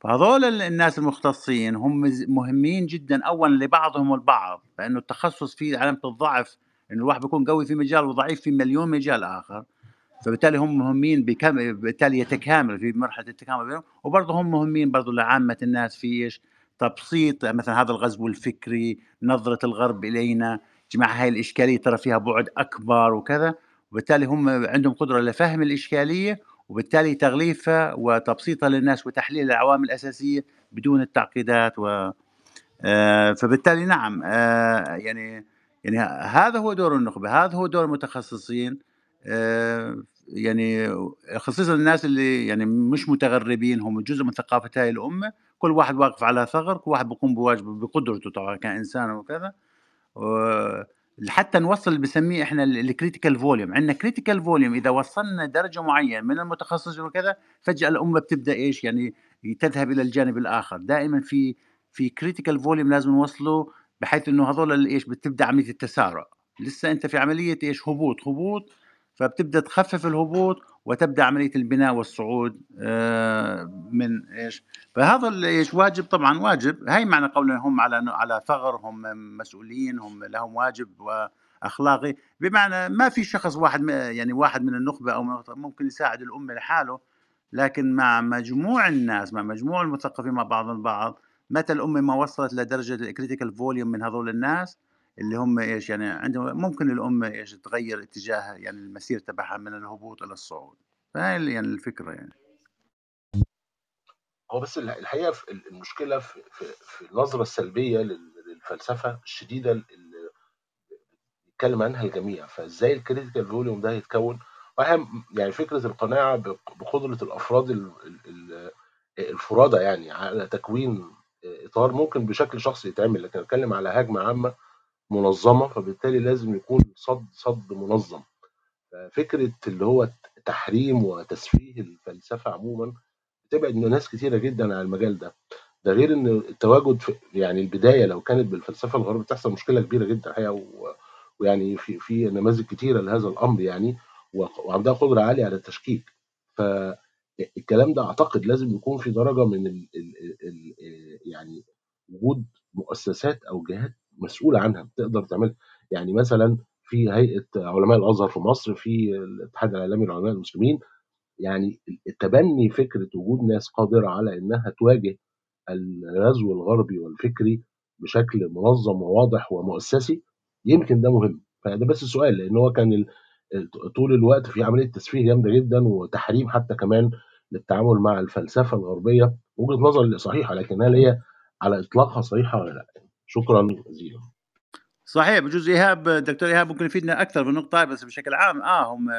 فهذول ال الناس المختصين هم مهمين جدًا أولًا لبعضهم البعض، لأنه التخصص فيه علامة الضعف إنه الواحد بيكون قوي في مجال وضعيف في مليون مجال آخر. فبالتالي هم مهمين بكم بالتالي يتكامل في مرحلة التكامل بينهم وبرضه هم مهمين برضه لعامة الناس في إيش؟ تبسيط مثلا هذا الغزو الفكري، نظرة الغرب إلينا، جماعة هاي الإشكالية ترى فيها بعد أكبر وكذا، وبالتالي هم عندهم قدرة لفهم الإشكالية وبالتالي تغليفها وتبسيطها للناس وتحليل العوامل الأساسية بدون التعقيدات و آآ فبالتالي نعم آآ يعني يعني هذا هو دور النخبة، هذا هو دور المتخصصين آآ يعني خصيصًا الناس اللي يعني مش متغربين هم جزء من ثقافة هاي الأمة، كل واحد واقف على ثغر، كل واحد بيقوم بواجبه بقدرته طبعًا كإنسان وكذا، و لحتى نوصّل اللي بنسميه إحنا ال الcritical volume. عندنا critical volume. إذا وصّلنا درجة معيّنة من المتخصصين وكذا، فجأة الأمة بتبدأ إيش؟ يعني تذهب إلى الجانب الآخر، دائمًا في في critical volume لازم نوصّله بحيث إنه هذول إيش؟ بتبدأ عملية التسارع، لسه أنت في عملية إيش؟ هبوط، هبوط. فبتبدأ تخفف الهبوط وتبدأ عملية البناء والصعود آآ من إيش؟ فهذا ال إيش؟ واجب طبعًا واجب، هاي معنى قولنا هم على على ثغر، هم مسؤولين، هم لهم واجب وأخلاقي، بمعنى ما في شخص واحد يعني واحد من النخبة أو من ممكن يساعد الأمة لحاله، لكن مع مجموع الناس، مع مجموع المثقفين مع بعضهم البعض، متى الأمة ما وصلت لدرجة الcritical volume من هذول الناس اللي هم إيش يعني عندهم ممكن الأمة إيش تغيّر اتجاه يعني المسير تبعها من الهبوط إلى الصعود، فهاي ال يعني الفكرة يعني. هو بس الح- الحقيقة المشكلة في, في, النظرة السلبية لل- للفلسفة الشديدة اللي بيتكلم عنها الجميع. فإزاي ال critical volume ده يتكون واهم يعني فكرة القناعة بق- بقدرة الأفراد ال- ال- ال- الفرادى يعني على تكوين إطار ممكن بشكل شخصي يتعمل. لكن أتكلم على هجمة عامة منظمة فبالتالي لازم يكون صد صد منظم. ففكرة اللي هو تحريم وتسفيه الفلسفة عموما بتبعد ناس كتيرة جدا عن المجال ده. ده غير إن التواجد في يعني البداية لو كانت بالفلسفة الغربية بتحصل مشكلة كبيرة جدا الحقيقة و- ويعني في في نماذج كتيرة لهذا الأمر يعني وعندها قدرة عالية على التشكيك. فالكلام ده أعتقد لازم يكون في درجة من ال ال ال ال يعني وجود مؤسسات أو جهات مسؤوله عنها تقدر تعمل يعني مثلا في هيئة علماء الأزهر في مصر في الاتحاد العالمي للعلماء المسلمين يعني تبني فكرة وجود ناس قادرة على إنها تواجه الغزو الغربي والفكري بشكل منظم وواضح ومؤسسي يمكن ده مهم. فده بس السؤال لأن هو كان طول الوقت في عملية تسفيه جامدة جدا وتحريم حتى كمان للتعامل مع الفلسفة الغربية. وجهة نظر صحيحة لكن هل هي على إطلاقها صحيحة ولا لأ؟ شكرا جزيلا. صحيح بجوز إيهاب دكتور إيهاب ممكن يفيدنا أكثر بالنقطه هاي بس بشكل عام آه هم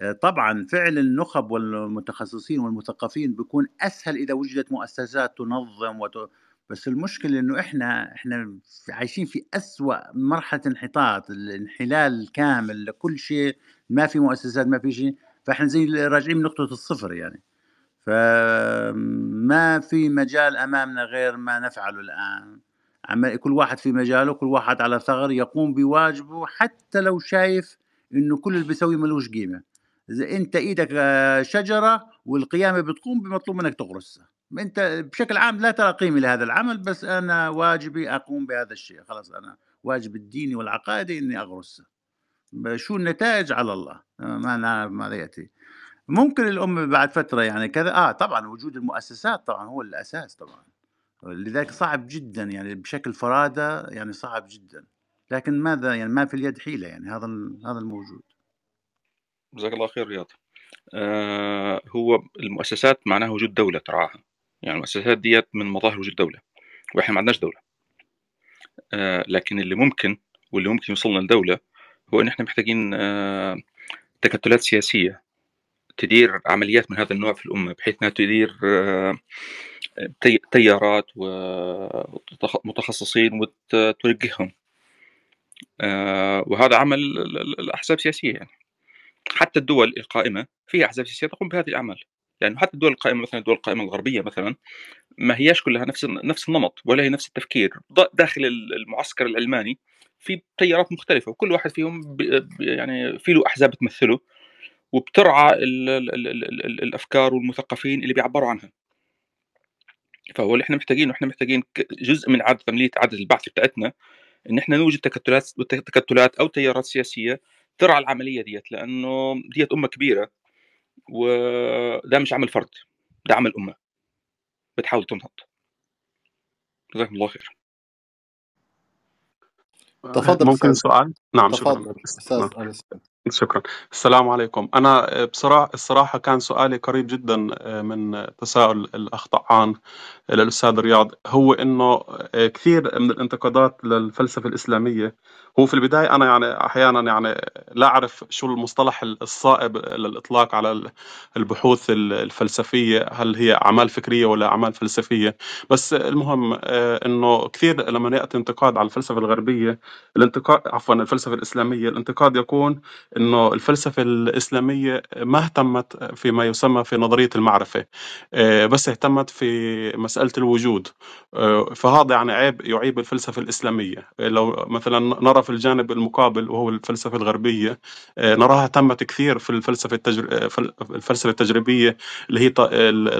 آه، طبعا فعل النخب والمتخصصين والمثقفين بيكون أسهل إذا وجدت مؤسسات تنظم وت... بس المشكلة إنه إحنا إحنا عايشين في أسوأ مرحلة انحطاط الانحلال كامل لكل شيء ما في مؤسسات ما في شيء فإحنا زي راجعين من نقطه الصفر يعني فما في مجال أمامنا غير ما نفعله الآن عمال كل واحد في مجاله كل واحد على ثغر يقوم بواجبه حتى لو شايف إنه كل اللي بيسويه ملوش قيمة. إذا أنت إيدك آه، شجرة والقيامة بتقوم بمطلوب منك تغرسها أنت بشكل عام لا ترى قيمة لهذا العمل بس أنا واجبي أقوم بهذا الشيء. خلاص أنا واجب الديني والعقائدي إني اغرسها شو النتائج؟ على الله. ما نعرف ماذا يأتي. ممكن الأم بعد فترة يعني كذا. آه طبعا وجود المؤسسات طبعا هو الأساس طبعا. لذلك صعب جدا يعني بشكل فرادى يعني صعب جدا. لكن ماذا يعني ما في اليد حيلة يعني هذا هذا الموجود. جزاك الله خير رياض. آه هو المؤسسات معناها وجود دولة ترعاها يعني المؤسسات ديت من مظاهر وجود دولة وإحنا ما عندناش دولة. آه لكن اللي ممكن واللي ممكن يوصلنا لدولة هو إن إحنا محتاجين آه تكتلات سياسية تدير عمليات من هذا النوع في الأمة بحيث أنها تدير آه تيارات ومتخصصين وتوجههم آه، وهذا عمل الأحزاب السياسية يعني. حتى الدول القائمة فيها أحزاب سياسية تقوم بهذه الأعمال يعني حتى الدول القائمة مثلا الدول القائمة الغربية مثلا ما هياش كلها نفس نفس النمط ولا هي نفس التفكير. داخل المعسكر العلماني في تيارات مختلفة وكل واحد فيهم يعني في له أحزاب تمثله. وبترعى الأفكار والمثقفين اللي بيعبروا عنها. فهو اللي إحنا محتاجينه. إحنا محتاجين جزء من عدد عمليه عدد البحث بتاعتنا إن إحنا نوجد تكتلات تكتلات أو تيارات سياسية ترعى العملية ديت لأنه ديت أمة كبيرة وده مش عمل فرد ده عمل أمة. بتحاول تنهض. جزاكم الله خير. تفضل ممكن أستاذ. سؤال؟ نعم تفضل شكرا أستاذ نعم. أنس شكرا. السلام عليكم. أنا بصراحة الصراحة كان سؤالي قريب جدا من تساؤل الأخ طعان للأستاذ رياض. هو إنه كثير من الانتقادات للفلسفة الإسلامية هو في البداية أنا يعني أحيانا يعني لا أعرف شو المصطلح الصائب للإطلاق على البحوث الفلسفية هل هي أعمال فكرية ولا أعمال فلسفية. بس المهم إنه كثير لما يأتي انتقاد على الفلسفة الغربية الانتقاد عفوا الفلسفة الإسلامية الانتقاد يكون إنه الفلسفة الإسلامية ما اهتمت فيما يسمى في نظرية المعرفة آه، بس اهتمت في مسألة الوجود آه، فهذا يعني عيب يعيب الفلسفة الإسلامية. لو مثلا نرى في الجانب المقابل وهو الفلسفة الغربية آه، نراها اهتمت كثير في الفلسفة التجر... الفلسفة التجريبية اللي هي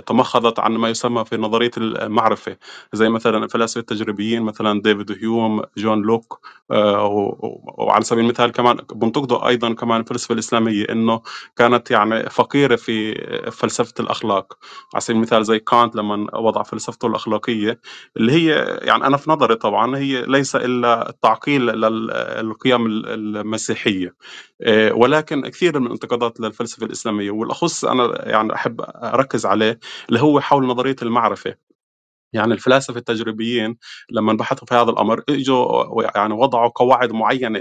تمخضت عن ما يسمى في نظرية المعرفة. زي مثلا الفلاسفه التجريبيين مثلا ديفيد هيوم جون لوك وعلى سبيل المثال كمان بنتقدوا أيضا كمان الفلسفه الاسلاميه إنه كانت يعني فقيرة في فلسفة الأخلاق. على سبيل المثال زي كانت لما وضع فلسفته الأخلاقية اللي هي يعني أنا في نظري طبعا هي ليس إلا التعقيل للقيم المسيحية. آه، ولكن كثير من الانتقادات للفلسفة الإسلامية والأخص أنا يعني أحب أركز عليه اللي هو حول نظرية المعرفة. يعني الفلاسفة التجريبيين لما بحثوا في هذا الأمر إجوا يعني وضعوا قواعد معينة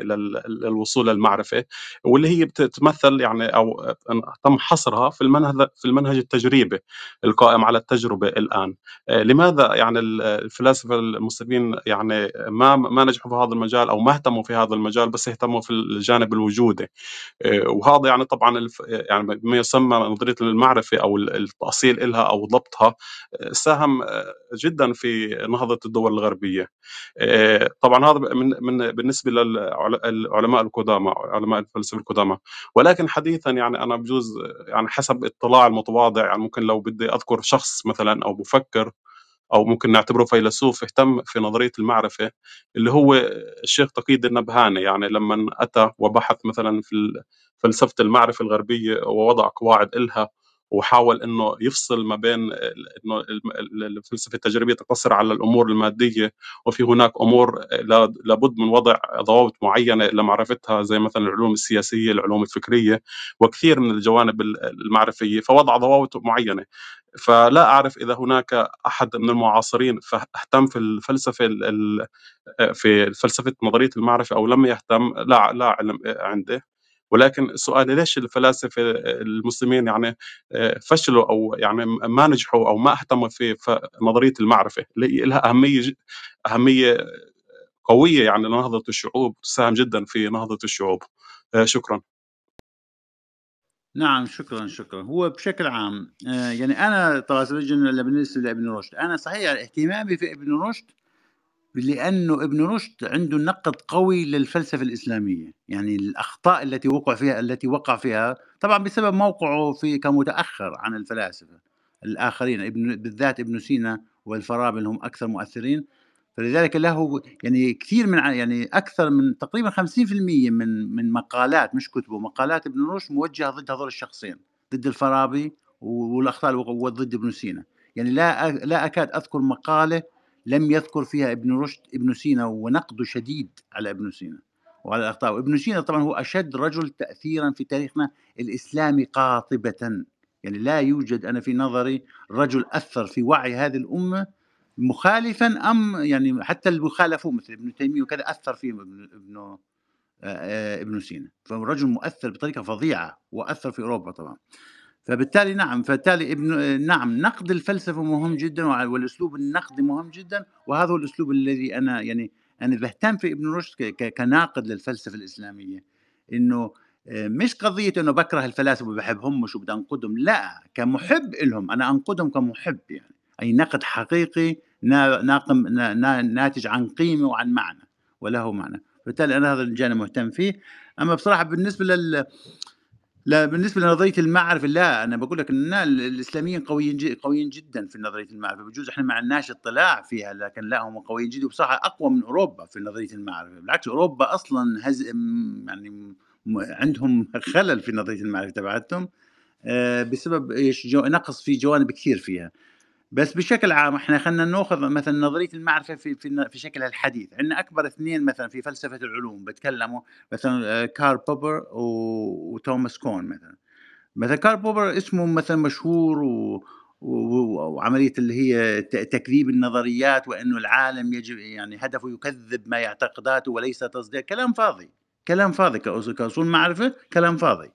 للوصول للمعرفة واللي هي بتتمثل يعني أو تم حصرها في المنهج في المنهج التجريبي القائم على التجربة الآن. آه، لماذا يعني الفلاسفة المسلمين يعني ما ما نجحوا في هذا المجال أو ما اهتموا في هذا المجال بس اهتموا في الجانب الوجودي؟ آه، وهذا يعني طبعا يعني ما يسمى نظرية المعرفة أو التأصيل لها أو ضبطها آه، ساهم جدا في نهضة الدول الغربية. آه، طبعا هذا من من بالنسبة للعلماء القدامى علماء الفلسفة القدامى. ولكن حديثا يعني أنا بجوز يعني حسب اطلاع المتواضع يعني ممكن لو بدي أذكر شخص مثلا أو مفكر أو ممكن نعتبره فيلسوف اهتم في نظرية المعرفة اللي هو الشيخ تقي الدين النبهاني. يعني لما أتى وبحث مثلا في فلسفة المعرفة الغربية ووضع قواعد إلها وحاول إنه يفصل ما بين إنه الفلسفة التجريبية تقتصر على الأمور المادية وفي هناك أمور لا- لابد من وضع ضوابط معينة لمعرفتها زي مثلا العلوم السياسية، العلوم الفكرية وكثير من الجوانب ال- المعرفية فوضع ضوابط معينة. فلا أعرف إذا هناك أحد من المعاصرين فاهتم في الفلسفة ال- ال- في فلسفة نظرية المعرفة أو لم يهتم لا لا علم عنده ولكن سؤالي ليش الفلاسفة المسلمين يعني آه، فشلوا أو يعني ما نجحوا أو ما اهتموا في نظرية المعرفة؟ اللي لها أهمية أهمية قوية يعني لنهضة الشعوب تساهم جدا في نهضة الشعوب. آه، شكرا. نعم شكرا شكرا. هو بشكل عام آه، يعني أنا طبعا بالنسبة لابن رشد. أنا صحيح اهتمامي في ابن رشد لأنه ابن رشد عنده نقد قوي للفلسفة الإسلامية. يعني الأخطاء التي وقع فيها التي وقع فيها طبعا بسبب موقعه في كمتأخر عن الفلاسفة. الآخرين ابن بالذات ابن سينا والفارابي هم أكثر مؤثرين. فلذلك له يعني كثير من يعني أكثر من تقريبا 50% من من مقالات مش كتبه مقالات ابن رشد موجهة ضد هذول الشخصين ضد الفارابي والأخطاء وضد ابن سينا. يعني لا لا أكاد أذكر مقالة لم يذكر فيها ابن رشد ابن سينا ونقده شديد على ابن سينا وعلى الاخطاء وابن سينا طبعا هو أشد رجل تاثيرا في تاريخنا الإسلامي قاطبة. يعني لا يوجد أنا في نظري رجل أثر في وعي هذه الأمة مخالفا أم يعني حتى اللي خالفوه مثل ابن تيمية وكذا أثر فيه ابن ابن آه، آه، ابن سينا. فرجل مؤثر بطريقة فظيعة وأثر في أوروبا طبعا. فبالتالي نعم فبالتالي ابن نعم نقد الفلسفة مهم جدا والأسلوب النقدي مهم جدا وهذا هو الأسلوب الذي أنا يعني أنا بهتم في ابن رشد كناقد للفلسفة الإسلامية. إنه آه، مش قضية إنه بكره الفلاسفة وبحبهم مش وبدي أنقدهم لا كمحب لهم أنا أنقدهم كمحب يعني. أي نقد حقيقي نا- ناقم نا- نا- ناتج عن قيمة وعن معنى وله معنى. بالتالي أنا هذا الجانب مهتم فيه. أما بصراحة بالنسبة لل لا بالنسبة لنظرية المعرفة لا أنا بقول لك إن ال- الإسلاميين قويين قويين جدا في نظرية المعرفة بجوز إحنا ما عندناش اطلاع فيها لكن لا هم قويين جدا وبصراحة أقوى من أوروبا في نظرية المعرفة بالعكس أوروبا أصلا هز يعني عندهم خلل في نظرية المعرفة تبعتهم آه، بسبب جو نقص في جوانب كثير فيها. بس بشكل عام إحنا خلينا نأخذ مثلا نظرية المعرفة في في في شكلها الحديث. عندنا أكبر اثنين مثلا في فلسفة العلوم بتكلموا مثلا آه، كارل بوبر وتوماس كون مثلا. مثلا كارل بوبر اسمه مثلا مشهور و... وعملية اللي هي تكذيب النظريات وإنه العالم يجب يعني هدفه يكذب ما يعتقداته وليس تصديق. كلام فاضي كلام فاضي. كأصول معرفة كلام فاضي.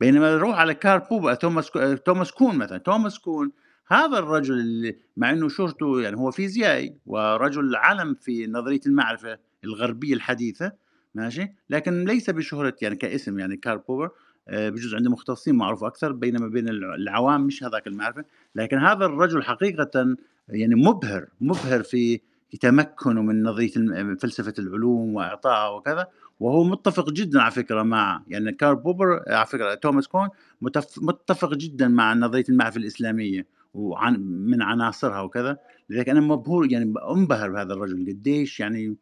بينما نروح على كارل بوبر توماس توماس كون مثلا. توماس كون هذا الرجل اللي مع إنه شهرته يعني هو فيزيائي ورجل علم في نظرية المعرفة الغربية الحديثة ماشي؟ لكن ليس بشهرة يعني كاسم يعني كارل بوبر آه، بجوز عند مختصين معروف أكثر بينما بين الع- العوام مش هذاك المعرفة. لكن هذا الرجل حقيقة يعني مبهر مبهر في تمكنه من نظرية فلسفة العلوم واعطائها وكذا. وهو متفق جدا على فكرة مع يعني كارل بوبر على فكرة توماس كون متف- متفق جدا مع نظرية المعرفة الإسلامية. وعن من عناصرها وكذا. لذلك أنا مبهور يعني انبهر بهذا الرجل قديش يعني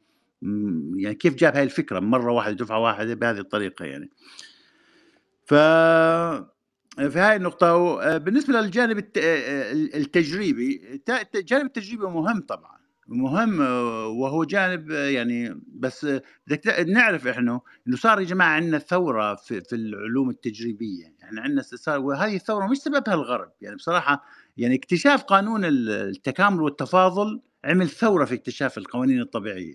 يعني كيف جاب هاي الفكرة مرة واحدة دفعه واحدة بهذه الطريقة يعني. ف في هاي النقطة بالنسبة للجانب الت- التجريبي الت- الجانب التجريبي مهم طبعا مهم وهو جانب يعني بس نعرف إحنا إنه صار يا جماعة عندنا ثورة في, في العلوم التجريبية يعني عندنا صار وهذه الثورة مش سببها الغرب يعني بصراحة يعني اكتشاف قانون ال- التكامل والتفاضل عمل ثورة في اكتشاف القوانين الطبيعية.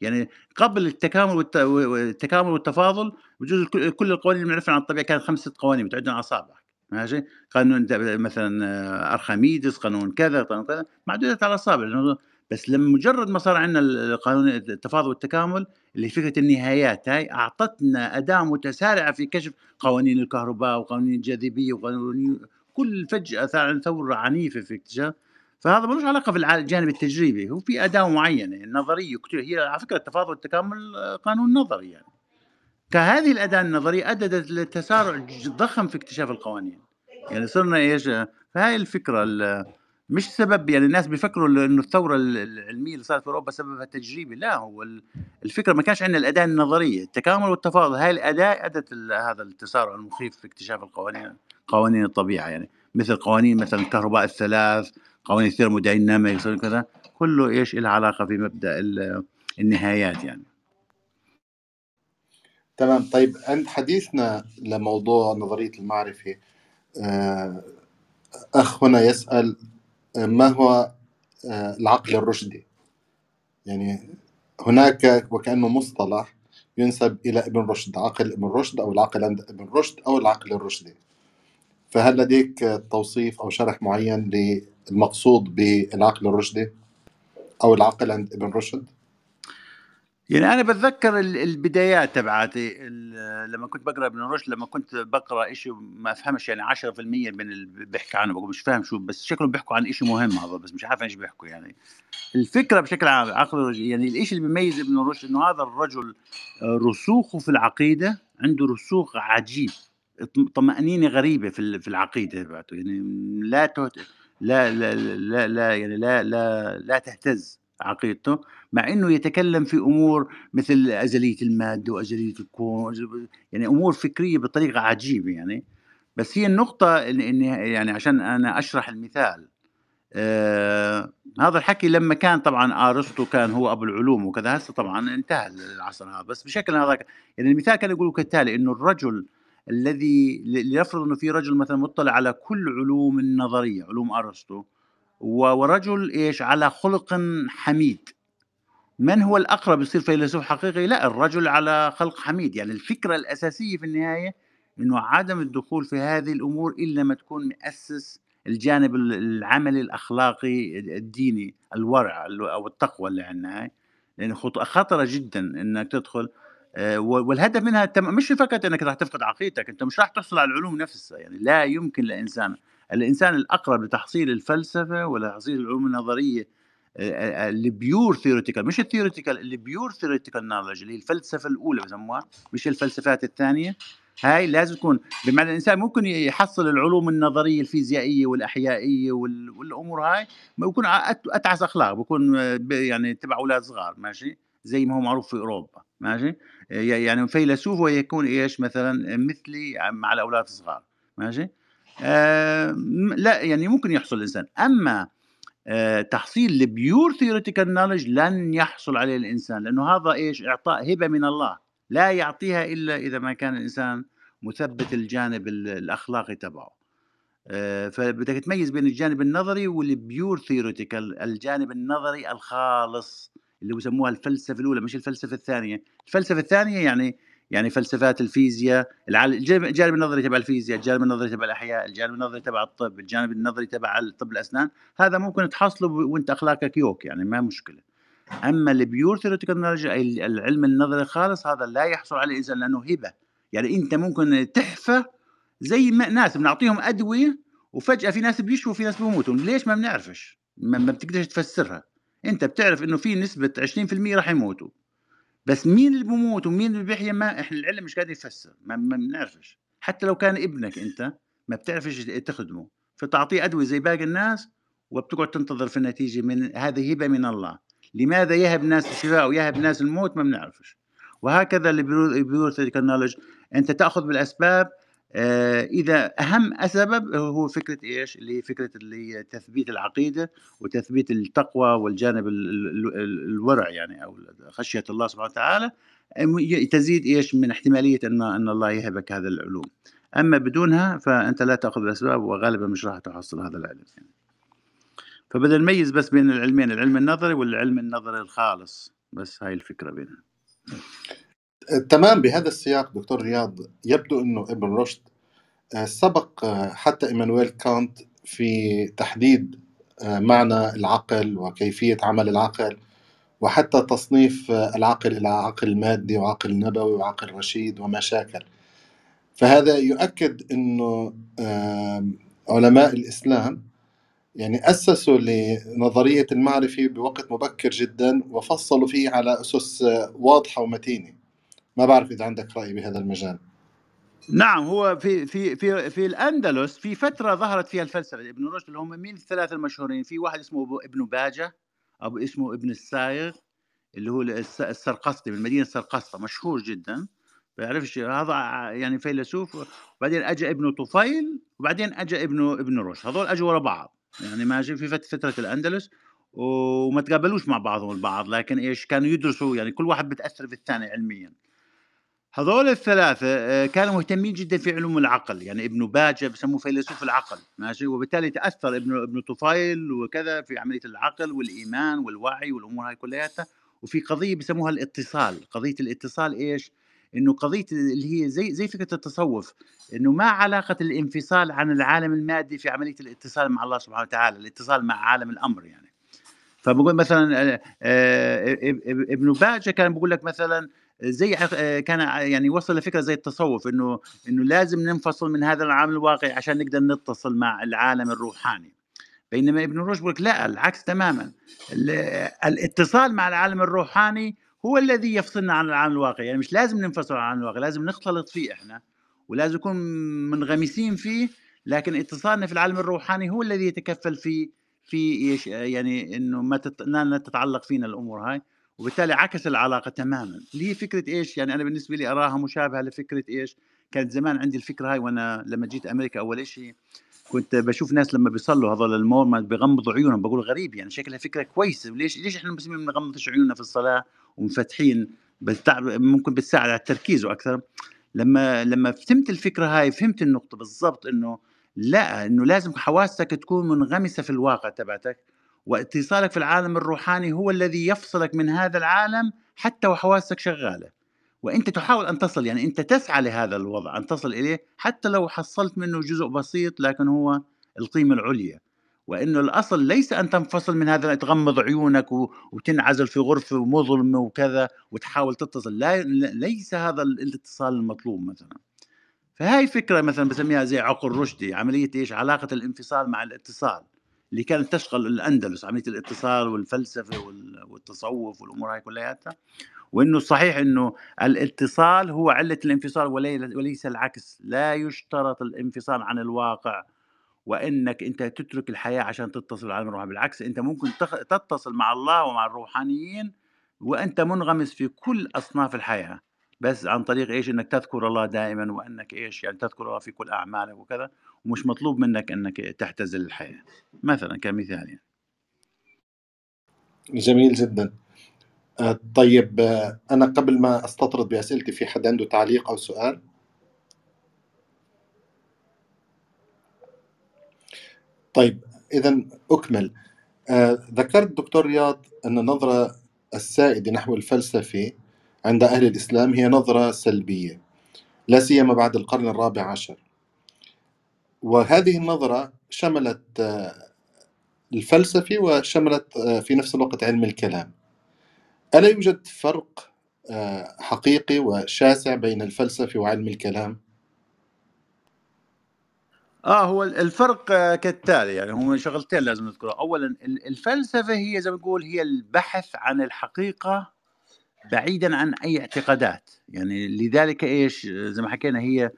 يعني قبل التكامل والت- والتكامل والتفاضل بجوز كل القوانين اللي بنعرفها عن الطبيعة كانت خمسه قوانين بتعدهم على اصابعك ماشي؟ قانون مثلا آه، أرخميدس قانون كذا قانون كذا معدودة على لأنه- بس لما مجرد ما صار عندنا القانون التفاضل والتكامل اللي فكرة النهايات هاي أعطتنا أداة متسارعة في كشف قوانين الكهرباء وقوانين الجاذبية وقوانين كل فجأة صار عندنا ثورة عنيفة في اكتشاف. فهذا ملوش علاقة بالجانب التجريبي. هو في أداة معينة نظرية كتير هي على فكرة التفاضل والتكامل آه، قانون نظري يعني. كهذه الأداة النظرية ادت لتسارع ضخم في اكتشاف القوانين. يعني صرنا إيش فهاي الفكرة ال- مش سبب يعني الناس بيفكروا إنه الثورة ال- العلمية اللي صارت في أوروبا سببها تجريبي. لا هو ال- الفكرة ما كانش عندنا الأداة النظرية. التكامل والتفاضل هاي الأداة أدت هذا التسارع المخيف في اكتشاف القوانين. قوانين الطبيعة يعني. مثل قوانين مثلا الكهرباء الثلاث قوانين الثيرموداينامكس كذا كله إيش له علاقة في مبدأ النهايات يعني. تمام. طيب عند حديثنا لموضوع نظرية المعرفة آه، أخ هنا يسأل ما هو آه، العقل الرشدي؟ يعني هناك وكأنه مصطلح ينسب إلى ابن رشد عقل ابن رشد أو العقل عند ابن رشد أو العقل الرشدي. فهل لديك توصيف أو شرح معين للمقصود بالعقل الرشدي أو العقل عند ابن رشد؟ يعني أنا بتذكر البدايات تبعاتي. لما كنت بقرأ ابن رشد لما كنت بقرأ شيء ما أفهمش يعني 10% من اللي بيحكي عنه بقول مش فاهم شو بس شكلهم بيحكوا عن شيء مهم هذا بس مش عارف إيش بيحكوا يعني. الفكرة بشكل عام عقل يعني الشيء اللي بيميز ابن رشد إنه هذا الرجل رسوخه في العقيدة عنده رسوخ عجيب. طمأنينة غريبة في في العقيدة تبعته يعني لا تهت... لا لا لا لا يعني لا لا لا تهتز عقيدته مع إنه يتكلم في أمور مثل أزلية الماده وأزلية الكون يعني أمور فكرية بطريقة عجيبة يعني. بس هي النقطة اني يعني عشان أنا أشرح المثال آه هذا الحكي لما كان طبعا أرسطو كان هو أبو العلوم وكذا هسه طبعا انتهى العصر هذا بس بشكل هذا يعني المثال كان يقول كالتالي إنه الرجل الذي لنفرض إنه في رجل مثلا مطلع على كل علوم النظرية علوم أرسطو ورجل إيش؟ على خلق حميد. من هو الأقرب يصير فيلسوف حقيقي؟ لا الرجل على خلق حميد. يعني الفكرة الأساسية في النهاية إنه عدم الدخول في هذه الأمور إلا ما تكون مؤسس الجانب العملي الأخلاقي الديني الورع أو التقوى اللي عندنا. هاي لأنه خطرة جدا إنك تدخل والهدف منها مش فقط إنك راح تفقد عقيدتك أنت مش راح تحصل على العلوم نفسها يعني لا يمكن لإنسان الإنسان الأقرب لتحصيل الفلسفة ولا تحصيل العلوم النظرية ال pure theoretical مش ال theoretical ال pure theoretical knowledge اللي هي الفلسفة الأولى بسموها مش الفلسفات الثانية هاي لازم تكون بمعنى الإنسان ممكن يحصل العلوم النظرية الفيزيائية والأحيائية والأمور هاي بيكون أتعس أخلاق بيكون يعني تبع أولاد صغار ماشي زي ما هو معروف في أوروبا. ماشي؟ يعني فيلسوف ويكون إيش مثلا مثلي مع الاولاد الصغار ماشي؟ آه لا يعني ممكن يحصل الانسان أما آه تحصيل ال pure theoretical knowledge لن يحصل عليه الإنسان لأنه هذا إيش؟ إعطاء هبة من الله. لا يعطيها إلا إذا ما كان الإنسان مثبت الجانب الأخلاقي تبعه. آه فبدك تميز بين الجانب النظري وال pure theoretical الجانب النظري الخالص. اللي بسموها الفلسفة الأولى مش الفلسفة الثانية. الفلسفة الثانية يعني يعني فلسفات الفيزياء الجانب النظري تبع الفيزياء الجانب النظري تبع الأحياء الجانب النظري تبع الطب الجانب النظري تبع طب الأسنان. هذا ممكن تحصله وأنت أخلاقك يوك يعني ما مشكلة. أما ال pure theoretical العلم النظري الخالص هذا لا يحصل عليه الإنسان لأنه هبة. يعني أنت ممكن تحفى زي ما ناس بنعطيهم أدوية وفجأة في ناس بيشفوا وفي ناس بيموتوا. ليش ما بنعرفش؟ ما بتقدرش تفسرها. أنت بتعرف إنه في نسبة 20% راح يموتوا. بس مين اللي بيموت ومين اللي بيحيى ما إحنا العلم مش قادر يفسر. ما بنعرفش. حتى لو كان ابنك أنت ما بتعرفش تخدمه. فتعطيه أدوية زي باقي الناس وبتقعد تنتظر في النتيجه من هذه هبة من الله. لماذا يهب الناس الشفاء ويهب الناس الموت؟ ما بنعرفش. وهكذا اللي نولج أنت تأخذ بالأسباب إذا أهم سبب هو فكرة إيش؟ اللي فكرة اللي تثبيت العقيدة وتثبيت التقوى والجانب الورع يعني أو خشية الله سبحانه وتعالى تزيد إيش؟ من احتمالية إن إن الله يهبك هذا العلوم. أما بدونها فأنت لا تأخذ الأسباب وغالبا مش راح تحصل هذا العلم يعني. فبدنا نميز بس بين العلمين العلم النظري والعلم النظري الخالص. بس هاي الفكرة بينها تمام بهذا السياق دكتور رياض يبدو إنه إبن رشد آه، سبق آه، حتى إيمانويل كانت في تحديد آه، معنى العقل وكيفية عمل العقل وحتى تصنيف العقل إلى عقل مادي وعقل نبوي وعقل رشيد وما شاكل. فهذا يؤكد إنه علماء الإسلام يعني أسسوا لنظرية المعرفة بوقت مبكر جدا وفصلوا فيه على أسس واضحة ومتينة. ما بعرف إذا عندك رأي بهذا المجال. نعم هو في في في في الأندلس في فترة ظهرت فيها الفلسفة. ابن رشد اللي هم مين؟ الثلاثة المشهورين. في واحد اسمه ابن باجة ابو اسمه ابن السايغ اللي هو السرقسطي من مدينه سرقسطه مشهور جدا. بيعرفش هذا يعني فيلسوف. وبعدين اجى ابنه طفيل وبعدين اجى ابنه ابن رشد. هذول أجوا ورا بعض. يعني ماشي في فت- فترة الأندلس وما تقابلوش مع بعضهم البعض. لكن إيش؟ كانوا يدرسوا يعني كل واحد بتأثر في الثاني علميا. هذول الثلاثة آه، كانوا مهتمين جدا في علوم العقل. يعني ابن باجة بسموه فيلسوف العقل ماشي؟ وبالتالي تأثر ابن ابن طفيل وكذا في عملية العقل والإيمان والوعي والأمور هاي كلياتها. وفي قضية بسموها الاتصال. قضية الاتصال إيش؟ إنه قضية اللي هي زي زي فكرة التصوف إنه ما علاقة الانفصال عن العالم المادي في عملية الاتصال مع الله سبحانه وتعالى الاتصال مع عالم الأمر يعني. فبقول مثلا آه، آه، اب- إبن باجة كان بقول لك مثلا زي آه، كان يعني وصل لفكرة زي التصوف إنه إنه لازم ننفصل من هذا العالم الواقعي عشان نقدر نتصل مع العالم الروحاني. بينما ابن رشد بيقول لا العكس تماما. ال- الاتصال مع العالم الروحاني هو الذي يفصلنا عن العالم الواقعي. يعني مش لازم ننفصل عن العالم الواقعي لازم نختلط فيه إحنا ولازم نكون منغمسين فيه لكن اتصالنا في العالم الروحاني هو الذي يتكفل في في إيش يعني إنه ما تتعلق فينا الأمور هاي. وبالتالي عكس العلاقة تماما. اللي هي فكرة إيش؟ يعني أنا بالنسبة لي أراها مشابهة لفكرة إيش؟ كانت زمان عندي الفكرة هاي وأنا لما جيت أمريكا أول شيء كنت بشوف ناس لما بيصلوا هذول المورمون بيغمضوا عيونهم بقول غريب يعني شكلها فكرة كويسة. ليش؟ ليش إحنا المسلمين ما بنغمضش عيوننا في الصلاة ومفتحين بتع... ممكن بتساعد على التركيز وأكثر؟ لما لما فهمت الفكرة هاي فهمت النقطة بالضبط إنه لا إنه لازم حواسك تكون منغمسة في الواقع تبعتك. واتصالك في العالم الروحاني هو الذي يفصلك من هذا العالم حتى وحواسك شغالة. وأنت تحاول أن تصل يعني أنت تسعى لهذا الوضع أن تصل إليه حتى لو حصلت منه جزء بسيط لكن هو القيمة العليا. وإنه الأصل ليس أن تنفصل من هذا تغمض عيونك وتنعزل في غرفة مظلمه وكذا وتحاول تتصل. لا ليس هذا الاتصال المطلوب مثلا. فهاي فكرة مثلا بسميها زي عقل رشدي عملية إيش؟ علاقة الانفصال مع الاتصال. اللي كانت تشغل الأندلس عملية الاتصال والفلسفة وال- والتصوف والأمور هاي كلياتها وإنه صحيح إنه الاتصال هو علة الانفصال ولي- وليس العكس. لا يشترط الانفصال عن الواقع وإنك أنت تترك الحياة عشان تتصل بالعالم الروحاني بالعكس أنت ممكن تتصل مع الله ومع الروحانيين وأنت منغمس في كل أصناف الحياة. بس عن طريق إيش؟ إنك تذكر الله دائما وأنك إيش؟ يعني تذكر الله في كل أعمالك وكذا ومش مطلوب منك إنك تعتزل الحياة. مثلا كمثال يعني. جميل جدا. آه، طيب آه، أنا قبل ما أستطرد بأسئلتي في حد عنده تعليق أو سؤال؟ طيب إذا أكمل. آه، ذكرت دكتور رياض أن النظرة السائدة نحو الفلسفة عند أهل الإسلام هي نظرة سلبية لا سيما بعد القرن الرابع عشر. وهذه النظرة شملت آه، الفلسفة وشملت آه، في نفس الوقت علم الكلام. ألا يوجد فرق آه، حقيقي وشاسع بين الفلسفة وعلم الكلام؟ آه هو الفرق كالتالي يعني هم شغلتين لازم نذكرها اولا ال- الفلسفة هي زي ما نقول هي البحث عن الحقيقة بعيدا عن أي اعتقادات. يعني لذلك إيش زي ما حكينا هي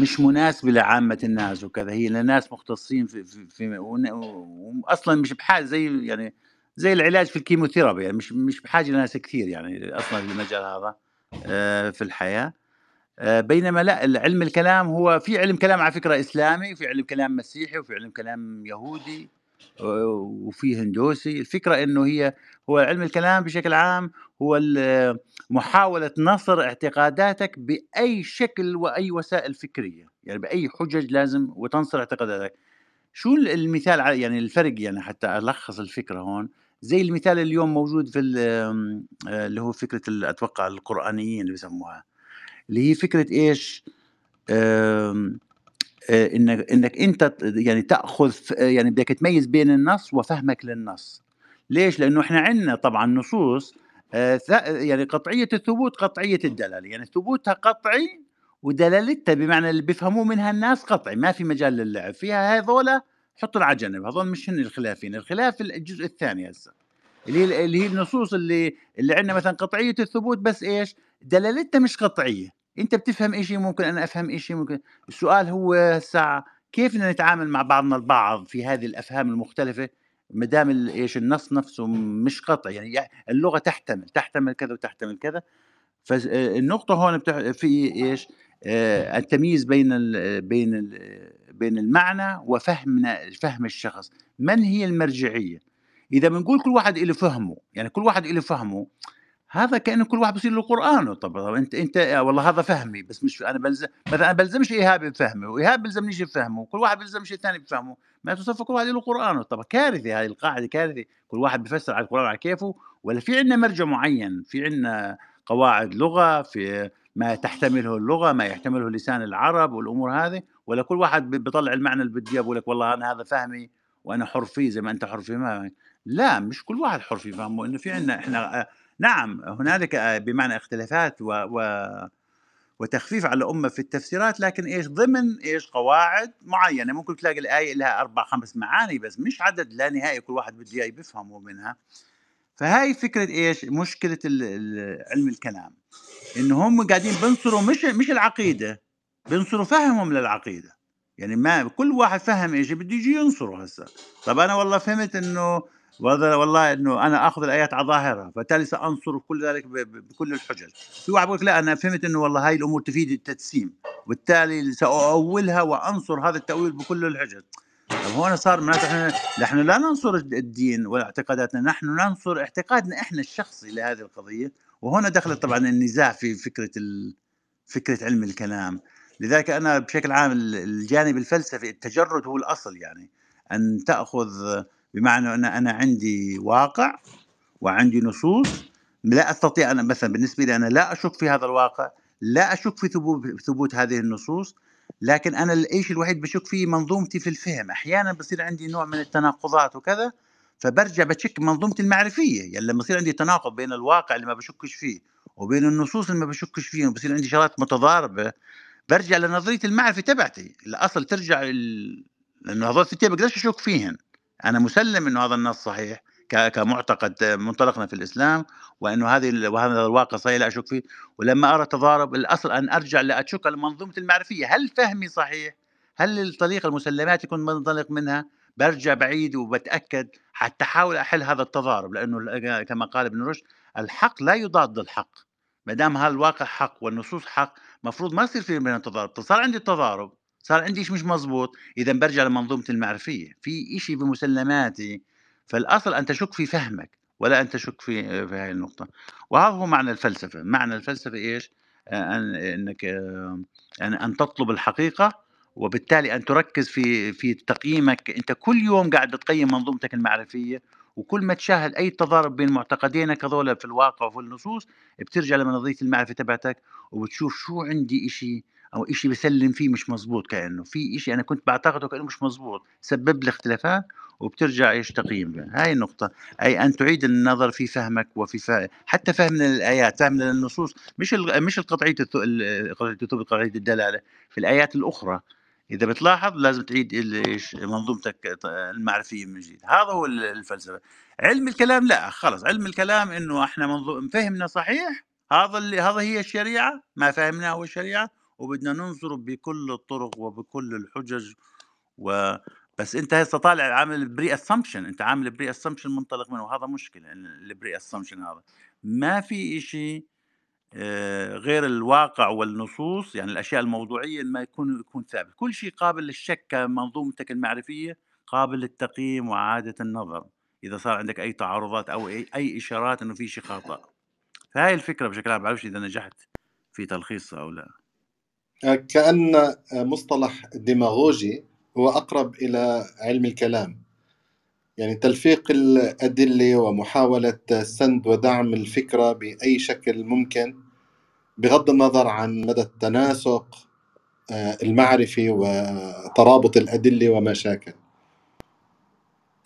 مش مناسبه لعامة الناس وكذا. هي لناس مختصين في في, في واصلا مش بحاجة زي يعني زي العلاج في الكيموثيرابي. يعني مش مش بحاجة لناس كثير يعني أصلا في المجال هذا آه، في الحياة. آه، بينما لا علم الكلام هو في علم كلام على فكرة إسلامي وفي علم كلام مسيحي وفي علم كلام يهودي. وفي هندوسي. الفكرة إنه هي هو علم الكلام بشكل عام هو ال- محاولة نصر اعتقاداتك بأي شكل وأي وسائل فكرية. يعني بأي حجج لازم وتنصر اعتقاداتك. شو ال- المثال على- يعني الفرق يعني حتى ألخص الفكرة هون. زي المثال اليوم موجود في ال- اللي هو فكرة ال- أتوقع القرآنيين اللي بيسموها. اللي هي فكرة إيش؟ آه، انك إنك أنت يعني تأخذ ف- يعني بدك تميز بين النص وفهمك للنص. ليش؟ لأنه إحنا عندنا طبعا نصوص آه، يعني قطعية الثبوت قطعية الدلالة، يعني ثبوتها قطعي ودلالتها بمعنى اللي بيفهموه منها الناس قطعي. ما في مجال للعب. فيها هذولا حطوا على جنب. هذول مش هن الخلافين. الخلاف الجزء الثاني هسه. اللي هي اللي هي النصوص اللي اللي عندنا مثلا قطعية الثبوت بس إيش؟ دلالتها مش قطعية. أنت بتفهم شيء ممكن أنا أفهم شيء ممكن السؤال هو هسه كيف بدنا نتعامل مع بعضنا البعض في هذه الأفهام المختلفة ما دام إيش النص نفسه مش قطعي يعني يع- اللغة تحتمل تحتمل كذا وتحتمل كذا فالنقطة هون بتح... في إيش؟ آه، التمييز بين ال... بين ال... بين المعنى وفهمنا فهم الشخص، من هي المرجعية؟ إذا بنقول كل واحد له فهمه، يعني كل واحد له فهمه هذا كأنه كل واحد بصير له قرآنه. طب أنت أنت والله هذا فهمي بس مش أنا بلزم مثلا أنا بلزمش ايهاب بفهمه وإيهاب بلزمنيش بفهمه وكل واحد بلزم شيء ثاني بفهمه. ما تصفى كل واحد له قرآنه. طب كارثة هذه القاعدة كارثة. كل واحد بفسر على القرآن على كيفه ولا في عندنا مرجع معين؟ في عندنا قواعد لغة في ما تحتمله اللغة ما يحتمله لسان العرب والأمور هذه ولا كل واحد بيطلع المعنى اللي بده بيقول لك والله أنا هذا فهمي وأنا حر فيه زي ما أنت حر فيه ما لا مش كل واحد حر في فهمه إنه في عندنا إحنا نعم هنالك آه، بمعنى اختلافات و, و وتخفيف على الأمة في التفسيرات لكن إيش ضمن؟ إيش قواعد معينة. ممكن تلاقي الآية لها أربع خمس معاني بس مش عدد لا نهائي كل واحد بده إياه بيفهمه منها. فهاي فكرة إيش؟ مشكلة علم الكلام. إنه هم قاعدين بنصروا مش مش العقيدة بنصروا فهمهم للعقيدة. يعني ما كل واحد فهم إيش بده يجي ينصره هسه. طب أنا والله فهمت إنه والله إنه أنا آخذ الآيات على ظاهرها فبالتالي سأنصر كل ذلك بكل الحجج. في واحد بيقول لا أنا فهمت إنه والله هاي الأمور تفيد التجسيم وبالتالي سأؤولها وأنصر هذا التأويل بكل الحجج. طب هون صار معناته إحنا نحن لا ننصر الدين ولا اعتقاداتنا نحن ننصر اعتقادنا إحنا الشخصي لهذه القضية. وهنا دخلت طبعا النزاع في فكرة فكرة علم الكلام. لذلك أنا بشكل عام الجانب الفلسفي التجرد هو الأصل يعني. أن تأخذ بمعنى أن أنا عندي واقع وعندي نصوص لا أستطيع أنا مثلا بالنسبة لي أنا لا أشك في هذا الواقع لا أشك في ثبوت ثبوت هذه النصوص لكن أنا الشيء الوحيد بشك فيه منظومتي في الفهم. أحيانا بصير عندي نوع من التناقضات وكذا فبرجع بشك منظومتي المعرفية. يعني لما يصير عندي تناقض بين الواقع اللي ما بشكش فيه وبين النصوص اللي ما بشكش فيها وبصير عندي شغلات متضاربة برجع لنظرية المعرفة تبعتي. الأصل ترجع ال... هذول الستين بقدرش أشك فيهن. أنا مسلم إنه هذا النص صحيح كمعتقد منطلقنا في الإسلام وإنه هذه وهذا الواقع صحيح لا أشك فيه ولما أرى تضارب الأصل أن أرجع لأشك على منظومه المعرفية هل فهمي صحيح؟ هل الطريقة المسلمات يكون منطلق منها؟ برجع بعيد وبتأكد حتى أحاول أحل هذا التضارب لأنه كما قال ابن رشد الحق لا يضاد الحق ما دام هذا الواقع حق والنصوص حق مفروض ما يصير في بين التضارب صار عندي التضارب صار عندي شيء مش مزبوط اذا برجع لمنظومه المعرفية. في شيء بمسلماتي فالأصل أن تشك في فهمك ولا أن تشك في في هذه النقطة. وهذا هو معنى الفلسفة. معنى الفلسفة إيش؟ أن إنك يعني أن تطلب الحقيقة وبالتالي أن تركز في في تقييمك. أنت كل يوم قاعد بتقيم منظومتك المعرفية وكل ما تشاهد أي تضارب بين معتقدينك هذول في الواقع وفي النصوص بترجع لمنظيه المعرفة تبعتك وبتشوف شو عندي إشي أو إشي بسلم فيه مش مزبوط كأنه في إشي أنا كنت بعتقده كأنه مش مزبوط سبب لي اختلافات وبترجع إيش تقييم هاي النقطة. أي أن تعيد النظر في فهمك وفي فهم حتى فهمنا للآيات فهمنا للنصوص مش. مش القطعية قطعية الدلالة. في الآيات الأخرى إذا بتلاحظ لازم تعيد منظومتك المعرفية من جديد. هذا هو الفلسفة. علم الكلام لا خلص علم الكلام إنه إحنا منظوم فهمنا صحيح هذا اللي هذا هي الشريعة ما فهمناه هو الشريعة وبدنا ننظر بكل الطرق وبكل الحجج و بس أنت هسه طالع عامل pre-assumption أنت عامل pre-assumption منطلق منه وهذا مشكلة ال pre-assumption هذا. ما في شيء آه، غير الواقع والنصوص يعني الأشياء الموضوعية ما يكون يكون ثابت. كل شيء قابل للشك كمنظومتك المعرفية قابل للتقييم وإعادة النظر. إذا صار عندك أي تعارضات أو أي, أي إشارات إنه في شيء خطا فهاي الفكرة بشكل عام بعرفش إذا نجحت في تلخيصها أو لا. كأن مصطلح ديماغوجي هو أقرب إلى علم الكلام. يعني تلفيق الأدلة ومحاولة سند ودعم الفكرة بأي شكل ممكن بغض النظر عن مدى التناسق آه، المعرفي وترابط الأدلة وما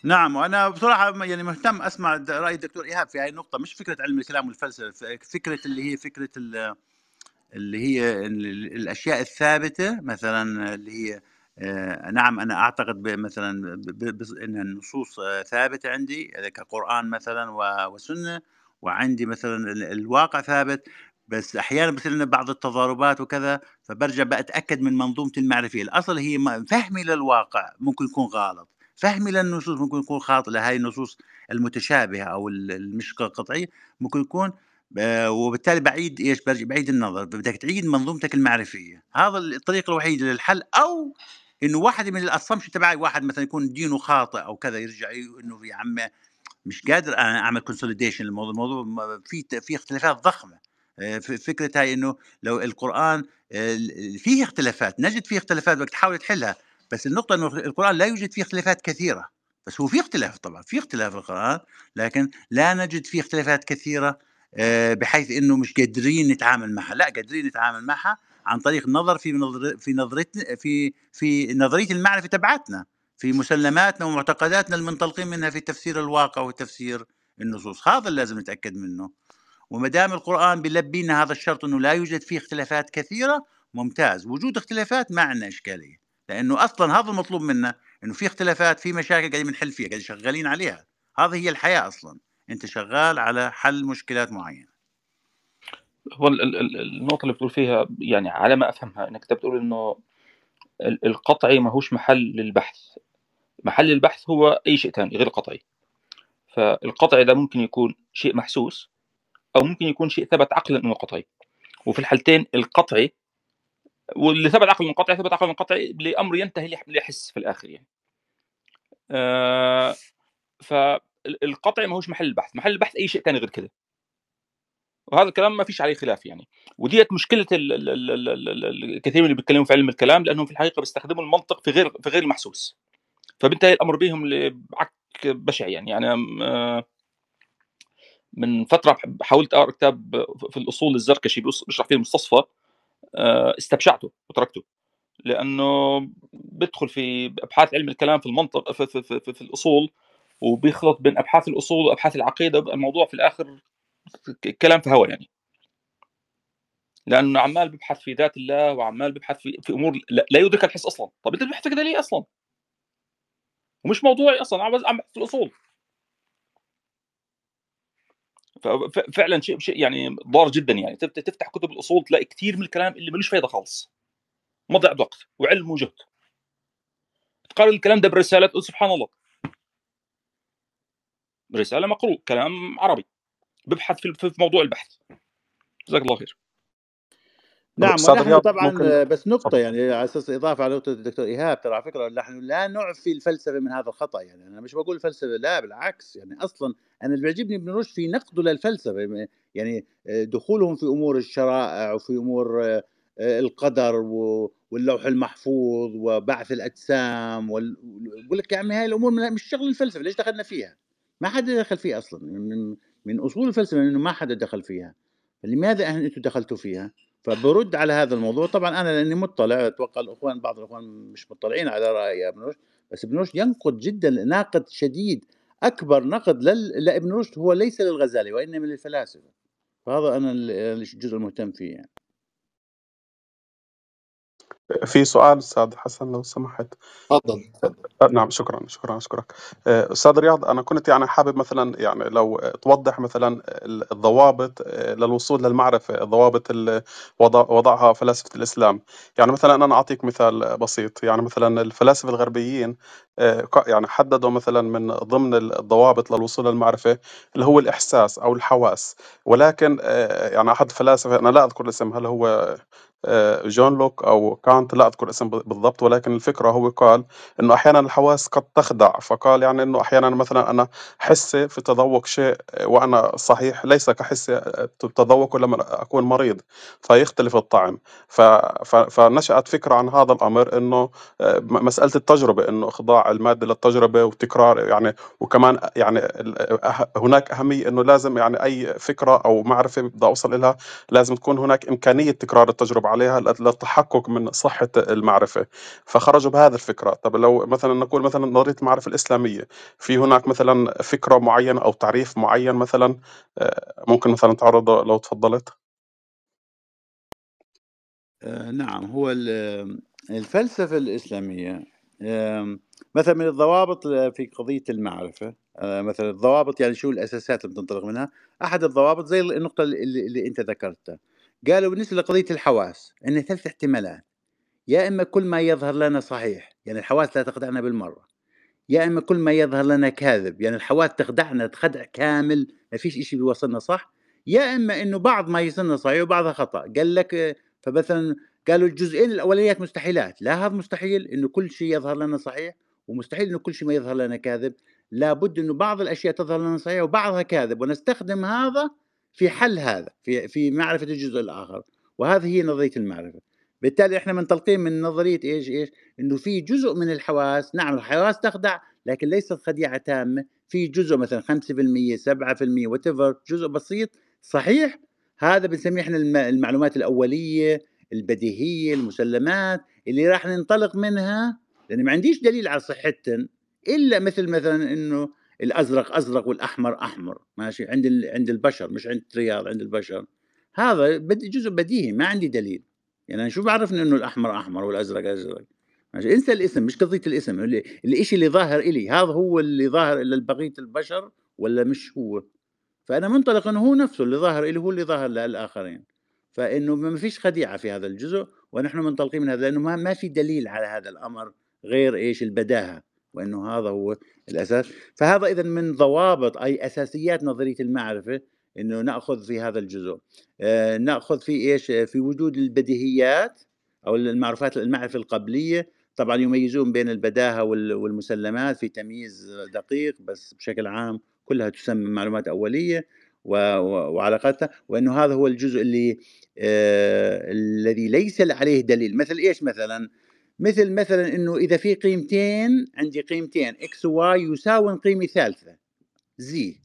نعم وأنا بصراحة يعني مهتم أسمع رأي الدكتور إيهاب في هذه النقطة مش فكرة علم الكلام والفلسفة فكرة اللي هي فكرة اللي هي الأشياء الثابتة مثلا اللي هي آه، نعم أنا أعتقد مثلا إن النصوص آه، ثابتة عندي كقران مثلا وسنة وعندي مثلا الواقع ثابت بس أحيانا بصير لنا بعض التضاربات وكذا فبرجع بتاكد من منظومتي المعرفية. الأصل هي فهمي للواقع ممكن يكون غلط فهمي للنصوص ممكن يكون خاطئ لهي النصوص المتشابهة أو المش قطعيه ممكن يكون وبالتالي بعيد برجع بعيد النظر بدك تعيد منظومتك المعرفية. هذا الطريق الوحيد للحل أو إنه واحد من ال assumption تبعي واحد مثلا يكون دينه خاطئ أو كذا يرجع إنه يا عم مش قادر أنا أعمل consolidation للموضوع. الموضوع في في اختلافات ضخمة. آه، ف- فكرة هاي إنه لو القرآن آه، ال- فيه اختلافات نجد فيه اختلافات بدك تحاول تحلها بس النقطة إنه القرآن لا يوجد فيه اختلافات كثيرة. بس هو في اختلاف طبعا في اختلاف في القرآن لكن لا نجد فيه اختلافات كثيرة آه، بحيث إنه مش قادرين نتعامل معها. لا قادرين نتعامل معها عن طريق النظر في نظر في نظرتنا في في نظرية المعرفة تبعتنا في مسلماتنا ومعتقداتنا المنطلقين منها في تفسير الواقع وتفسير النصوص. هذا اللي لازم نتأكد منه. وما دام القرآن بيلبي لنا هذا الشرط إنه لا يوجد فيه اختلافات كثيرة ممتاز. وجود اختلافات ما عندنا إشكالية لأنه أصلا هذا المطلوب منا إنه في اختلافات في مشاكل قاعدين بنحل فيها قاعدين شغالين عليها. هذه هي الحياة أصلا. أنت شغال على حل مشكلات معينة. هو ال- ال- ال- النقطة اللي بتقول فيها يعني على ما أفهمها إنك أنت بتقول ال- القطعي ماهوش محل للبحث. محل البحث هو أي شيء تاني غير القطعي. فالقطعي ده ممكن يكون شيء محسوس أو ممكن يكون شيء ثبت عقلا إنه قطعي. وفي الحالتين القطعي واللي ثبت عقلا قطعي ثبت عقلا قطعي لأمر ينتهي لح- لحس في الآخر يعني. آه فالقطعي ماهوش محل البحث محل البحث أي شيء تاني غير كده. وهذا الكلام ما فيش عليه خلاف يعني. وديت مشكلة ال ال ال ال ال ال الكثير من اللي بيتكلموا في علم الكلام لأنهم في الحقيقة بيستخدموا المنطق في غير في غير المحسوس. فبالتالي الأمر بهم لعك بشع يعني. أنا آه، من فترة حاولت أقرأ كتاب في الأصول الزركشي بيشرح فيه المستصفى آه، استبشعته وتركته. لأنه بدخل في أبحاث علم الكلام في المنطق في, في, في, في, في الأصول وبيخلط بين أبحاث الأصول وأبحاث العقيدة وبقى الموضوع في الآخر كلام في هوا يعني. لأنه عمال بيبحث في ذات الله وعمال بيبحث في, في أمور لا, يدرك الحس أصلا. طب أنت بتبحث كده ليه أصلا؟ ومش موضوعي أصلا عم عم في الأصول. ففعلا شيء شيء يعني ضار جدا يعني. تفت- تفتح كتب الأصول تلاقي كثير من الكلام اللي ملوش فايدة خالص. مضيع وقت وعلم وجهد تقارن الكلام ده برساله سبحان الله. رسالة مقروء كلام عربي. ببحث في في موضوع البحث. جزاك الله خير. نعم ونحن طبعا ممكن بس نقطة تفضل. يعني على أساس إضافة على نقطة الدكتور إيهاب ترى على فكرة نحن لا نعفي الفلسفة من هذا الخطأ يعني. أنا مش بقول الفلسفة لا بالعكس يعني. أصلا أنا اللي بيعجبني ابن رشد في نقده للفلسفة يعني دخولهم في أمور الشرائع وفي أمور آه، القدر واللوح المحفوظ وبعث الأجسام وال... بقول لك يا عمي هاي الأمور مش شغل الفلسفة ليش دخلنا فيها؟ ما حدا دخل فيها أصلا من من أصول الفلسفة إنه ما حدا دخل فيها فلماذا أنتم دخلتوا فيها؟ فبرد على هذا الموضوع طبعا أنا لأني مطلع أتوقع الأخوان بعض الأخوان مش مطلعين على رأي ابن رشد بس ابن رشد ينقد جدا ناقد شديد أكبر نقد لل... لابن رشد هو ليس للغزالي وإنما للفلاسفة فهذا أنا ال- الجزء المهتم فيه يعني. في سؤال أستاذ حسن لو سمحت. تفضل آه، نعم شكرا شكرا اشكرك آه، أستاذ رياض أنا كنت يعني حابب مثلا يعني لو توضح مثلا الضوابط آه، للوصول للمعرفة الضوابط اللي وضع وضعها فلاسفة الإسلام. يعني مثلا أنا أعطيك مثال بسيط. يعني مثلا الفلاسفة الغربيين آه، ق- يعني حددوا مثلا من ضمن الضوابط للوصول للمعرفة اللي هو الإحساس أو الحواس. ولكن آه، يعني أحد الفلاسفة أنا لا أذكر الاسم هل هو آه، جون لوك أو كانت لا أذكر الاسم بالضبط ولكن الفكرة هو قال إنه أحيانا الحواس قد تخدع. فقال يعني إنه أحيانا مثلا أنا حسي في تذوق شيء وأنا صحيح ليس كحسي تذوقه لما أكون مريض. فيختلف الطعم. ف... ف... فنشأت فكرة عن هذا الأمر إنه آه، م- مسألة التجربة إنه إخضاع المادة للتجربة وتكرار يعني وكمان يعني أه- هناك أهمية إنه لازم يعني أي فكرة أو معرفة بدي أوصل لها لازم تكون هناك إمكانية تكرار التجربة عليها للتحقق من صحة المعرفة. فخرجوا بهذه الفكرة. طب لو مثلا نقول مثلا نظرية المعرفة الإسلامية في هناك مثلا فكرة معينة أو تعريف معين مثلا آه، ممكن مثلا تعرضه لو تفضلت؟ آه، نعم. هو ال- الفلسفة الإسلامية مثلا من الضوابط في قضية المعرفة آه، مثلا الضوابط يعني شو الأساسات اللي بتنطلق منها أحد الضوابط زي النقطة اللي, اللي أنت ذكرتها. قالوا بالنسبة لقضية الحواس أن ثلاث احتمالات يا إما كل ما يظهر لنا صحيح يعني الحواس لا تخدعنا بالمرة يا إما كل ما يظهر لنا كاذب يعني الحواس تخدعنا خدع كامل ما فيش إشي بيوصلنا صح يا إما إنه بعض ما يصير صحيح وبعضها خطأ قال لك فمثلا قالوا الجزئين الأوليات مستحيلات لا هذا مستحيل إنه كل شيء يظهر لنا صحيح ومستحيل إنه كل شيء ما يظهر لنا كاذب لابد إنه بعض الأشياء تظهر لنا صحيحه وبعضها كاذب ونستخدم هذا في حل هذا في في معرفة الجزء الآخر وهذه هي نظرية المعرفة. بالتالي إحنا منطلقين من نظرية إيش إيش؟ إنه في جزء من الحواس نعم الحواس تخدع لكن ليست خديعة تامة. في جزء مثلا 5% 7% وات جزء بسيط صحيح. هذا بنسميه إحنا المعلومات الأولية البديهية المسلمات اللي راح ننطلق منها لأن ما عنديش دليل على صحتهم إلا مثل مثلا إنه الأزرق أزرق والأحمر أحمر ماشي عند عند البشر مش عند الرياض عند البشر. هذا جزء بديهي ما عندي دليل. يعني شو بعرفني إنه الأحمر أحمر والأزرق أزرق؟ ماشي انسى الاسم مش قضية الاسم الشيء اللي ظاهر إلي هذا هو اللي ظاهر لبقيه البشر ولا مش هو؟ فأنا منطلق إنه هو نفسه اللي ظاهر إلي هو اللي ظاهر للآخرين. فإنه ما فيش خديعة في هذا الجزء ونحن منطلقين من هذا لأنه ما, ما في دليل على هذا الأمر غير إيش؟ البداهة. وإنه هذا هو الأساس. فهذا اذا من ضوابط أي أساسيات نظرية المعرفة إنه نأخذ في هذا الجزء. آه نأخذ في إيش؟ في وجود البديهيات أو المعروفات المعرفة القبلية. طبعا يميزون بين البداهة والمسلمات في تمييز دقيق بس بشكل عام كلها تسمى معلومات أولية وعلاقاتها وإنه هذا هو الجزء اللي آه الذي ليس عليه دليل. مثل إيش مثلا؟ مثل مثلا إنه إذا في قيمتين عندي قيمتين X و Y يساوي قيمة ثالثة زي.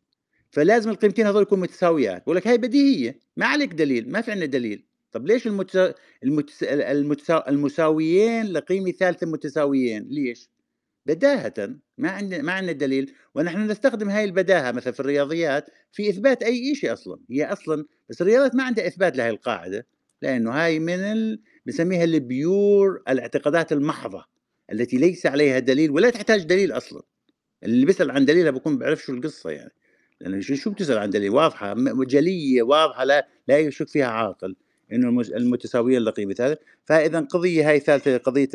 فلازم القيمتين هذول يكونوا متساويات. بقول لك هاي بديهية ما عليك دليل ما في عندنا دليل. طب ليش المتسا... المتسا... المتسا... المساويين لقيمة ثالثة متساويين؟ ليش؟ بداهة ما عندنا ما عندنا دليل. ونحن نستخدم هاي البداهة مثلا في الرياضيات في إثبات أي شيء أصلا. هي أصلا بس الرياضيات ما عندها إثبات لهي القاعدة لأنه هاي من ال... بنسميها البيور الاعتقادات المحضة التي ليس عليها دليل ولا تحتاج دليل أصلا. اللي بيسأل عن دليلها بكون بيعرف شو القصة يعني. لأنه شو بتسأل عن دليل؟ واضحة جلية واضحة لا لا يشك فيها عاقل إنه المتساويين لقيمه هذا فإذا قضية هاي ثالثه قضية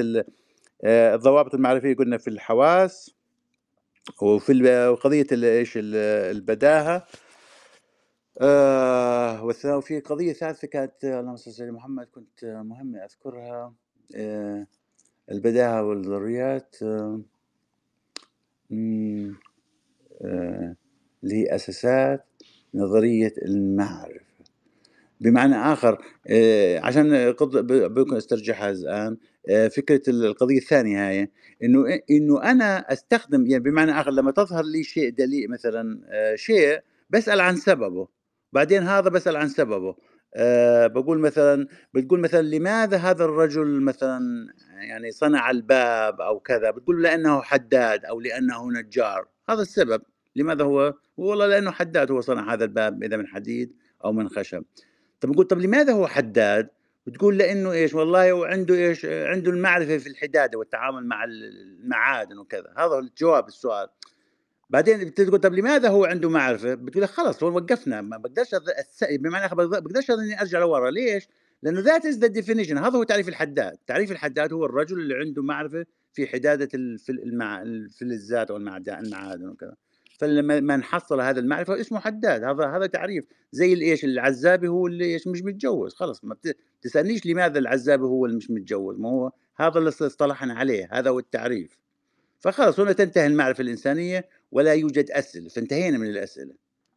آه، الضوابط المعرفية قلنا في الحواس وفي قضيه إيش البداهة. آه وفي قضية ثالثة كانت اللهم صل على محمد كنت مهمة أذكرها آه البداهة والضروريات آه آه اللي هي اساسات نظرية المعرفة. بمعنى آخر آه، عشان بكون أسترجعها الآن آه، فكرة القضية الثانية هاي إنه إنه أنا أستخدم يعني بمعنى آخر لما تظهر لي شيء دليل مثلا آه، شيء بسأل عن سببه. بعدين هذا بسأل عن سببه. أه بقول مثلا بتقول مثلا لماذا هذا الرجل مثلا يعني صنع الباب أو كذا؟ بتقول لأنه حداد أو لأنه نجار. هذا السبب. لماذا هو؟ والله لأنه حداد هو صنع هذا الباب إذا من حديد أو من خشب. طب نقول طب لماذا هو حداد؟ بتقول لأنه إيش؟ والله هو عنده إيش؟ عنده المعرفة في الحدادة والتعامل مع المعادن وكذا. هذا الجواب السؤال. بعدين بتقول طب لماذا هو عنده معرفة؟ بتقول خلص هو وقفنا ما بقدرش بمعنى بقدرش إني أرجع لورا. ليش؟ لأنه ذات as the definition هذا هو تعريف الحداد، تعريف الحداد هو الرجل اللي عنده معرفة في حدادة الفلزات والمعادن وكذا. فلما نحصل هذا المعرفة اسمه حداد. هذا هذا تعريف. زي الايش العزابي هو اللي إيش؟ مش متجوز. خلص ما تسألنيش لماذا العزابي هو اللي مش متجوز. ما هو هذا اللي اصطلحنا عليه. هذا هو التعريف. فخلص هنا تنتهي المعرفة الإنسانية. ولا يوجد أسئلة فانتهينا من الأسئلة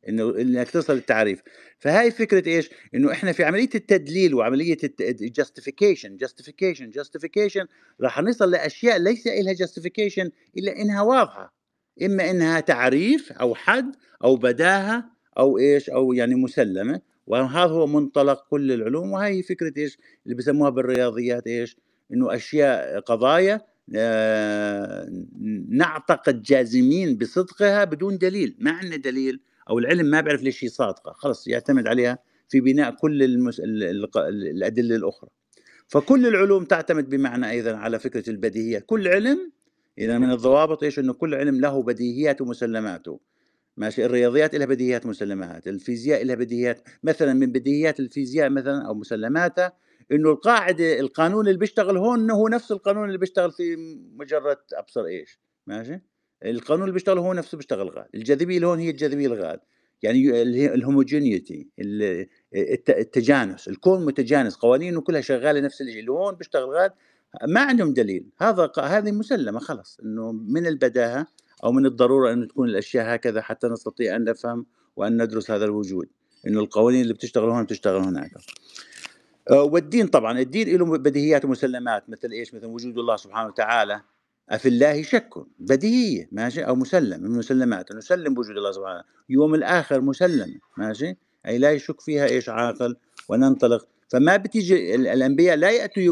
إنه إنك تصل للتعريف. فهاي فكرة إيش؟ إنه إحنا في عملية التدليل وعملية ال justification justification justification راح نصل لأشياء ليس لها justification إلا إنها واضحة. إما إنها تعريف أو حد أو بداهة أو إيش؟ أو يعني مسلمة. وهذا هو منطلق كل العلوم وهي فكرة إيش؟ اللي بسموها بالرياضيات إيش؟ إنه أشياء قضايا نعتقد جازمين بصدقها بدون دليل ما عندنا دليل أو العلم ما بيعرف ليش هي صادقة خلص يعتمد عليها في بناء كل المس... الأدلة الأخرى. فكل العلوم تعتمد بمعنى أيضا على فكرة البديهيات كل علم إذا من الضوابط إيش؟ إنه كل علم له بديهيات ومسلماته. ماشي الرياضيات لها بديهيات ومسلمات الفيزياء لها بديهيات مثلا من بديهيات الفيزياء مثلا أو مسلماتها إنه القاعدة القانون اللي بيشتغل هون هو نفس القانون اللي بيشتغل في مجرد أبصر إيش ماشي؟ القانون اللي بيشتغل هو نفسه بيشتغل غاد الجاذبية اللي هون هي الجاذبية الغاد يعني الهوموجينيتي التجانس الكون متجانس قوانينه كلها شغالة نفس الشيء اللي هون بيشتغل غاد ما عندهم دليل هذا هذه مسلمة خلص إنه من البداهة أو من الضرورة ان تكون الأشياء هكذا حتى نستطيع أن نفهم وأن ندرس هذا الوجود إنه القوانين اللي بتشتغل هون بتشتغل هناك. والدين طبعا الدين له بديهيات ومسلمات مثل إيش؟ مثل وجود الله سبحانه وتعالى. أفي الله شك بديهية ماشي؟ أو مسلم من المسلمات نسلم بوجود الله سبحانه يوم الآخر مسلم ماشي؟ أي لا يشك فيها إيش؟ عاقل وننطلق. فما بتيجي الأنبياء لا يأتوا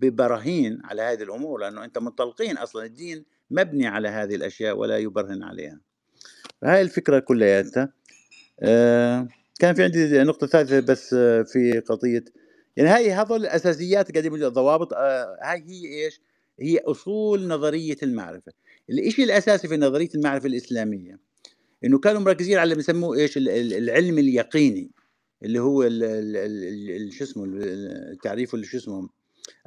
ببراهين على هذه الأمور لأنه أنت منطلقين أصلا. الدين مبني على هذه الأشياء ولا يبرهن عليها. فهاي الفكرة كلياتها آه كان في عندي نقطة ثالثة بس آه في قضية يعني هاي هذول الأساسيات قاعدين الضوابط آه هاي هي إيش؟ هي أصول نظرية المعرفة. الإشي الأساسي في نظرية المعرفة الإسلامية إنه كانوا مركزين على بسموه إيش؟ العلم اليقيني اللي هو شو اسمه؟ التعريف اللي شو اسمه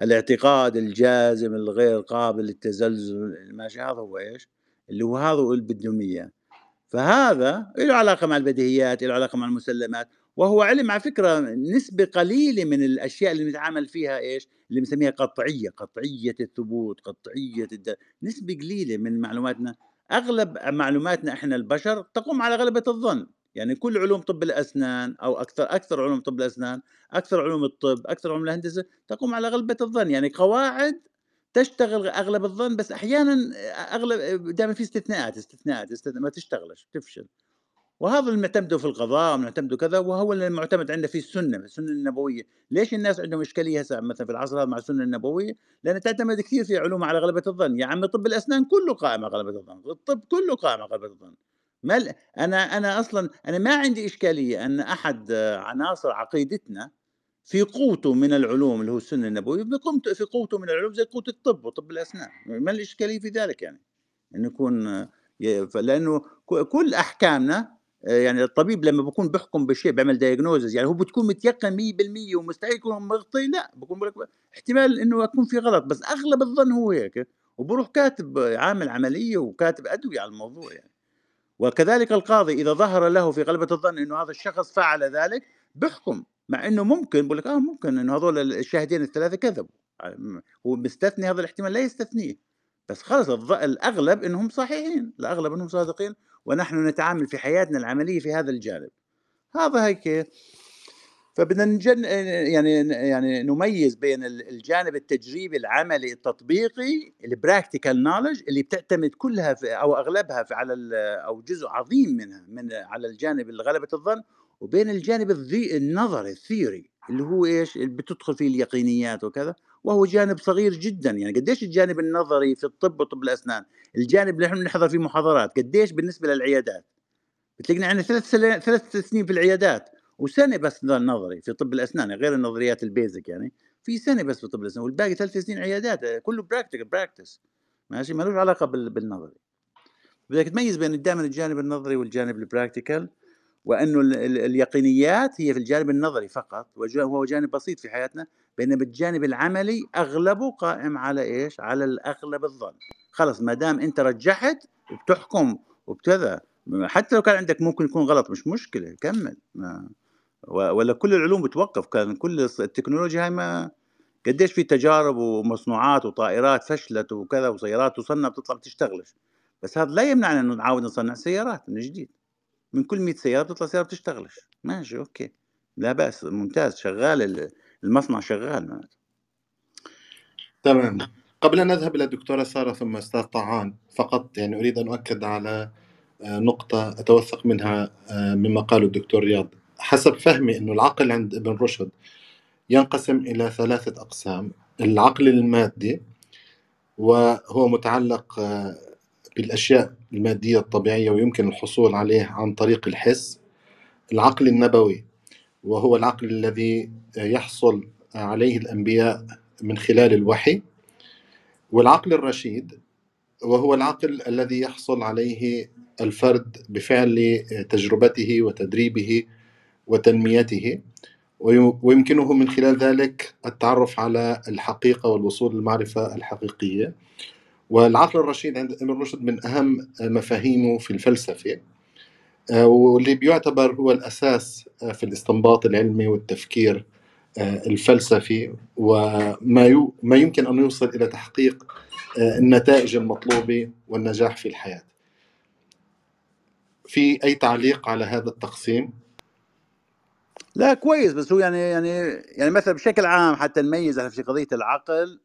الاعتقاد الجازم الغير قابل للتزلزل ماشي هذا هو إيش؟ اللي هو هذا هو اللي بدهم اياه فهذا له علاقة مع البديهيات له علاقة مع المسلمات. وهو علم على فكرة نسبة قليلة من الأشياء اللي بنتعامل فيها إيش؟ اللي بنسميها قطعية، قطعية الثبوت، قطعية الد... نسبة قليلة من معلوماتنا، أغلب معلوماتنا إحنا البشر تقوم على غلبة الظن، يعني كل علوم طب الأسنان أو أكثر أكثر علوم طب الأسنان، أكثر علوم الطب، أكثر علوم الهندسة تقوم على غلبة الظن، يعني قواعد تشتغل أغلب الظن بس أحيانا أغلب دائما في استثناءات استثناءات, استثناءات ما تشتغلش تفشل. وهذا اللي نعتمده في القضاء ونعتمده كذا وهو اللي المعتمد عندنا في السنة السنة النبوية، ليش الناس عندهم إشكالية هسه مثلا في العصر هذا مع السنة النبوية؟ لأن تعتمد كثير في علوم على غلبة الظن، يا عمي طب الأسنان كله قائم على غلبة الظن، الطب كله قائم على غلبة الظن. ما أنا أنا أصلا أنا ما عندي إشكالية أن أحد عناصر عقيدتنا في قوته من العلوم اللي هو السنة النبوية في قوته من العلوم زي قوه الطب وطب الأسنان، ما الإشكالية في ذلك يعني؟ انه يكون لأنه كل أحكامنا يعني الطبيب لما بكون بيحكم بشيء بيعمل دايجنوزز يعني هو بتكون متيقن 100% ومستحيل يكون مغطي؟ لا بكون لك احتمال إنه يكون في غلط بس أغلب الظن هو هيك. وبروح كاتب عامل عملية وكاتب أدوية على الموضوع يعني. وكذلك القاضي إذا ظهر له في غلبة الظن إنه هذا الشخص فعل ذلك بيحكم مع إنه ممكن بقول لك آه ممكن إنه هذول الشاهدين الثلاثة كذبوا. هو مستثني هذا الاحتمال لا يستثنيه. بس خلص الأغلب إنهم صحيحين الأغلب إنهم صادقين ونحن نتعامل في حياتنا العملية في هذا الجانب. هذا هيك. فبدنا نجن يعني يعني نميز بين الجانب التجريبي العملي التطبيقي البراكتيكال نولج اللي بتعتمد كلها في أو أغلبها في على أو جزء عظيم منها من على الجانب غلبة الظن وبين الجانب النظري ال theory اللي هو إيش؟ اللي بتدخل فيه اليقينيات وكذا. وهو جانب صغير جدا. يعني قديش الجانب النظري في الطب وطب الأسنان؟ الجانب اللي إحنا بنحضر فيه محاضرات قديش بالنسبة للعيادات؟ بتلاقينا عندنا ثلاث. ثلاث سنين في العيادات وسنة بس نظري في طب الأسنان غير النظريات ال basic يعني. في سنة بس في طب الأسنان والباقي ثلاث سنين عيادات كله practical practice ماشي؟ ما له علاقة بال... بالنظري. بدك تميز بين دائما الجانب النظري والجانب البراكتيكال وأنه اليقينيات هي في الجانب النظري فقط وهو جانب بسيط في حياتنا بينما الجانب العملي أغلبه قائم على إيش؟ على الأغلب الظن. خلص ما دام أنت رجحت بتحكم وبكذا حتى لو كان عندك ممكن يكون غلط مش مشكلة كمل. ما ولا كل العلوم بتوقف كان كل التكنولوجيا هاي ما قديش في تجارب ومصنوعات وطائرات فشلت وكذا وسيارات تصنع بتطلع بتشتغلش. بس هذا لا يمنعنا إنه نعاود نصنع سيارات من جديد. من كل 100 سيارة بتطلع سيارة بتشتغلش. ماشي أوكي. لا بأس ممتاز شغال المصنع شغال تمام. قبل أن نذهب إلى الدكتورة سارة ثم أستاذ طعان فقط يعني أريد أن أؤكد على آه، نقطة أتوثق منها آه، مما قاله الدكتور رياض. حسب فهمي أنه العقل عند ابن رشد ينقسم إلى ثلاثة أقسام العقل المادي وهو متعلق آه، بالأشياء المادية الطبيعية ويمكن الحصول عليه عن طريق الحس العقل النبوي وهو العقل الذي يحصل عليه الأنبياء من خلال الوحي والعقل الرشيد وهو العقل الذي يحصل عليه الفرد بفعل تجربته وتدريبه وتنميته ويمكنه من خلال ذلك التعرف على الحقيقة والوصول للمعرفة الحقيقية. والعقل الرشيد عند ابن رشد من أهم مفاهيمه في الفلسفة آه، واللي بيعتبر هو الأساس آه، في الاستنباط العلمي والتفكير آه، الفلسفي وما ما يمكن أن يوصل إلى تحقيق النتائج المطلوبة والنجاح في الحياة في أي تعليق على هذا التقسيم؟ لا كويس بس هو يعني يعني يعني مثلا بشكل عام حتى نميز في قضية العقل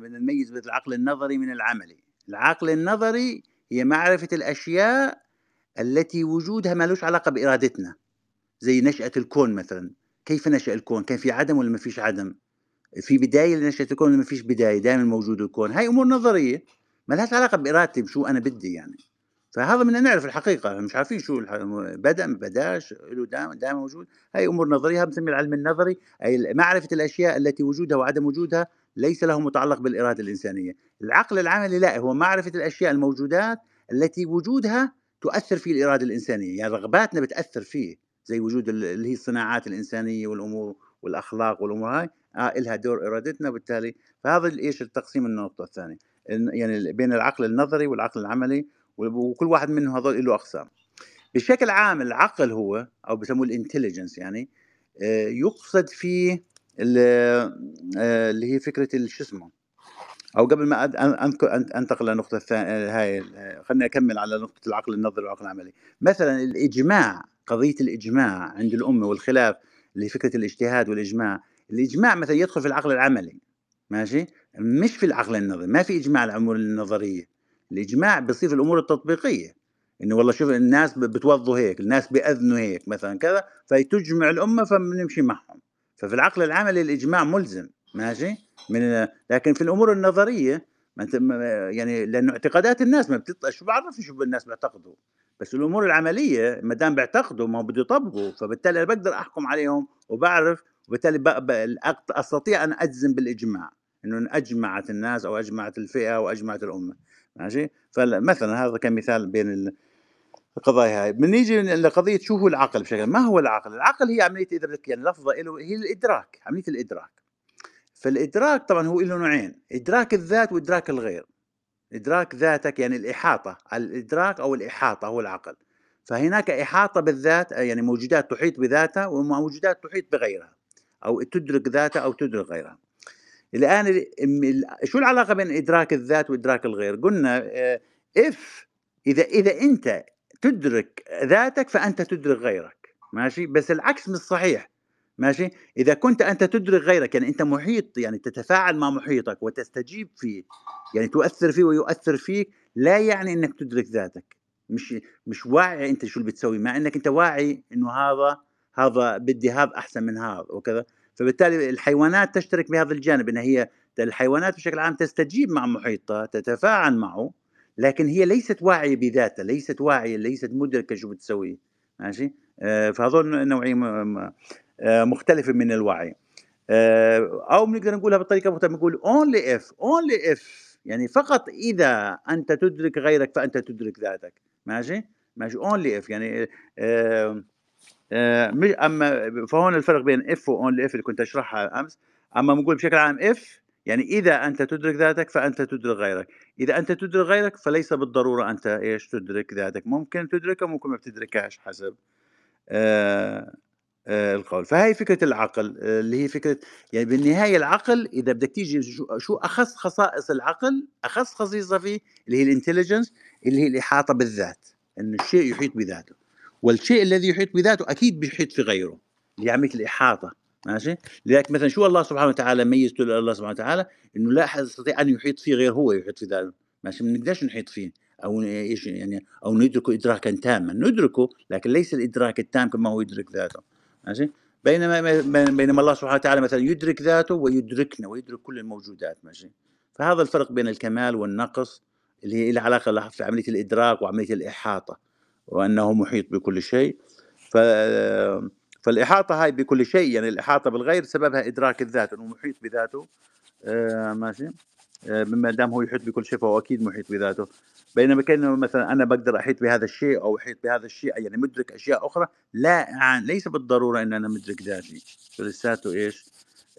من نميز بين العقل النظري من العملي. العقل النظري هي معرفة الأشياء التي وجودها ما لوش علاقة بإرادتنا. زي نشأة الكون مثلا. كيف نشأ الكون؟ كان في عدم ولا ما فيش عدم؟ في بداية لنشأة الكون ولا ما فيش بداية؟ دائما موجود الكون. هاي أمور نظرية ما لهاش علاقة بإرادتي بشو أنا بدي يعني. فهذا بدنا نعرف الحقيقة مش عارفين شو بدأ ما بدأش له دائما دائما موجود. هاي أمور نظرية بنسمي العلم النظري أي معرفة الأشياء التي وجودها وعدم وجودها ليس له متعلق بالإرادة الإنسانية. العقل العملي لا هو معرفة الأشياء الموجودات التي وجودها تؤثر في الإرادة الإنسانية. يعني رغباتنا بتأثر فيه زي وجود اللي هي الصناعات الإنسانية والأمور والأخلاق والأمور هاي آه إلها دور إرادتنا وبالتالي فهذا إيش التقسيم النقطة الثانية؟ يعني بين العقل النظري والعقل العملي وكل واحد منهم هذول له أقسام. بشكل عام العقل هو أو بسموه الإنتليجنس يعني آه، يقصد فيه آه، اللي هي فكرة شو اسمه؟ أو قبل ما أنتقل للنقطه الثانية هاي خليني أكمل على نقطة العقل النظري والعقل العملي. مثلا الإجماع قضية الإجماع عند الامه والخلاف اللي فكره الاجتهاد والإجماع. الإجماع مثلا يدخل في العقل العملي ماشي؟ مش في العقل النظري ما في إجماع الأمور النظرية. الإجماع بيصير الأمور التطبيقية. إنه والله شوف الناس بتوظوا هيك الناس بيأذنوا هيك مثلا كذا فتجمع الأمة فبنمشي معهم. ففي العقل العملي الإجماع ملزم ماشي؟ من لكن في الأمور النظرية ما أنت يعني لأنه اعتقادات الناس ما بتطلع شو بعرف شو الناس بيعتقدوا؟ بس الأمور العملية ما دام بيعتقدوا ما بده يطبقوا. فبالتالي أنا بقدر أحكم عليهم وبعرف وبالتالي أستطيع أن أجزم بالإجماع. إنه أجمعت الناس أو أجمعت الفئة أو أجمعت الأمة. ماشي؟ فمثلا هذا كمثال بين القضايا هاي. بنيجي لقضيه شو هو العقل بشكل ما هو العقل؟ العقل هي عملية إدراك يعني لفظه له هي الإدراك عملية الإدراك. فالإدراك طبعا هو له نوعين إدراك الذات وإدراك الغير. إدراك ذاتك يعني الإحاطة الإدراك أو الإحاطة هو العقل. فهناك إحاطة بالذات يعني موجودات تحيط بذاتها وموجودات تحيط بغيرها أو تدرك ذاتها أو تدرك غيرها. الآن شو العلاقة بين إدراك الذات وإدراك الغير؟ قلنا إف إذا إذا أنت تدرك ذاتك فأنت تدرك غيرك ماشي؟ بس العكس مش صحيح ماشي؟ إذا كنت أنت تدرك غيرك يعني أنت محيط يعني تتفاعل مع محيطك وتستجيب فيه يعني تؤثر فيه ويؤثر فيك لا يعني إنك تدرك ذاتك. مش مش واعي أنت شو اللي بتسوي مع إنك أنت واعي إنه هذا هذا بدي هذا أحسن من هذا وكذا. فبالتالي الحيوانات تشترك بهذا الجانب إن هي الحيوانات بشكل عام تستجيب مع محيطها تتفاعل معه لكن هي ليست واعية بذاتها ليست واعية ليست مدركة شو بتسوي ماشي؟ آه فهذول نوعيه آه، مختلفة من الوعي. آه، أو بنقدر نقولها بطريقة مختلفة نقول only if only if يعني فقط إذا أنت تدرك غيرك فأنت تدرك ذاتك ماشي؟ ماشي only if يعني آه، مش أما فهون الفرق بين if و only if اللي كنت أشرحها أمس. أما بنقول بشكل عام if يعني إذا أنت تدرك ذاتك فأنت تدرك غيرك. إذا أنت تدرك غيرك فليس بالضرورة أنت إيش تدرك ذاتك. ممكن تدركها ممكن ما بتدركهاش حسب آه آه، القول. فهي فكرة العقل آه، اللي هي فكرة يعني بالنهاية العقل إذا بدك تيجي شو, شو أخص خصائص العقل أخص خصيصة فيه اللي هي الإنتليجنس اللي هي الإحاطة بالذات إنه الشيء يحيط بذاته. والشيء الذي يحيط بذاته أكيد بيحيط في غيره اللي عملية الإحاطة ماشي؟ لذلك مثلا شو الله سبحانه وتعالى ميزته الله سبحانه وتعالى؟ إنه لا أحد يستطيع أن يحيط فيه غير هو يحيط في ذاته ماشي؟ ما نقدرش نحيط فيه أو إيش يعني أو ندركه ادراكا تاما ندركه لكن ليس الإدراك التام كما هو يدرك ذاته ماشي؟ بينما بينما الله سبحانه وتعالى مثلا يدرك ذاته ويدركنا ويدرك كل الموجودات ماشي؟ فهذا الفرق بين الكمال والنقص اللي هي له علاقة في عملية الإدراك وعملية الإحاطة. وأنه محيط بكل شيء. ف فالإحاطة هاي بكل شيء يعني الإحاطة بالغير سببها إدراك الذات إنه محيط بذاته. آه ماشي. آه ما دام هو يحيط بكل شيء فهو أكيد محيط بذاته. بينما كان مثلا أنا بقدر أحيط بهذا الشيء أو أحيط بهذا الشيء يعني مدرك أشياء أخرى لا يعني ليس بالضرورة إن أنا مدرك ذاتي. لساته إيش؟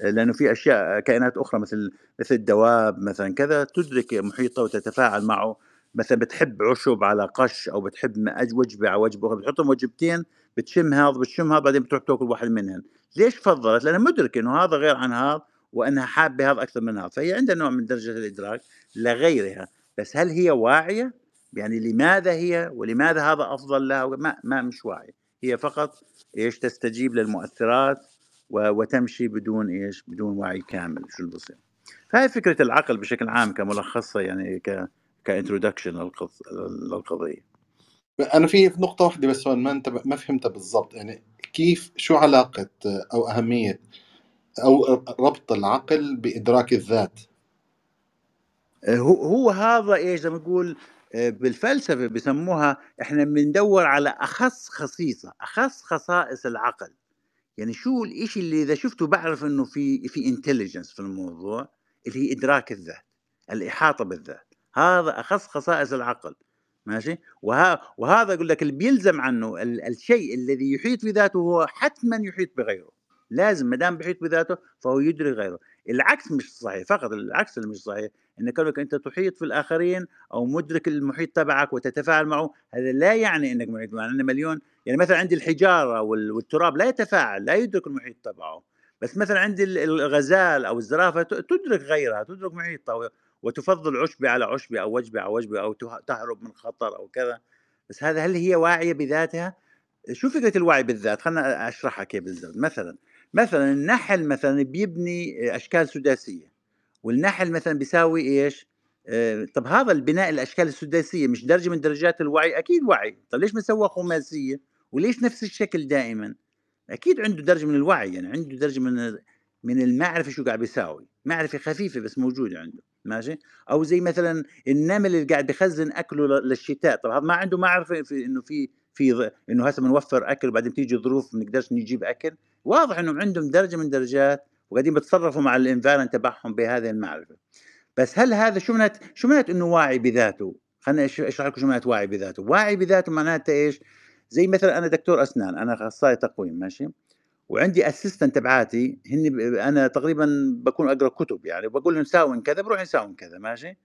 لأنه في أشياء كائنات أخرى مثل مثل الدواب مثلا كذا تدرك محيطه وتتفاعل معه. مثلا بتحب عشب على قش أو بتحب م- أج- وجبة على وجبة أخرى، بتحطهم وجبتين بتشم هذا بتشم هذا بعدين بتروح تاكل واحد منهم ليش فضلت؟ لأنها مدركة إنه هذا غير عن هذا وأنها حابة هذا أكثر من هذا فهي عندها نوع من درجة الإدراك لغيرها بس هل هي واعية؟ يعني لماذا هي ولماذا هذا أفضل لها ما ما مش واعية هي فقط إيش تستجيب للمؤثرات وتمشي بدون إيش؟ بدون وعي كامل شو اللي بصير فهي فكرة العقل بشكل عام كملخصة يعني ك كانترودكشن للقضية. أنا في نقطة واحدة بس هون ما أنت ما فهمتها بالضبط. يعني كيف شو علاقة أو أهمية أو ربط العقل بإدراك الذات؟ هو هو هذا إيش زي ما نقول آه، بالفلسفة بسموها إحنا بندور على أخص خصيصة أخص خصائص العقل. يعني شو الإشي اللي إذا شفته بعرف إنه في في انتليجنس في الموضوع اللي هي إدراك الذات الإحاطة بالذات. هذا أخص خصائص العقل ماشي؟ وها وهذا أقول لك اللي بيلزم عنه ال- الشيء الذي يحيط بذاته هو حتما يحيط بغيره لازم ما دام بيحيط بذاته فهو يدرك غيره العكس مش صحيح فقط العكس اللي مش صحيح إن كونك أنت تحيط في الآخرين أو مدرك المحيط تبعك وتتفاعل معه هذا لا يعني إنك محيط معه لأن مليون يعني مثلا عندي الحجارة وال- والتراب لا يتفاعل لا يدرك المحيط تبعه بس مثلا عندي ال- الغزال أو الزرافة تدرك غيرها تدرك محيطها وتفضل عشبه على عشبه أو وجبه على وجبه أو ته- تهرب من خطر أو كذا. بس هذا هل هي واعية بذاتها؟ شو فكرة الوعي بالذات؟ خلينا أشرحها كيف بالضبط مثلا مثلا النحل مثلا بيبني أشكال سداسية والنحل مثلا بيساوي إيش؟ آه، طب هذا البناء الأشكال السداسية مش درجة من درجات الوعي؟ أكيد وعي. طب ليش ما سوى خماسية؟ وليش نفس الشكل دائما؟ أكيد عنده درجة من الوعي يعني عنده درجة من من المعرفة شو قاعد بيساوي. معرفة خفيفة بس موجودة عنده. ماشي؟ أو زي مثلا النمل اللي قاعد بخزن أكله للشتاء طب هذا ما عنده معرفه في إنه في في إنه هسه بنوفر أكل وبعدين تيجي ظروف ما نقدرش نجيب أكل. واضح إنهم عندهم درجة من درجات وقاعدين بيتصرفوا مع الانفايرمنت تبعهم بهذه المعرفة. بس هل هذا شو معنات شو معنات إنه واعي بذاته؟ خليني أشرح لكم شو معنات واعي بذاته. واعي بذاته معناته إيش؟ زي مثلا أنا دكتور أسنان أنا أخصائي تقويم ماشي؟ وعندي assistant تبعاتي هن أنا تقريبا بكون أقرأ كتب يعني بقول لهم ساون كذا بروحوا يساون كذا ماشي؟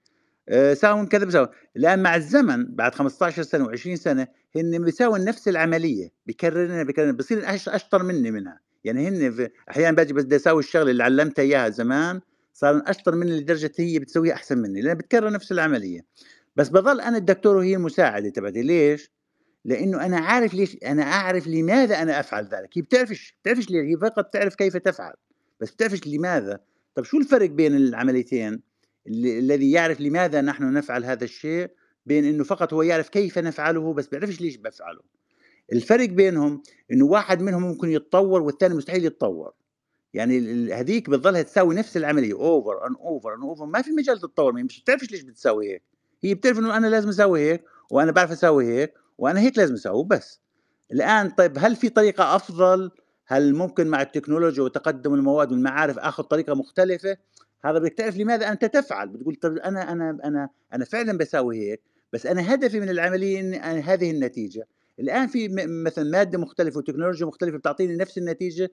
آه، ساون كذا بساون الان مع الزمن بعد 15 سنة و20 سنة هن بيساوون نفس العملية بكررنا بكررنا بصير أشطر مني منها. يعني هن أحيانا باجي بدي أساوي الشغلة اللي علمتها إياها زمان صار أشطر مني لدرجة هي بتسويها أحسن مني لأن بتكرر نفس العملية. بس بضل أنا الدكتور وهي المساعدة تبعتي. ليش؟ لأنه أنا عارف ليش أنا أعرف لماذا أنا أفعل ذلك. هي بتعرفش بتعرفش ليه هي فقط تعرف كيف تفعل بس بتعرفش لماذا. طب شو الفرق بين العمليتين؟ الذي يعرف لماذا نحن نفعل هذا الشيء بين إنه فقط هو يعرف كيف نفعله بس بيعرفش ليش بفعله. الفرق بينهم إنه واحد منهم ممكن يتطور والثاني مستحيل يتطور. يعني هذيك بتضلها تساوي نفس العملية over and over and over ما في مجال تتطور مش بتعرفش ليش بتساوي هيك. هي بتعرف إنه أنا لازم أسوي هيك وأنا بعرف أسوي هيك وأنا هيك لازم أسوي بس الآن طيب هل في طريقة أفضل؟ هل ممكن مع التكنولوجيا وتقدم المواد والمعارف آخذ طريقة مختلفة؟ هذا بدك تعرف لماذا أنت تفعل. بتقول طب أنا أنا أنا أنا فعلا بساوي هيك بس أنا هدفي من العملية إن هذه النتيجة. الآن في مثلا مادة مختلفة وتكنولوجيا مختلفة بتعطيني نفس النتيجة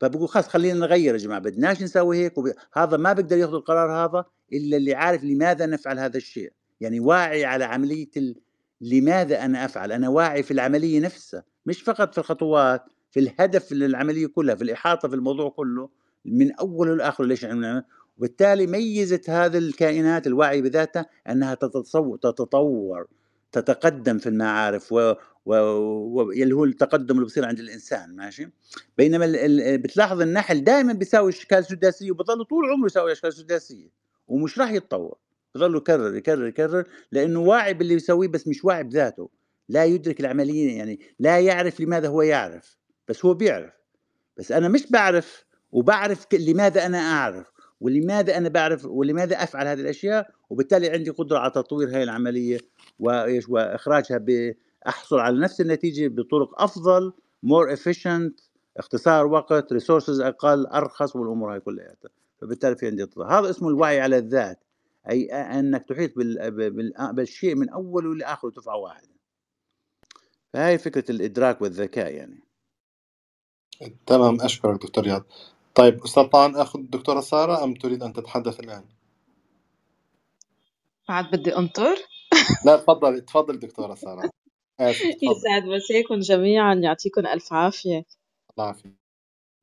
فبقول خلاص خلينا نغير يا جماعة بدناش نسوي هيك وب... هذا ما بيقدر ياخذ القرار هذا إلا اللي عارف لماذا نفعل هذا الشيء. يعني واعي على عملية ال... لماذا أنا أفعل؟ أنا واعي في العملية نفسها مش فقط في الخطوات في الهدف للعملية كلها في الإحاطة في الموضوع كله من أوله لآخره ليش إحنا وبالتالي ميزت هذه الكائنات الواعي بذاتها أنها تتصو... تتطور تتقدم في المعارف و... و... و... هو التقدم اللي بصير عند الإنسان ماشي؟ بينما ال... ال... بتلاحظ النحل دائما بيساوي إشكال سداسية وبضل طول عمره يساوي إشكال سداسية ومش راح يتطور. بضل يكرر يكرر يكرر لأنه واعي باللي بيسويه بس مش واعي بذاته. لا يدرك العملية يعني لا يعرف لماذا هو يعرف بس هو بيعرف. بس أنا مش بعرف وبعرف لماذا أنا أعرف ولماذا أنا بعرف ولماذا أفعل هذه الأشياء وبالتالي عندي قدرة على تطوير هذه العملية وإخراجها باحصل على نفس النتيجة بطرق أفضل more efficient اختصار وقت resources أقل أرخص والأمور هاي كلها. فبالتالي في عندي هذا اسمه الوعي على الذات. أي أنك تحيط بال... بال... بالشيء من أوله لاخره دفعه واحدة فهي فكرة الإدراك والذكاء يعني. تمام أشكرك دكتور رياض. طيب أستاذ طعن اخذ الدكتوره سارة أم تريد أن تتحدث الآن؟ بعد بدي انطر لا تفضل تفضل دكتورة سارة. يسعد مساكم جميعا يعطيكم ألف عافية. الله يعافيك.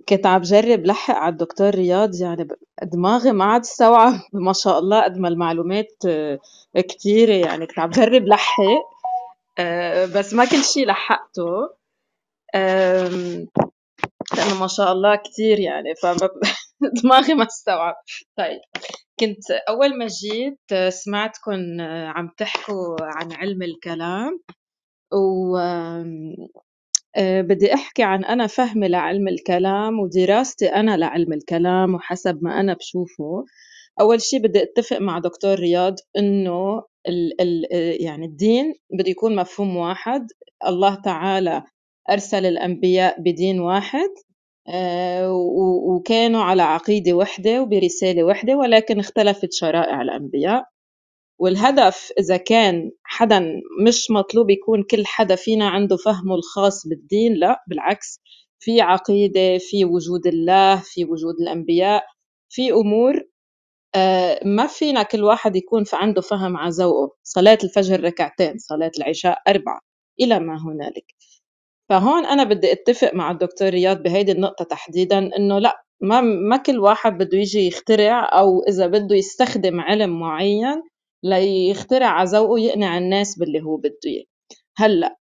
كنت عم جرب لحق على الدكتور رياض يعني دماغي ما عاد استوعب ما شاء الله قد ما المعلومات آه، كتيرة يعني كنت عم جرب لحق آه، بس ما كل شي لحقته. لأنه ما شاء الله كتير يعني فدماغي ما استوعب طيب كنت أول ما جيت آه، سمعتكم عم تحكوا عن علم الكلام. و بدي أحكي عن أنا فهمي لعلم الكلام ودراستي أنا لعلم الكلام وحسب ما أنا بشوفه. أول شي بدي أتفق مع دكتور رياض إنه ال ال يعني الدين بده يكون مفهوم واحد. الله تعالى أرسل الأنبياء بدين واحد آه، وكانوا على عقيدة وحدة وبرسالة وحدة ولكن اختلفت شرائع الأنبياء. والهدف إذا كان حدا مش مطلوب يكون كل حدا فينا عنده فهمه الخاص بالدين لا بالعكس. في عقيدة في وجود الله في وجود الأنبياء في أمور آه، ما فينا كل واحد يكون عنده فهم على ذوقه. صلاة الفجر ركعتين صلاة العشاء أربعة إلى ما هنالك. فهون أنا بدي أتفق مع الدكتور رياض بهيدي النقطة تحديدا إنه لا ما ما كل واحد بده يجي يخترع أو إذا بده يستخدم علم معين ليخترع ذوقه يقنع الناس باللي هو بده إياه. هلأ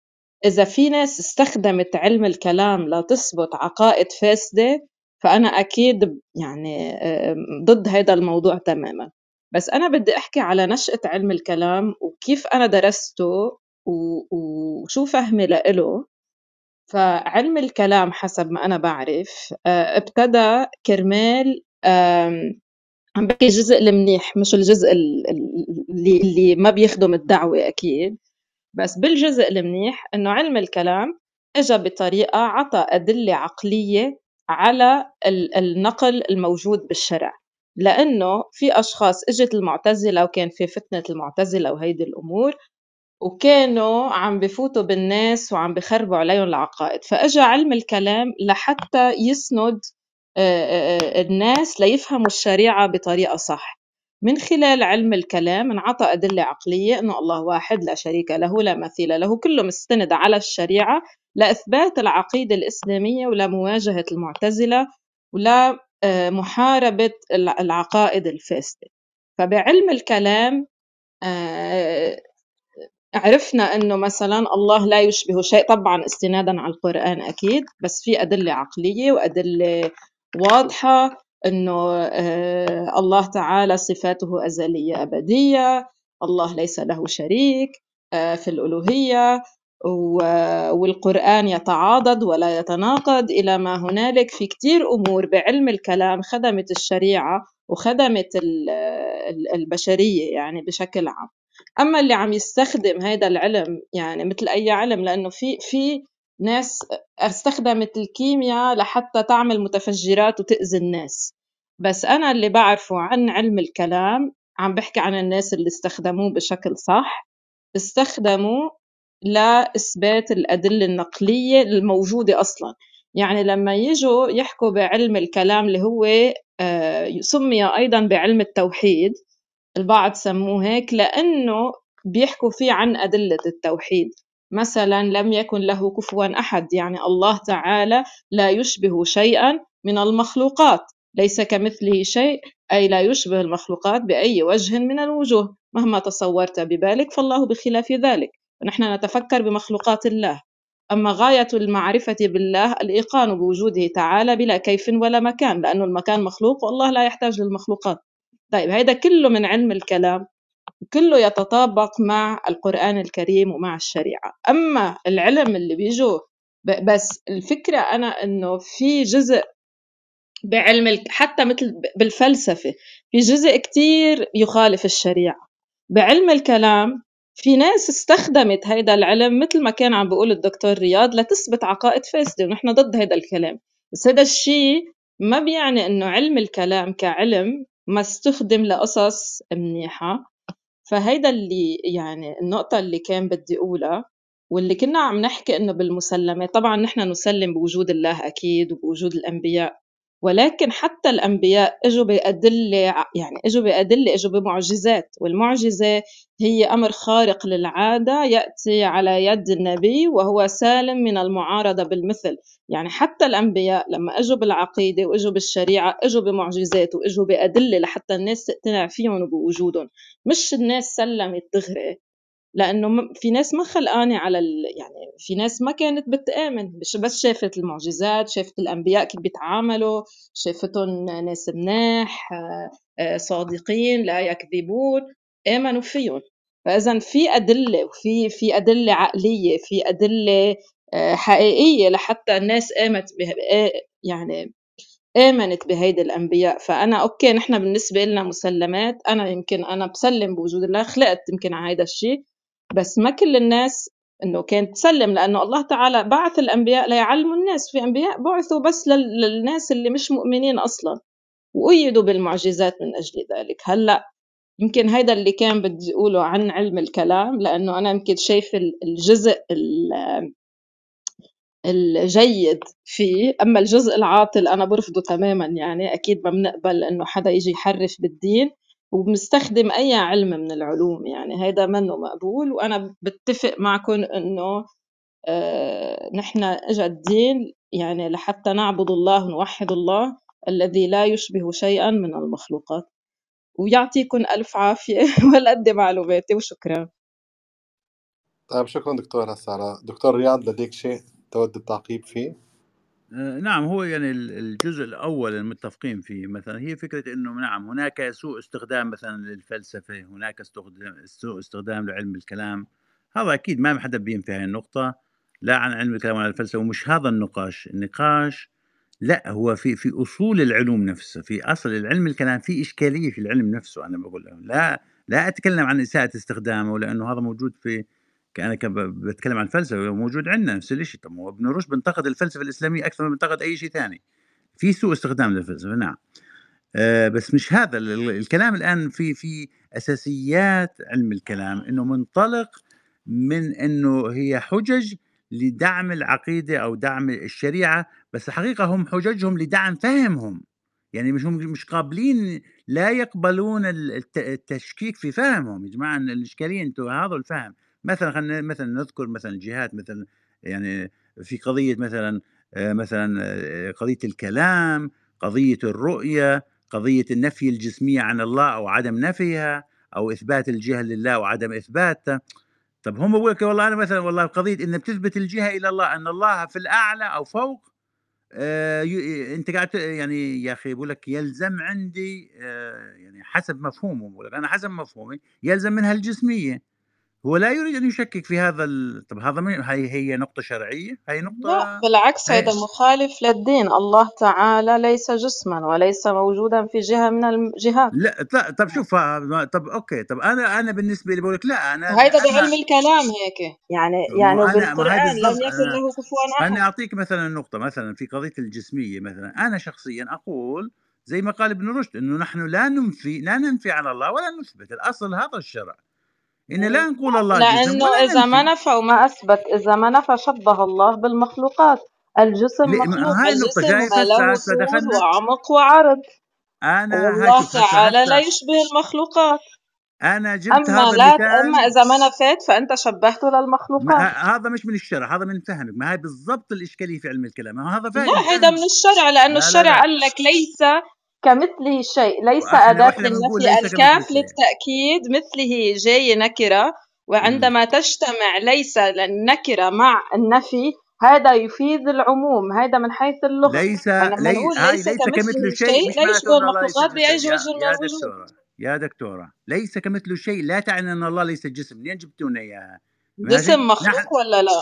إذا في ناس استخدمت علم الكلام لتثبت عقائد فاسدة فأنا أكيد يعني ضد هذا الموضوع تماما. بس أنا بدي أحكي على نشأة علم الكلام وكيف أنا درسته وشو فهمي لإله. فعلم الكلام حسب ما أنا بعرف آه، ابتدى كرمال عم بحكي الجزء المنيح مش الجزء ال- ال- اللي اللي ما بيخدم الدعوة أكيد. بس بالجزء المنيح إنه علم الكلام إجا بطريقة عطى أدلة عقلية على ال- النقل الموجود بالشرع. لأنه في أشخاص إجت المعتزلة وكان في فتنة المعتزلة وهيدي الأمور وكانوا عم بفوتوا بالناس وعم بخربوا عليهم العقائد. فإجا علم الكلام لحتى يسند الناس ليفهموا الشريعة بطريقة صح. من خلال علم الكلام انعطى أدلة عقلية أنه الله واحد لا شريك له لا مثيل له كله مستند على الشريعة لإثبات العقيدة الإسلامية ولمواجهة المعتزلة ولا آه، محاربة العقائد الفاسدة. فبعلم الكلام آه، عرفنا إنه مثلا الله لا يشبه شيء. طبعا استنادا على القرآن أكيد بس في أدلة عقلية وأدلة واضحة إنه آه، الله تعالى صفاته أزلية أبدية الله ليس له شريك آه، في الألوهية و- والقرآن يتعاضد ولا يتناقض إلى ما هنالك في كتير أمور بعلم الكلام خدمت الشريعة وخدمت ال- ال- البشرية يعني بشكل عام. أما اللي عم يستخدم هذا العلم يعني مثل أي علم لأنه في في ناس استخدمت الكيمياء لحتى تعمل متفجرات وتأذي الناس. بس أنا اللي بعرفه عن علم الكلام عم بحكي عن الناس اللي استخدموه بشكل صح استخدموا لإثبات الأدلة النقلية الموجودة أصلا. يعني لما يجوا يحكوا بعلم الكلام اللي هو آه، سمي أيضا بعلم التوحيد البعض سموه هيك لأنه بيحكوا فيه عن أدلة التوحيد. مثلا لم يكن له كفوا أحد يعني الله تعالى لا يشبه شيئا من المخلوقات. ليس كمثله شيء أي لا يشبه المخلوقات بأي وجه من الوجوه. مهما تصورت ببالك فالله بخلاف ذلك. ونحن نتفكر بمخلوقات الله. أما غاية المعرفة بالله الإيقان بوجوده تعالى بلا كيف ولا مكان لأن المكان مخلوق والله لا يحتاج للمخلوقات. طيب هيدا كله من علم الكلام. كله يتطابق مع القرآن الكريم ومع الشريعة. أما العلم اللي بيجوا بس الفكرة أنا إنه في جزء بعلم. حتى مثل بالفلسفة في جزء كتير يخالف الشريعة. بعلم الكلام في ناس استخدمت هيدا العلم مثل ما كان عم بيقول الدكتور رياض لتثبت عقائد فاسدة ونحن ضد هيدا الكلام. بس هذا الشيء ما بيعني إنه علم الكلام كعلم ما استخدم لقصص منيحة. فهيدا اللي يعني النقطة اللي كان بدي أقولها واللي كنا عم نحكي إنه بالمسلمات طبعا نحن نسلم بوجود الله أكيد وبوجود الأنبياء. ولكن حتى الأنبياء إجوا بأدلة يعني إجوا بأدلة إجوا بمعجزات والمعجزة هي أمر خارق للعادة يأتي على يد النبي وهو سالم من المعارضة بالمثل. يعني حتى الأنبياء لما إجوا بالعقيدة وإجوا بالشريعة إجوا بمعجزات وإجوا بأدلة لحتى الناس تقتنع فيهم وبوجودهم مش الناس سلمت دغري. لأنه في ناس ما خلقانة على ال... يعني في ناس ما كانت بتآمن بس شافت المعجزات شافت الأنبياء كيف بيتعاملوا شافتهم ناس مناح آه، صادقين لا يكذبون آمنوا فيهم. فإذا في أدلة وفي في أدلة عقلية في أدلة آه، حقيقية لحتى الناس آمنت آه، يعني آمنت بهيدي الأنبياء. فأنا أوكي نحن بالنسبة لنا مسلمات أنا يمكن أنا بسلم بوجود الله خلقت يمكن على هيدا الشيء بس ما كل الناس إنه كانت تسلم لأنه الله تعالى بعث الأنبياء ليعلموا الناس. في أنبياء بعثوا بس للناس اللي مش مؤمنين أصلا وأيدوا بالمعجزات من أجل ذلك. هلأ يمكن هيدا اللي كان بدي أقوله عن علم الكلام لأنه أنا يمكن شايف الجزء الجيد فيه. أما الجزء العاطل أنا برفضه تماما يعني أكيد ما بنقبل إنه حدا يجي يحرف بالدين. وبنستخدم أي علم من العلوم يعني هيدا منه مقبول وأنا بتفق معكم إنه آه نحن إجا الدين يعني لحتى نعبد الله ونوحد الله الذي لا يشبه شيئا من المخلوقات ويعطيكم ألف عافية والقد معلوماتي وشكرا طيب شكرا دكتور سارة دكتور رياض لديك شيء تود التعقيب فيه؟ آه، نعم هو يعني الجزء الأول المتفقين فيه مثلا هي فكرة أنه نعم هناك سوء استخدام مثلا للفلسفة هناك سوء استخدام لعلم الكلام. هذا أكيد ما حدا بينفي هاي النقطة لا عن علم الكلام ولا الفلسفة ومش هذا النقاش. النقاش لا هو في في أصول العلوم نفسها في أصل العلم الكلام في إشكالية في العلم نفسه أنا بقول لا لا أتكلم عن إساءة استخدامه لأنه هذا موجود في أنا بتكلم عن الفلسفة موجود عندنا نفس الشيء طب هو ابن رشد بنتقد الفلسفة الإسلامية أكثر من بنتقد أي شيء ثاني. في سوء استخدام للفلسفة نعم. آه بس مش هذا الكلام الآن في في أساسيات علم الكلام إنه منطلق من إنه هي حجج لدعم العقيدة أو دعم الشريعة بس الحقيقة هم حججهم لدعم فهمهم. يعني مش مش قابلين لا يقبلون التشكيك في فهمهم. يا جماعة الإشكالية أنتم هذا الفهم. مثلا خلينا مثلا نذكر مثلا جهات مثلا يعني في قضية مثلا آه، مثلا آه، قضية الكلام قضية الرؤية قضية النفي الجسميه عن الله أو عدم نفيها أو إثبات الجهة لله وعدم اثباتها طب هم بقول لك والله أنا مثلا والله قضية إن بتثبت الجهة إلى الله أن الله في الأعلى أو فوق آه أنت قاعد يعني يا أخي بقول لك يلزم عندي آه يعني حسب مفهومه بقول لك أنا حسب مفهومي يلزم منها الجسمية. هو لا يريد أن يشكك في هذا ال... طب هذا من... هي هي نقطة شرعية هي نقطة لا بالعكس هذا مخالف للدين. الله تعالى ليس جسما وليس موجودا في جهة من الجهات لا طب شوف طب أوكي طب أنا أنا بالنسبة لي بقول لك لا أنا هيدا بعلم الكلام هيك. يعني يعني بالقرآن لم يكن له كفوا أحد. أنا أعطيك مثلا نقطة مثلا في قضية الجسمية مثلا. أنا شخصيا أقول زي ما قال ابن رشد إنه نحن لا ننفي لا ننفي على الله ولا نثبت. الأصل هذا الشرع. إن لا نقول الله جسم لأنه ولا إذا ما نفى وما أثبت إذا ما نفى شبه الله بالمخلوقات. الجسم مخلوق هاي النقطة جاي له طول وعمق وعرض. أنا الله تعالى لا يشبه المخلوقات. أنا جبت أما هذا لا أما إذا ما نفيت فأنت شبهته للمخلوقات. هذا مش من الشرع هذا من فهمك. ما هي بالضبط الإشكالية في علم الكلام. هذا فهم لا هذا من الشرع لأنه لا الشرع لا لا. قال لك ليس كمثله شيء ليس أداة للنفي الكاف للتأكيد مثله جاي نكرة وعندما مم. تجتمع ليس النكرة مع النفي هذا يفيد العموم هذا من حيث اللغة. ليس ليس, ليس, ليس كمثل شيء, لا يشبه المخلوقات بأي وجه من الوجوه يا دكتورة ليس كمثل شيء لا تعني أن الله ليس جسم. منين جبتونا إياها جسم مخلوق ولا لا؟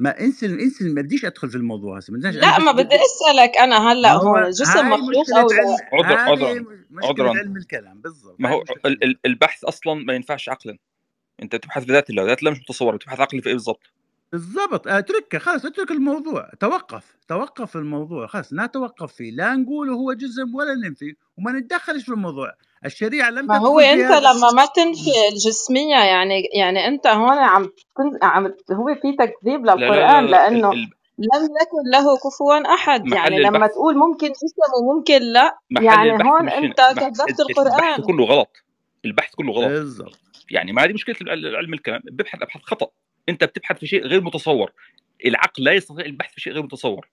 ما انسى انسى ما بديش ادخل في الموضوع هسه لا ما بدي أسألك أنا هلأ هو الجسم مخلوق أو لا عذر عذر علم الكلام بالضبط ما هو البحث أصلا ما ينفعش عقلا. أنت تبحث بذات الله ذات الله مش متصورة تبحث عقلي في إيه بالضبط؟ بالضبط. اتركه خلاص اترك الموضوع. توقف توقف الموضوع خلاص لا توقف فيه لا نقول هو جسم ولا ننفي وما نتدخلش في الموضوع. الشريعة لم ما هو أنت لما ما تنفي الجسمية يعني يعني أنت هون عم عم هو في تكذيب للقران لا لا لا. لأنه لم يكن له كفوا أحد. محل يعني لما البحث. تقول ممكن جسم وممكن لا محل يعني البحث هون مش هنا. أنت. كذبت البحث القرآن. كله غلط. البحث كله غلط. بالضبط. يعني ما هذه مشكلة الع- علم الكلام. بيبحث ابحاث خطأ. انت بتبحث في شيء غير متصور. العقل لا يستطيع البحث في شيء غير متصور.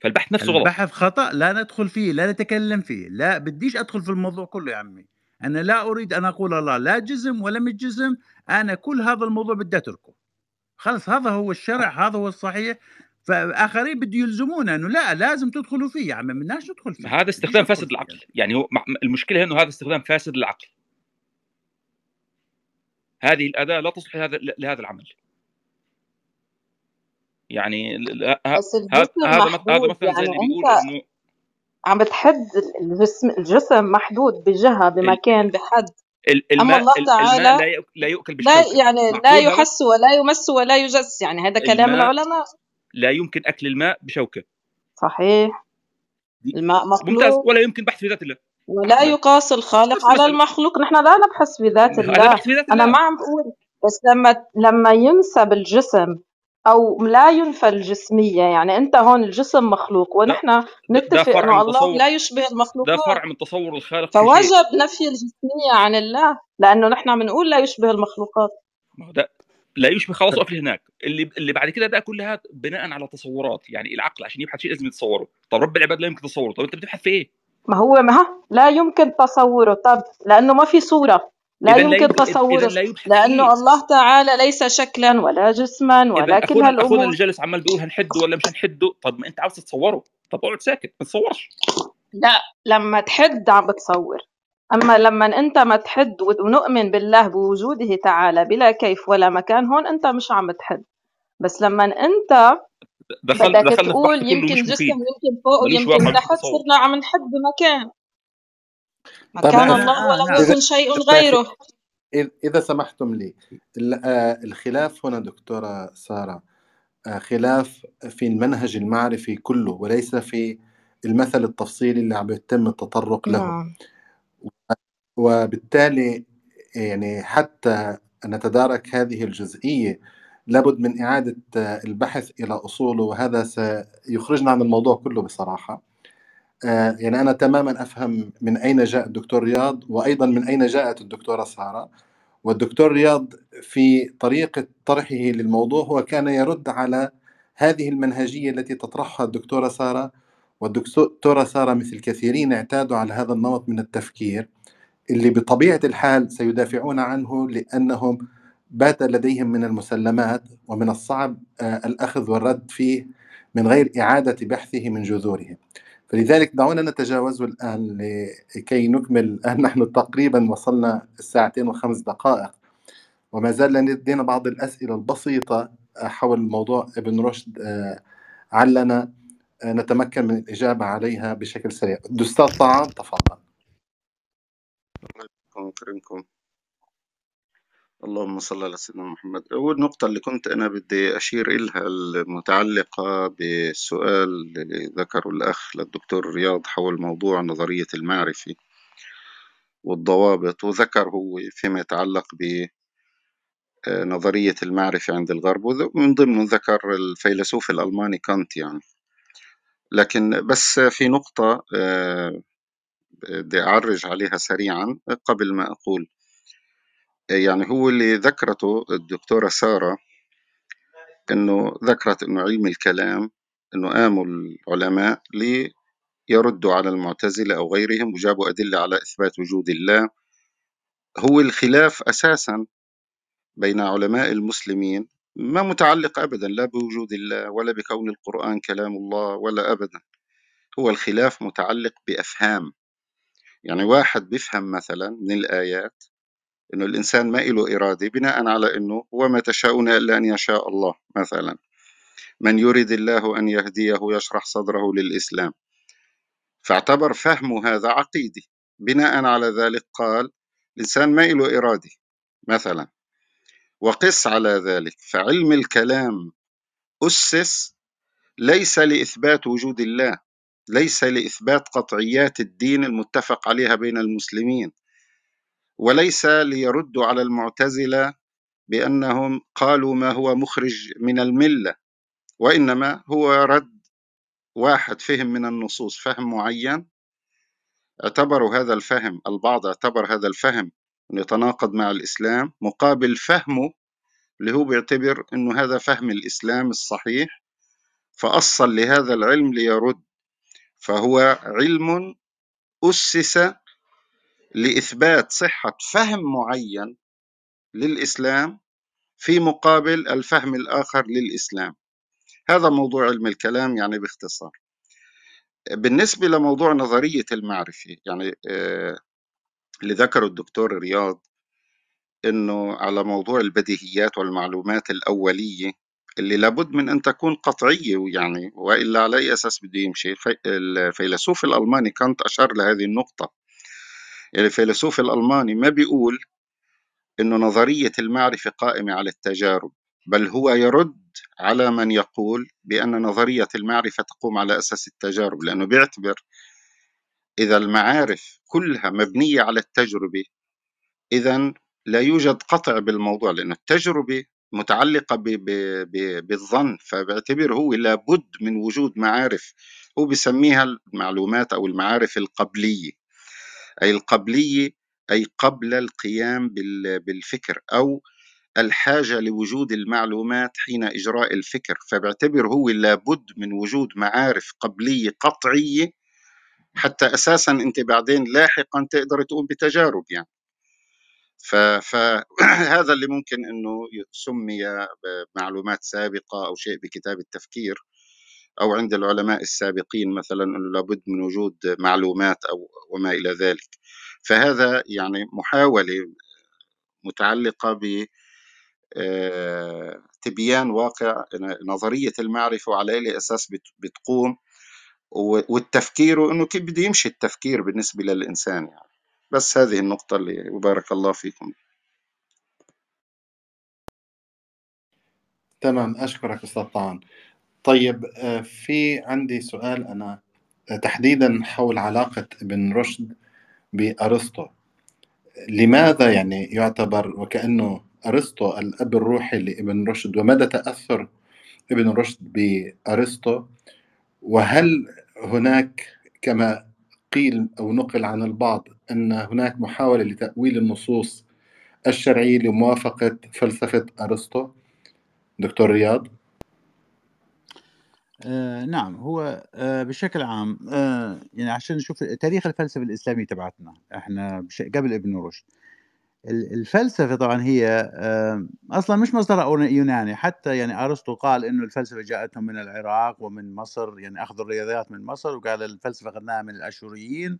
فالبحث نفسه غلط. البحث خطأ لا ندخل فيه لا نتكلم فيه لا بديش أدخل في الموضوع كله يا عمي. أنا لا أريد أن أقول الله لا جزم ولا مش جزم أنا كل هذا الموضوع بدي أتركه. خلص هذا هو الشرع هذا هو الصحيح. فآخرين بده يلزمونا أنه لا لازم تدخلوا فيه يا عمي بدناش ندخل فيه. هذا استخدام فاسد للعقل. يعني هو المشكلة إنه هذا استخدام فاسد للعقل. هذه الأداة لا تصلح لهذا لهذا العمل. يعني بس هذا الجسم هذا مث- هذا محدود مثلا زي يعني اللي بيقول إنه عم بتحد الجسم الجسم محدود بجهة ال- بمكان بحد. ال- الماء الله ال- الماء تعالى لا يؤ- لا يؤكل لا بالشوكه يعني لا معقول هذا يحس ولا يمس ولا يجس يعني هذا كلام الماء العلماء. لا يمكن أكل الماء بشوكة. صحيح. دي الماء ممتاز مخلوق. ولا يمكن بحث في ذات الله. ولا يقاس الخالق على المخلوق. نحن لا نبحث في ذات هذا الله. بحث في ذات أنا الله. ما عم بقول بس لما لما ينسب الجسم أو لا ينفى الجسمية. يعني أنت هون الجسم مخلوق ده ونحن ده, ده نتفق فرع إنه من الله تصور لا يشبه ده المخلوقات فرع من تصور الخالق في شيء. فوجب نفي الجسمية عن الله لأنه نحن بنقول لا يشبه المخلوقات. ما هو ده لا يشبه خلاص أقف هناك اللي اللي بعد كده ده كلها بناء على تصورات. يعني العقل عشان يبحث شيء لازم يتصوره. طب رب العباد لا يمكن تصوره. طب أنت بتبحث في إيه؟ ما هو ما ها لا يمكن تصوره. طب لأنه ما في صورة. لا لا يمكن اذا تصوره. لا يبحث فيه الله تعالى ليس شكلا ولا جسما ولا كل اخونا أخونا هالأمور اللي جالس عمال بيقول هنحده ولا مش هنحده؟ طب ما أنت عاوز تتصوره طب اقعد ساكت ما تصورش. لا لما تحد عم بتصور. أما لما أنت ما تحد ونؤمن بالله بوجوده تعالى بلا كيف ولا مكان هون أنت مش عم تحد. بس لما أنت دخل بدك تقول يمكن جسم يمكن فوق ويمكن تحت صرنا عم نحد بمكان مكان آه، الله آه ولم إذا يكن شيء غيره. إذ- إذا سمحتم لي آه، الخلاف هنا دكتورة سارة آه، خلاف في المنهج المعرفي كله وليس في المثل التفصيلي اللي عم يتم التطرق له. نعم. وبالتالي يعني حتى نتدارك هذه الجزئية لابد من إعادة آه، البحث إلى أصوله وهذا سيخرجنا عن الموضوع كله بصراحة. آه، يعني أنا تماما أفهم من أين جاء الدكتور رياض وأيضا من أين جاءت الدكتورة سارة. والدكتور رياض في طريقة طرحه للموضوع هو كان يرد على هذه المنهجية التي تطرحها الدكتورة سارة. والدكتورة سارة مثل كثيرين اعتادوا على هذا النمط من التفكير اللي بطبيعة الحال سيدافعون عنه لأنهم بات لديهم من المسلمات ومن الصعب آه، الأخذ والرد فيه من غير إعادة بحثه من جذوره فلذلك دعونا نتجاوزه الآن لكي نكمل. الآن نحن تقريبا وصلنا الساعتين وخمس دقائق. وما زال لدينا بعض الأسئلة البسيطة حول موضوع ابن رشد آه، علنا آه، نتمكن من الإجابة عليها بشكل سريع. أستاذ طعام تفضل. الله يكرمكم اللهم صل على سيدنا محمد. أول نقطة اللي كنت أنا بدي أشير إلها المتعلقة بالسؤال اللي ذكره الأخ للدكتور رياض حول موضوع نظرية المعرفة والضوابط وذكر هو فيما يتعلق بنظرية المعرفة عند الغرب ومن ضمنه ذكر الفيلسوف الألماني كانت يعني. لكن بس في نقطة آه، بدي أعرج عليها سريعا قبل ما أقول. يعني هو اللي ذكرته الدكتورة سارة إنه ذكرت إنه علم الكلام إنه قاموا العلماء ليردوا على المعتزلة أو غيرهم وجابوا أدلة على إثبات وجود الله. هو الخلاف أساسا بين علماء المسلمين ما متعلق أبدا لا بوجود الله ولا بكون القرآن كلام الله ولا أبدا. هو الخلاف متعلق بأفهام. يعني واحد بيفهم مثلا من الآيات إنه الإنسان ما له إرادة بناء على إنه وما تشاءون إلا أن يشاء الله مثلا. من يريد الله أن يهديه يشرح صدره للإسلام. فاعتبر فهمه هذا عقيدي. بناء على ذلك قال الإنسان ما له إرادة مثلا. وقس على ذلك. فعلم الكلام أسس ليس لإثبات وجود الله ليس لإثبات قطعيات الدين المتفق عليها بين المسلمين. وليس ليردوا على المعتزلة بأنهم قالوا ما هو مخرج من الملة وإنما هو رد واحد فهم من النصوص فهم معين. اعتبروا هذا الفهم البعض اعتبر هذا الفهم أنه يتناقض مع الإسلام مقابل فهمه اللي هو بيعتبر أنه هذا فهم الإسلام الصحيح فأصل لهذا العلم ليرد. فهو علم أسس لإثبات صحة فهم معين للإسلام في مقابل الفهم الآخر للإسلام. هذا موضوع علم الكلام يعني باختصار. بالنسبة لموضوع نظرية المعرفة يعني آه، اللي ذكره الدكتور رياض إنه على موضوع البديهيات والمعلومات الأولية اللي لابد من أن تكون قطعية يعني وإلا على أي أساس بده يمشي. الفيلسوف الألماني كانت أشار لهذه النقطة. الفيلسوف الألماني ما بيقول إنه نظرية المعرفة قائمة على التجارب بل هو يرد على من يقول بأن نظرية المعرفة تقوم على أساس التجارب لأنه بيعتبر إذا المعارف كلها مبنية على التجربة اذا لا يوجد قطع بالموضوع لأن التجربة متعلقة ب ب ب بالظن فبيعتبر هو لابد من وجود معارف هو بسميها المعلومات أو المعارف القبلية. أي القبلية أي قبل القيام بالفكر أو الحاجة لوجود المعلومات حين إجراء الفكر. فبيعتبر هو لابد من وجود معارف قبلية قطعية حتى أساسا أنت بعدين لاحقا تقدر تقوم بتجارب يعني. فهذا اللي ممكن إنه سمي بمعلومات سابقة أو شيء بكتاب التفكير. أو عند العلماء السابقين مثلا لابد من وجود معلومات أو وما إلى ذلك. فهذا يعني محاولة متعلقة ب آه، تبيان واقع نظرية المعرفة وعلى أي أساس بتقوم والتفكير انه كيف بده يمشي التفكير بالنسبة للإنسان يعني. بس هذه النقطة اللي وبارك الله فيكم. تمام أشكرك أستاذ طعن طيب آه، في عندي سؤال أنا آه، تحديدا حول علاقة ابن رشد بأرسطو. لماذا يعني يعتبر وكأنه أرسطو الأب الروحي لابن رشد؟ ومدى تأثر ابن رشد بأرسطو؟ وهل هناك كما قيل أو نقل عن البعض أن هناك محاولة لتأويل النصوص الشرعية لموافقة فلسفة أرسطو؟ دكتور رياض. آه نعم هو آه بشكل عام آه يعني عشان نشوف تاريخ الفلسفة الإسلامية تبعتنا إحنا قبل ابن رشد. الفلسفة طبعا هي آه أصلا مش مصدر يوناني حتى يعني أرسطو قال إنه الفلسفة جاءتهم من العراق ومن مصر يعني أخذوا الرياضيات من مصر وقال الفلسفة أخذناها من الأشوريين.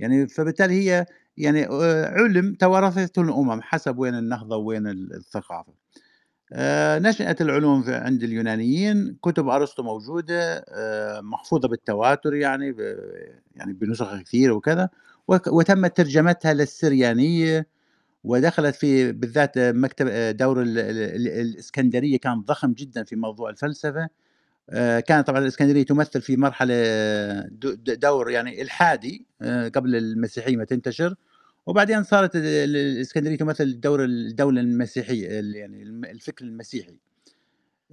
يعني فبالتالي هي يعني آه، علم توارثته الأمم حسب وين النهضة وين الثقافة. آه، نشأت العلوم عند اليونانيين كتب أرسطو موجودة آه، محفوظة بالتواتر يعني يعني بنسخ كثيرة وكذا وتمت ترجمتها للسريانية ودخلت في بالذات مكتب دور الإسكندرية كان ضخم جدا في موضوع الفلسفة. آه، كانت طبعا الإسكندرية تمثل في مرحلة دور يعني إلحادي آه، قبل المسيحية ما تنتشر. وبعدين صارت الإسكندرية تمثل دور الدولة المسيحية يعني الفكر المسيحي.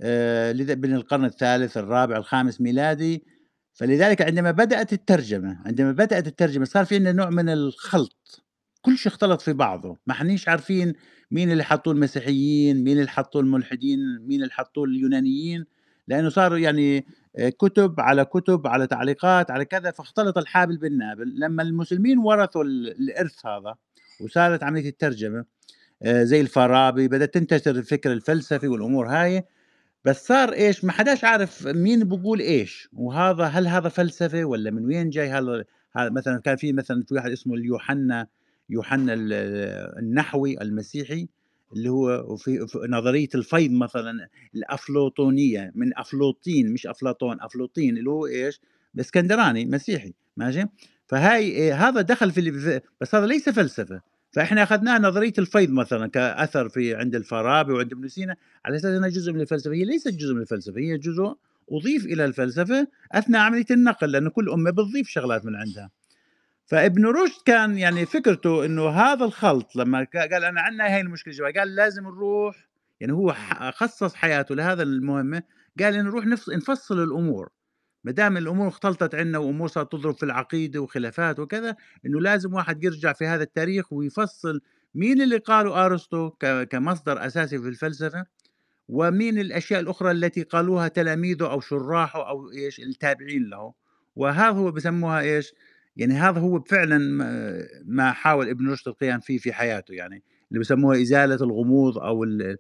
آه، بين القرن الثالث الرابع الخامس ميلادي. فلذلك عندما بدأت الترجمة عندما بدأت الترجمة صار في عندنا نوع من الخلط. كل شيء اختلط في بعضه. ما حنيش عارفين مين اللي حطوه المسيحيين مين اللي حطوه الملحدين مين اللي حطوه اليونانيين لأنه صار يعني كتب على كتب على تعليقات على كذا فاختلط الحابل بالنابل. لما المسلمين ورثوا الإرث هذا وصارت عملية الترجمة آه، زي الفارابي بدأت تنتشر الفكر الفلسفي والأمور هاي. بس صار إيش؟ ما حداش عارف مين بقول إيش. وهذا هل هذا فلسفه ولا من وين جاي هذا مثلا كان في مثلا في واحد اسمه اليوحنا يوحنا النحوي المسيحي. اللي هو في نظرية الفيض مثلا الأفلاطونية من افلوطين مش أفلاطون افلوطين اللي هو إيش؟ اسكندراني مسيحي ماشي؟ فهاي إيه هذا دخل في بس هذا ليس فلسفة فإحنا اخذناه نظرية الفيض مثلا كأثر في عند الفارابي وعند ابن سينا على أساس إنها جزء من الفلسفة هي ليست جزء من الفلسفة هي جزء أضيف إلى الفلسفة أثناء عملية النقل لأنه كل أمة بتضيف شغلات من عندها فابن رشد كان يعني فكرته إنه هذا الخلط لما قال أنا عندنا هاي المشكلة جوا قال لازم نروح يعني هو خصص حياته لهذا المهمة قال نروح نفص نفصّل الأمور، ما دام الأمور اختلطت عندنا وأمور صارت تضرب في العقيدة وخلافات وكذا، إنه لازم واحد يرجع في هذا التاريخ ويفصّل مين اللي قاله أرسطو ك كمصدر أساسي في الفلسفة، ومين الأشياء الأخرى التي قالوها تلاميذه أو شراحه أو إيش التابعين له، وهذا هو بسموها إيش، يعني هذا هو فعلًا ما حاول ابن رشد القيام فيه في حياته يعني، اللي بسموها إزالة الغموض أو ال ال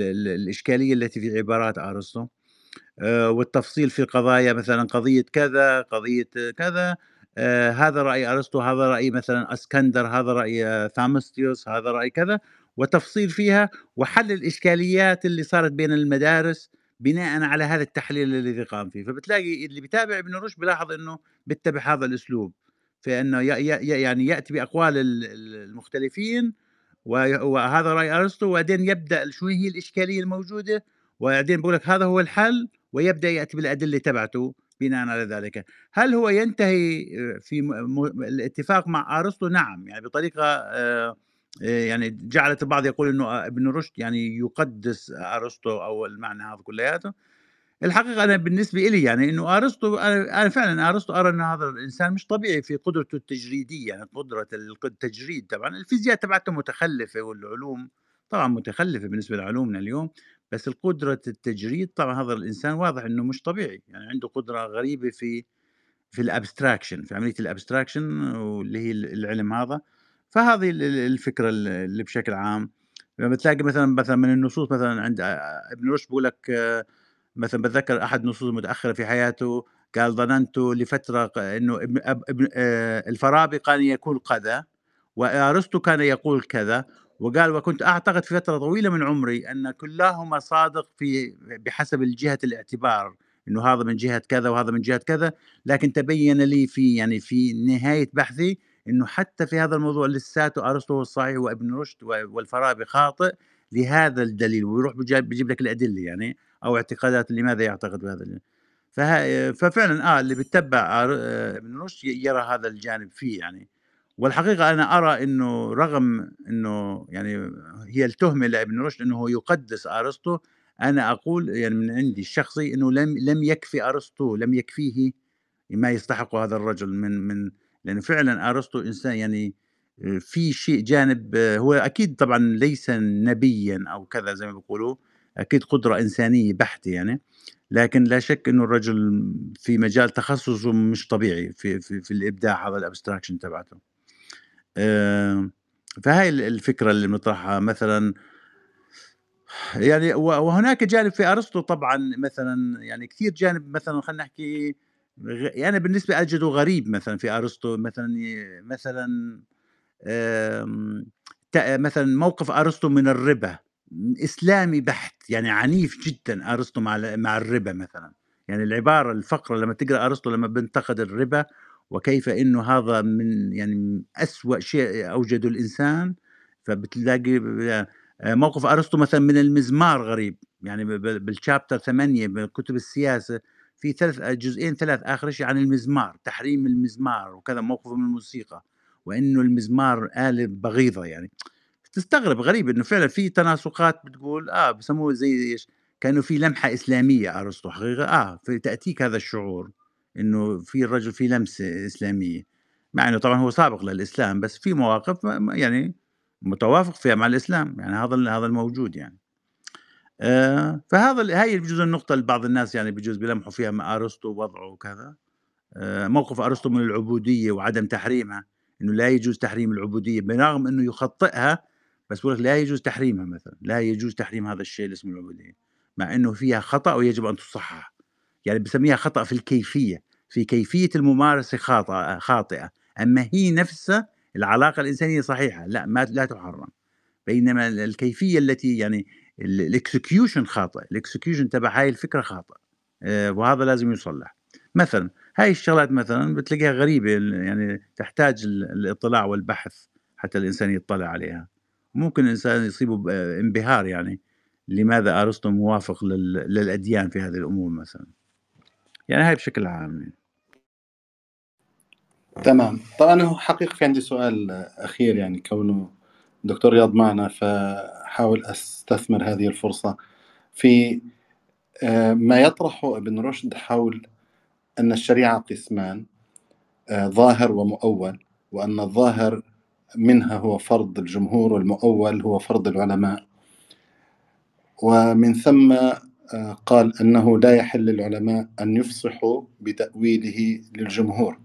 ال الإشكالية التي في عبارات أرسطو. آه، والتفصيل في قضايا مثلا قضية كذا قضية كذا. آه، هذا رأي أرسطو هذا رأي مثلا أسكندر هذا رأي آه، ثامستيوس هذا رأي كذا. وتفصيل فيها وحل الإشكاليات اللي صارت بين المدارس بناء على هذا التحليل الذي قام فيه. فبتلاقي اللي بيتابع ابن رشد بيلاحظ إنه بيتبع هذا الاسلوب فانه يعني يأتي بأقوال المختلفين وهذا رأي أرسطو وبعدين يبدأ شو هي الإشكالية الموجودة وبعدين بقول لك هذا هو الحل ويبدأ يأتي بالأدلة تبعته بناء على ذلك. هل هو ينتهي آه، في الاتفاق مع أرسطو؟ نعم يعني بطريقة آه، آه، يعني جعلت البعض يقول إنه ابن رشد يعني يقدس أرسطو أو المعنى هذا كلياته. الحقيقة أنا بالنسبة لي يعني إنه أرسطو أنا فعلا أرسطو أرى ان هذا الإنسان مش طبيعي في قدرته التجريدية يعني قدرة التجريد طبعا الفيزياء تبعته متخلفة والعلوم طبعا متخلفة بالنسبة لعلومنا اليوم بس القدرة التجريد طبعا هذا الإنسان واضح إنه مش طبيعي. يعني عنده قدرة غريبة في في ال abstraction في عملية ال abstraction واللي هي العلم هذا. فهذه الفكرة اللي بشكل عام. لما تلاقي مثلا مثلا من النصوص مثلا عند ابن رشد بيقول لك مثلا بتذكر أحد النصوص المتأخرة في حياته قال ظننت لفترة إنه ابن, ابن الفارابي كان يقول كذا وأرسطو كان يقول كذا وقال وكنت أعتقد في فترة طويلة من عمري أن كلاهما صادق في بحسب الجهة الاعتبار إنه هذا من جهة كذا وهذا من جهة كذا لكن تبين لي في يعني في نهاية بحثي إنه حتى في هذا الموضوع لساته أرسطو الصحيح وابن رشد والفارابي خاطئ لهذا الدليل ويروح بيجيب لك الأدلة يعني. أو اعتقادات لماذا يعتقد بهذا ففعلا آه اللي بيتبع آه، ابن رشد يرى هذا الجانب فيه يعني. والحقيقة أنا أرى إنه رغم إنه يعني هي التهمة لابن رشد إنه هو يقدس أرسطو أنا أقول يعني من عندي الشخصي إنه لم لم يكفي أرسطو لم يكفيه ما يستحقه هذا الرجل من من لأنه فعلا أرسطو إنسان يعني في شيء جانب هو أكيد طبعا ليس نبيا أو كذا زي ما بيقولوا أكيد قدرة إنسانية بحتة يعني لكن لا شك إنه الرجل في مجال تخصصه مش طبيعي في في, في الإبداع هذا الابستراكشن تبعته. فهاي الفكرة اللي مطرحها مثلًا. يعني وهناك جانب في أرسطو طبعًا مثلًا يعني كثير جانب مثلًا خلّينا نحكي يعني بالنسبة أجده غريب مثلًا في أرسطو مثلًا مثلًا مثلًا موقف أرسطو من الربا. إسلامي بحت، يعني عنيف جدًا أرسطو مع مع الربا مثلًا، يعني العبارة الفقرة لمّا تقرأ أرسطو لمّا بينتقد الربا وكيف إنه هذا من يعني اسوء شيء أوجده الإنسان. فبتلاقي موقف أرسطو مثلا من المزمار غريب. يعني بالشابتر 8 بكتب السياسة في ثلاث جزئين ثلاث آخر شيء عن المزمار تحريم المزمار وكذا موقف من الموسيقى. وإنه المزمار آلة بغيضة يعني. تستغرب غريب إنه فعلا في تناسقات بتقول آه بسموه زي إيش؟ كأنه في لمحة إسلامية أرسطو حقيقة؟ آه في تأتيك هذا الشعور إنه في الرجل في لمسة إسلامية مع إنه طبعا هو سابق للإسلام بس في مواقف يعني متوافق فيها مع الإسلام يعني هذا هذا الموجود يعني. آه فهذا هاي بجوز النقطة اللي بعض الناس يعني بجوز بيلمحوا فيها مع أرسطو وضعه وكذا. آه موقف أرسطو من العبودية وعدم تحريمها إنه لا يجوز تحريم العبودية برغم إنه يخطئها بس بقول لك لا يجوز تحريمها مثلا لا يجوز تحريم هذا الشيء اللي اسمه العبودية مع إنه فيها خطأ ويجب أن تصحح يعني بسميها خطأ في الكيفية في كيفية الممارسة خاطئة خاطئة أما هي نفسها العلاقة الإنسانية صحيحة لا ما لا تحرم. بينما الكيفية التي يعني ال execution خاطئ ال execution تبع هاي الفكرة خاطئ آه، وهذا لازم يصلح. مثلا هاي الشغلات مثلا بتلاقيها غريبة يعني تحتاج الإطلاع والبحث حتى الإنسان يطلع عليها. ممكن الإنسان يصيبه انبهار يعني. لماذا أرسطو موافق للأديان في هذه الأمور مثلا؟ يعني هاي بشكل عام يعني. تمام. طبعا أنا حقيقة في عندي سؤال أخير يعني كونه دكتور رياض معنا فحاول أستثمر هذه الفرصة في آه، ما يطرحه ابن رشد حول أن الشريعة قسمان آه، ظاهر ومؤول وأن الظاهر منها هو فرض الجمهور والمؤول هو فرض العلماء. ومن ثم آه، قال أنه لا يحل للعلماء أن يفصحوا بتأويله للجمهور.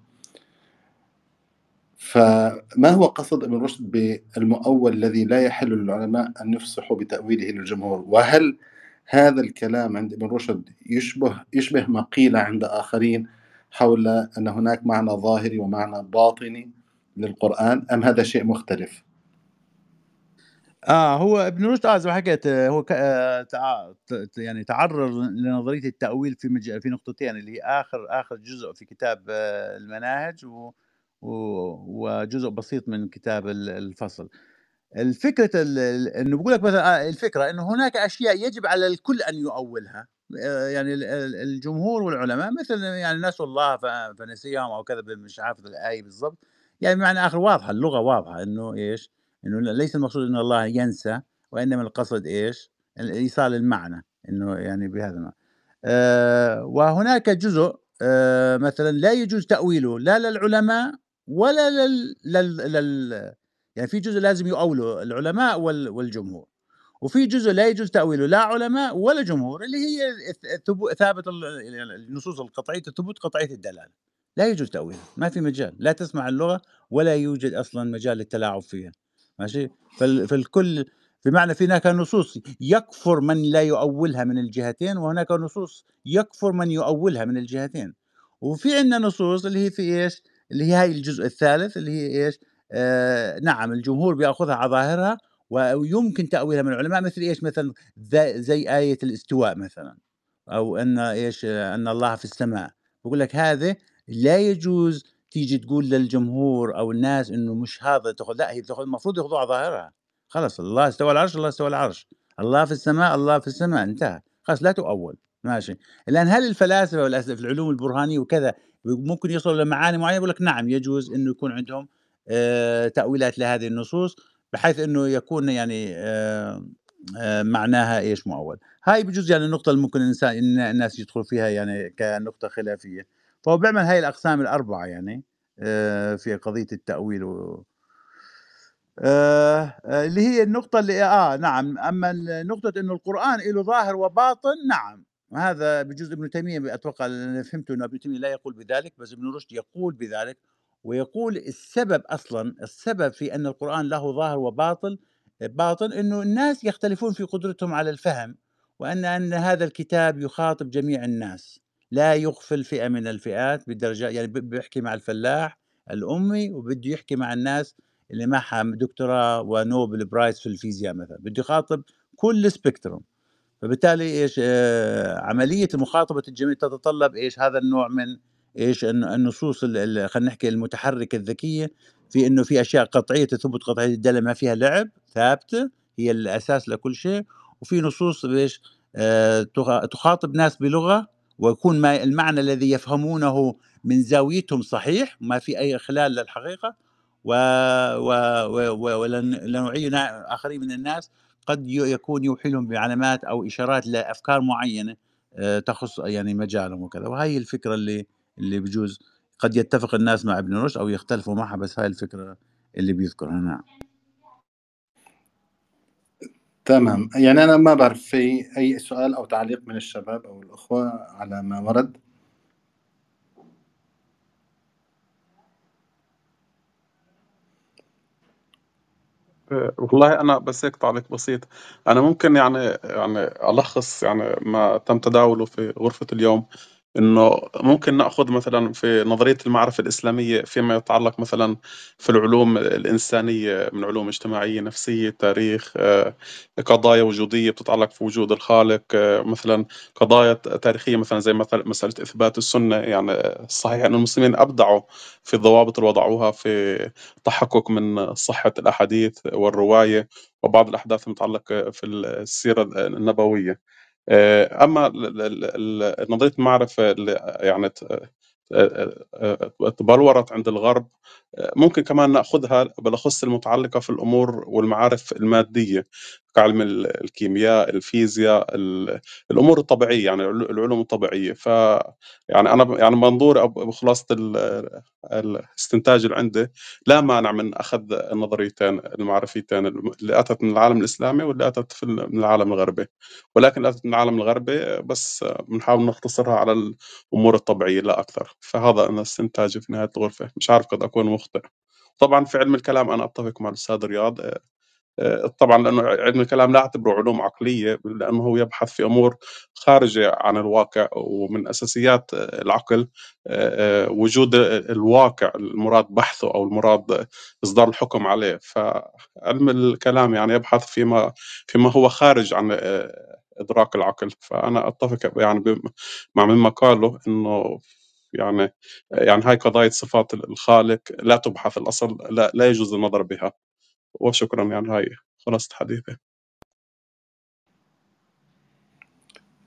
فما هو قصد ابن رشد بالمؤول الذي لا يحل للعلماء أن يفصحوا بتأويله للجمهور؟ وهل هذا الكلام عند ابن رشد يشبه يشبه ما قيل عند آخرين حول أن هناك معنى ظاهري ومعنى باطني؟ للقرآن أم هذا شيء مختلف؟ آه هو ابن رشد آه زي ما حكيت آه، هو. آه، يعني تعرض لنظرية التأويل في مج... في نقطتين اللي هي آخر آخر جزء في كتاب آه، المناهج و... و... وجزء بسيط من كتاب ال- الفصل الفكرة ال... إنه بقول لك مثلا آه، الفكرة إنه هناك أشياء يجب على الكل أن يؤولها يعني ال- ال- الجمهور والعلماء مثل يعني نسوا الله. فنسيهم أو كذا مش عارف الآية بالضبط يعني معنى آخر واضحة اللغة واضحة إنه إيش؟ إنه ليس المقصود إن الله ينسى وإنما القصد إيش؟ إيصال المعنى إنه يعني بهذا المعنى. آه وهناك جزء آه مثلا لا يجوز تأويله لا للعلماء ولا لل, لل, لل يعني في جزء لازم يؤوله العلماء وال والجمهور وفي جزء لا يجوز تأويله لا علماء ولا جمهور اللي هي ثابت يعني النصوص القطعية الثبوت قطعية الدلالة. لا يجوز تاويله ما في مجال لا تسمع اللغة ولا يوجد أصلا مجال للتلاعب فيها ماشي؟ فال- فالكل بمعنى في هناك نصوص يكفر من لا يؤولها من الجهتين وهناك نصوص يكفر من يؤولها من الجهتين وفي عندنا نصوص اللي هي في إيش؟ اللي هي هاي الجزء الثالث اللي هي إيش؟ آه نعم الجمهور بيأخذها على ظاهرها ويمكن تأويلها من العلماء مثل إيش؟ مثلا زي, آية الاستواء مثلا أو أن إيش؟ آه، أن الله في السماء بقول لك هذا لا يجوز تيجي تقول للجمهور أو الناس إنه مش هذا تأخذ لا هي تاخذ المفروض ياخذوها على ظاهرها. خلص الله استوى العرش الله استوى العرش. الله في السماء الله في السماء انتهى. خلاص لا تؤول. ماشي. الان هل الفلاسفة والأسف العلوم البرهانية وكذا ممكن يوصلوا لمعاني معينة؟ يقول لك نعم يجوز إنه يكون عندهم آه، تأويلات لهذه النصوص بحيث إنه يكون يعني آه، آه، معناها إيش مؤول. هاي بجوز يعني النقطة اللي ممكن الانسان الناس يدخلوا فيها يعني كنقطة خلافية. فهو بيعمل هاي الأقسام الأربعة يعني آه، في قضية التأويل و... آه، آه، اللي هي النقطة اللي آه نعم ال- نقطة إنه القرآن له ظاهر وباطن نعم. هذا بجزء ابن تيمية أتوقع أنا فهمت أنه ابن تيمية لا يقول بذلك بس ابن رشد يقول بذلك ويقول السبب أصلا السبب في أن القرآن له ظاهر وباطن باطن أنه الناس يختلفون في قدرتهم على الفهم وأن أن هذا الكتاب يخاطب جميع الناس. لا يغفل فئة من الفئات بالدرجة يعني بيحكي مع الفلاح الأمي وبده يحكي مع الناس اللي معها دكتوراه ونوبل برايز في الفيزياء مثلا بده يخاطب كل سبيكتروم فبالتالي إيش آه عملية مخاطبه الجميع تتطلب إيش هذا النوع من إيش الن- النصوص ال- ال- خلينا نحكي المتحركة الذكية في إنه في أشياء قطعية تثبت قطعية الدلاله ما فيها لعب ثابتة هي الأساس لكل شيء وفي نصوص إيش آه تخ- تخاطب ناس بلغة ويكون ما المعنى الذي يفهمونه من زاويتهم صحيح ما في أي خلال للحقيقة و و و و ولنوعية نا آخرين من الناس قد يكون يوحي لهم بعلامات أو إشارات لأفكار معينة آآ تخُص يعني مجالهم وكذا، وهي الفكرة اللي اللي بجوز قد يتفق الناس مع ابن رشد أو يختلفوا معها، بس هاي الفكرة اللي بيذكرها، نعم. تمام. يعني أنا ما بعرف في أي سؤال أو تعليق من الشباب أو الأخوة على ما ورد؟ آه، والله أنا بس هيك تعليق بسيط. أنا ممكن يعني يعني ألخص يعني ما تم تداوله في غرفة اليوم. إنه ممكن نأخذ مثلا في نظرية المعرفة الإسلامية فيما يتعلق مثلا في العلوم الإنسانية من علوم اجتماعية نفسية تاريخ آه، قضايا وجودية بتتعلق في وجود الخالق آه، مثلا قضايا تاريخية مثلا زي مثلا مسألة إثبات السنة يعني صحيح أن المسلمين أبدعوا في الضوابط اللي وضعوها في التحقق من صحة الأحاديث والرواية وبعض الأحداث المتعلقة في السيرة النبوية. آه، أما ال- ال- ال- نظرية المعرفة اللي يعني ت- تبلورت عند الغرب آه، ممكن كمان نأخذها بالأخص المتعلقة في الأمور والمعارف المادية. كعلم ال- الكيمياء الفيزياء ال- الأمور الطبيعية يعني العلو- العلوم الطبيعية. ف يعني أنا يعني منظوري أو بخلاصة ال- الاستنتاج اللي عندي لا مانع من أخذ النظريتين المعرفيتين اللي أتت من العالم الإسلامي واللي أتت في من العالم الغربي. ولكن أتت من العالم الغربي بس بنحاول نختصرها على الأمور الطبيعية لا أكثر. فهذا أنا استنتاجي في نهاية الغرفة. مش عارف قد أكون مخطئ. طبعا في علم الكلام أنا أتفق مع الأستاذ رياض آه، طبعا لأنه علم الكلام لا أعتبره علوم عقلية لأنه هو يبحث في أمور خارجة عن الواقع ومن أساسيات آه، العقل آه، وجود الواقع المراد بحثه أو المراد إصدار الحكم عليه. فعلم الكلام يعني يبحث فيما فيما هو خارج عن إدراك العقل. فأنا أتفق يعني مع مما قاله إنه يعني يعني هاي قضايا صفات الخالق لا تبحث الأصل لا, لا يجوز النظر بها. وشكرا يعني هاي خلاصة حديثي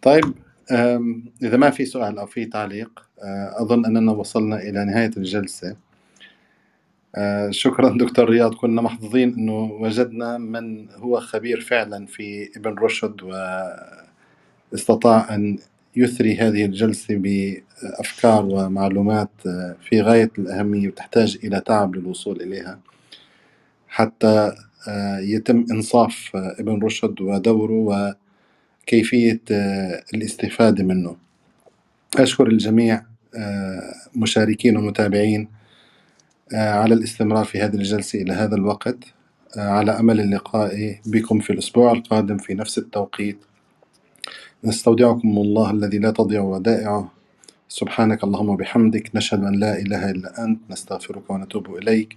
طيب إذا ما في سؤال أو في تعليق أه، أظن أننا وصلنا إلى نهاية الجلسة. أه، شكرا دكتور رياض. كنا محظوظين أنه وجدنا من هو خبير فعلا في ابن رشد واستطاع أن يثري هذه الجلسة بأفكار ومعلومات أه، في غاية الأهمية وتحتاج إلى تعب للوصول إليها. حتى أه، يتم إنصاف أه، ابن رشد ودوره وكيفية أه، الاستفادة منه. أشكر الجميع آه، مشاركين ومتابعين آه، على الاستمرار في هذه الجلسة إلى هذا الوقت آه، على أمل اللقاء بكم في الأسبوع القادم في نفس التوقيت. نستودعكم الله الذي لا تضيع ودائعه. سبحانك اللهم وبحمدك نشهد أن لا إله إلا أنت نستغفرك ونتوب إليك.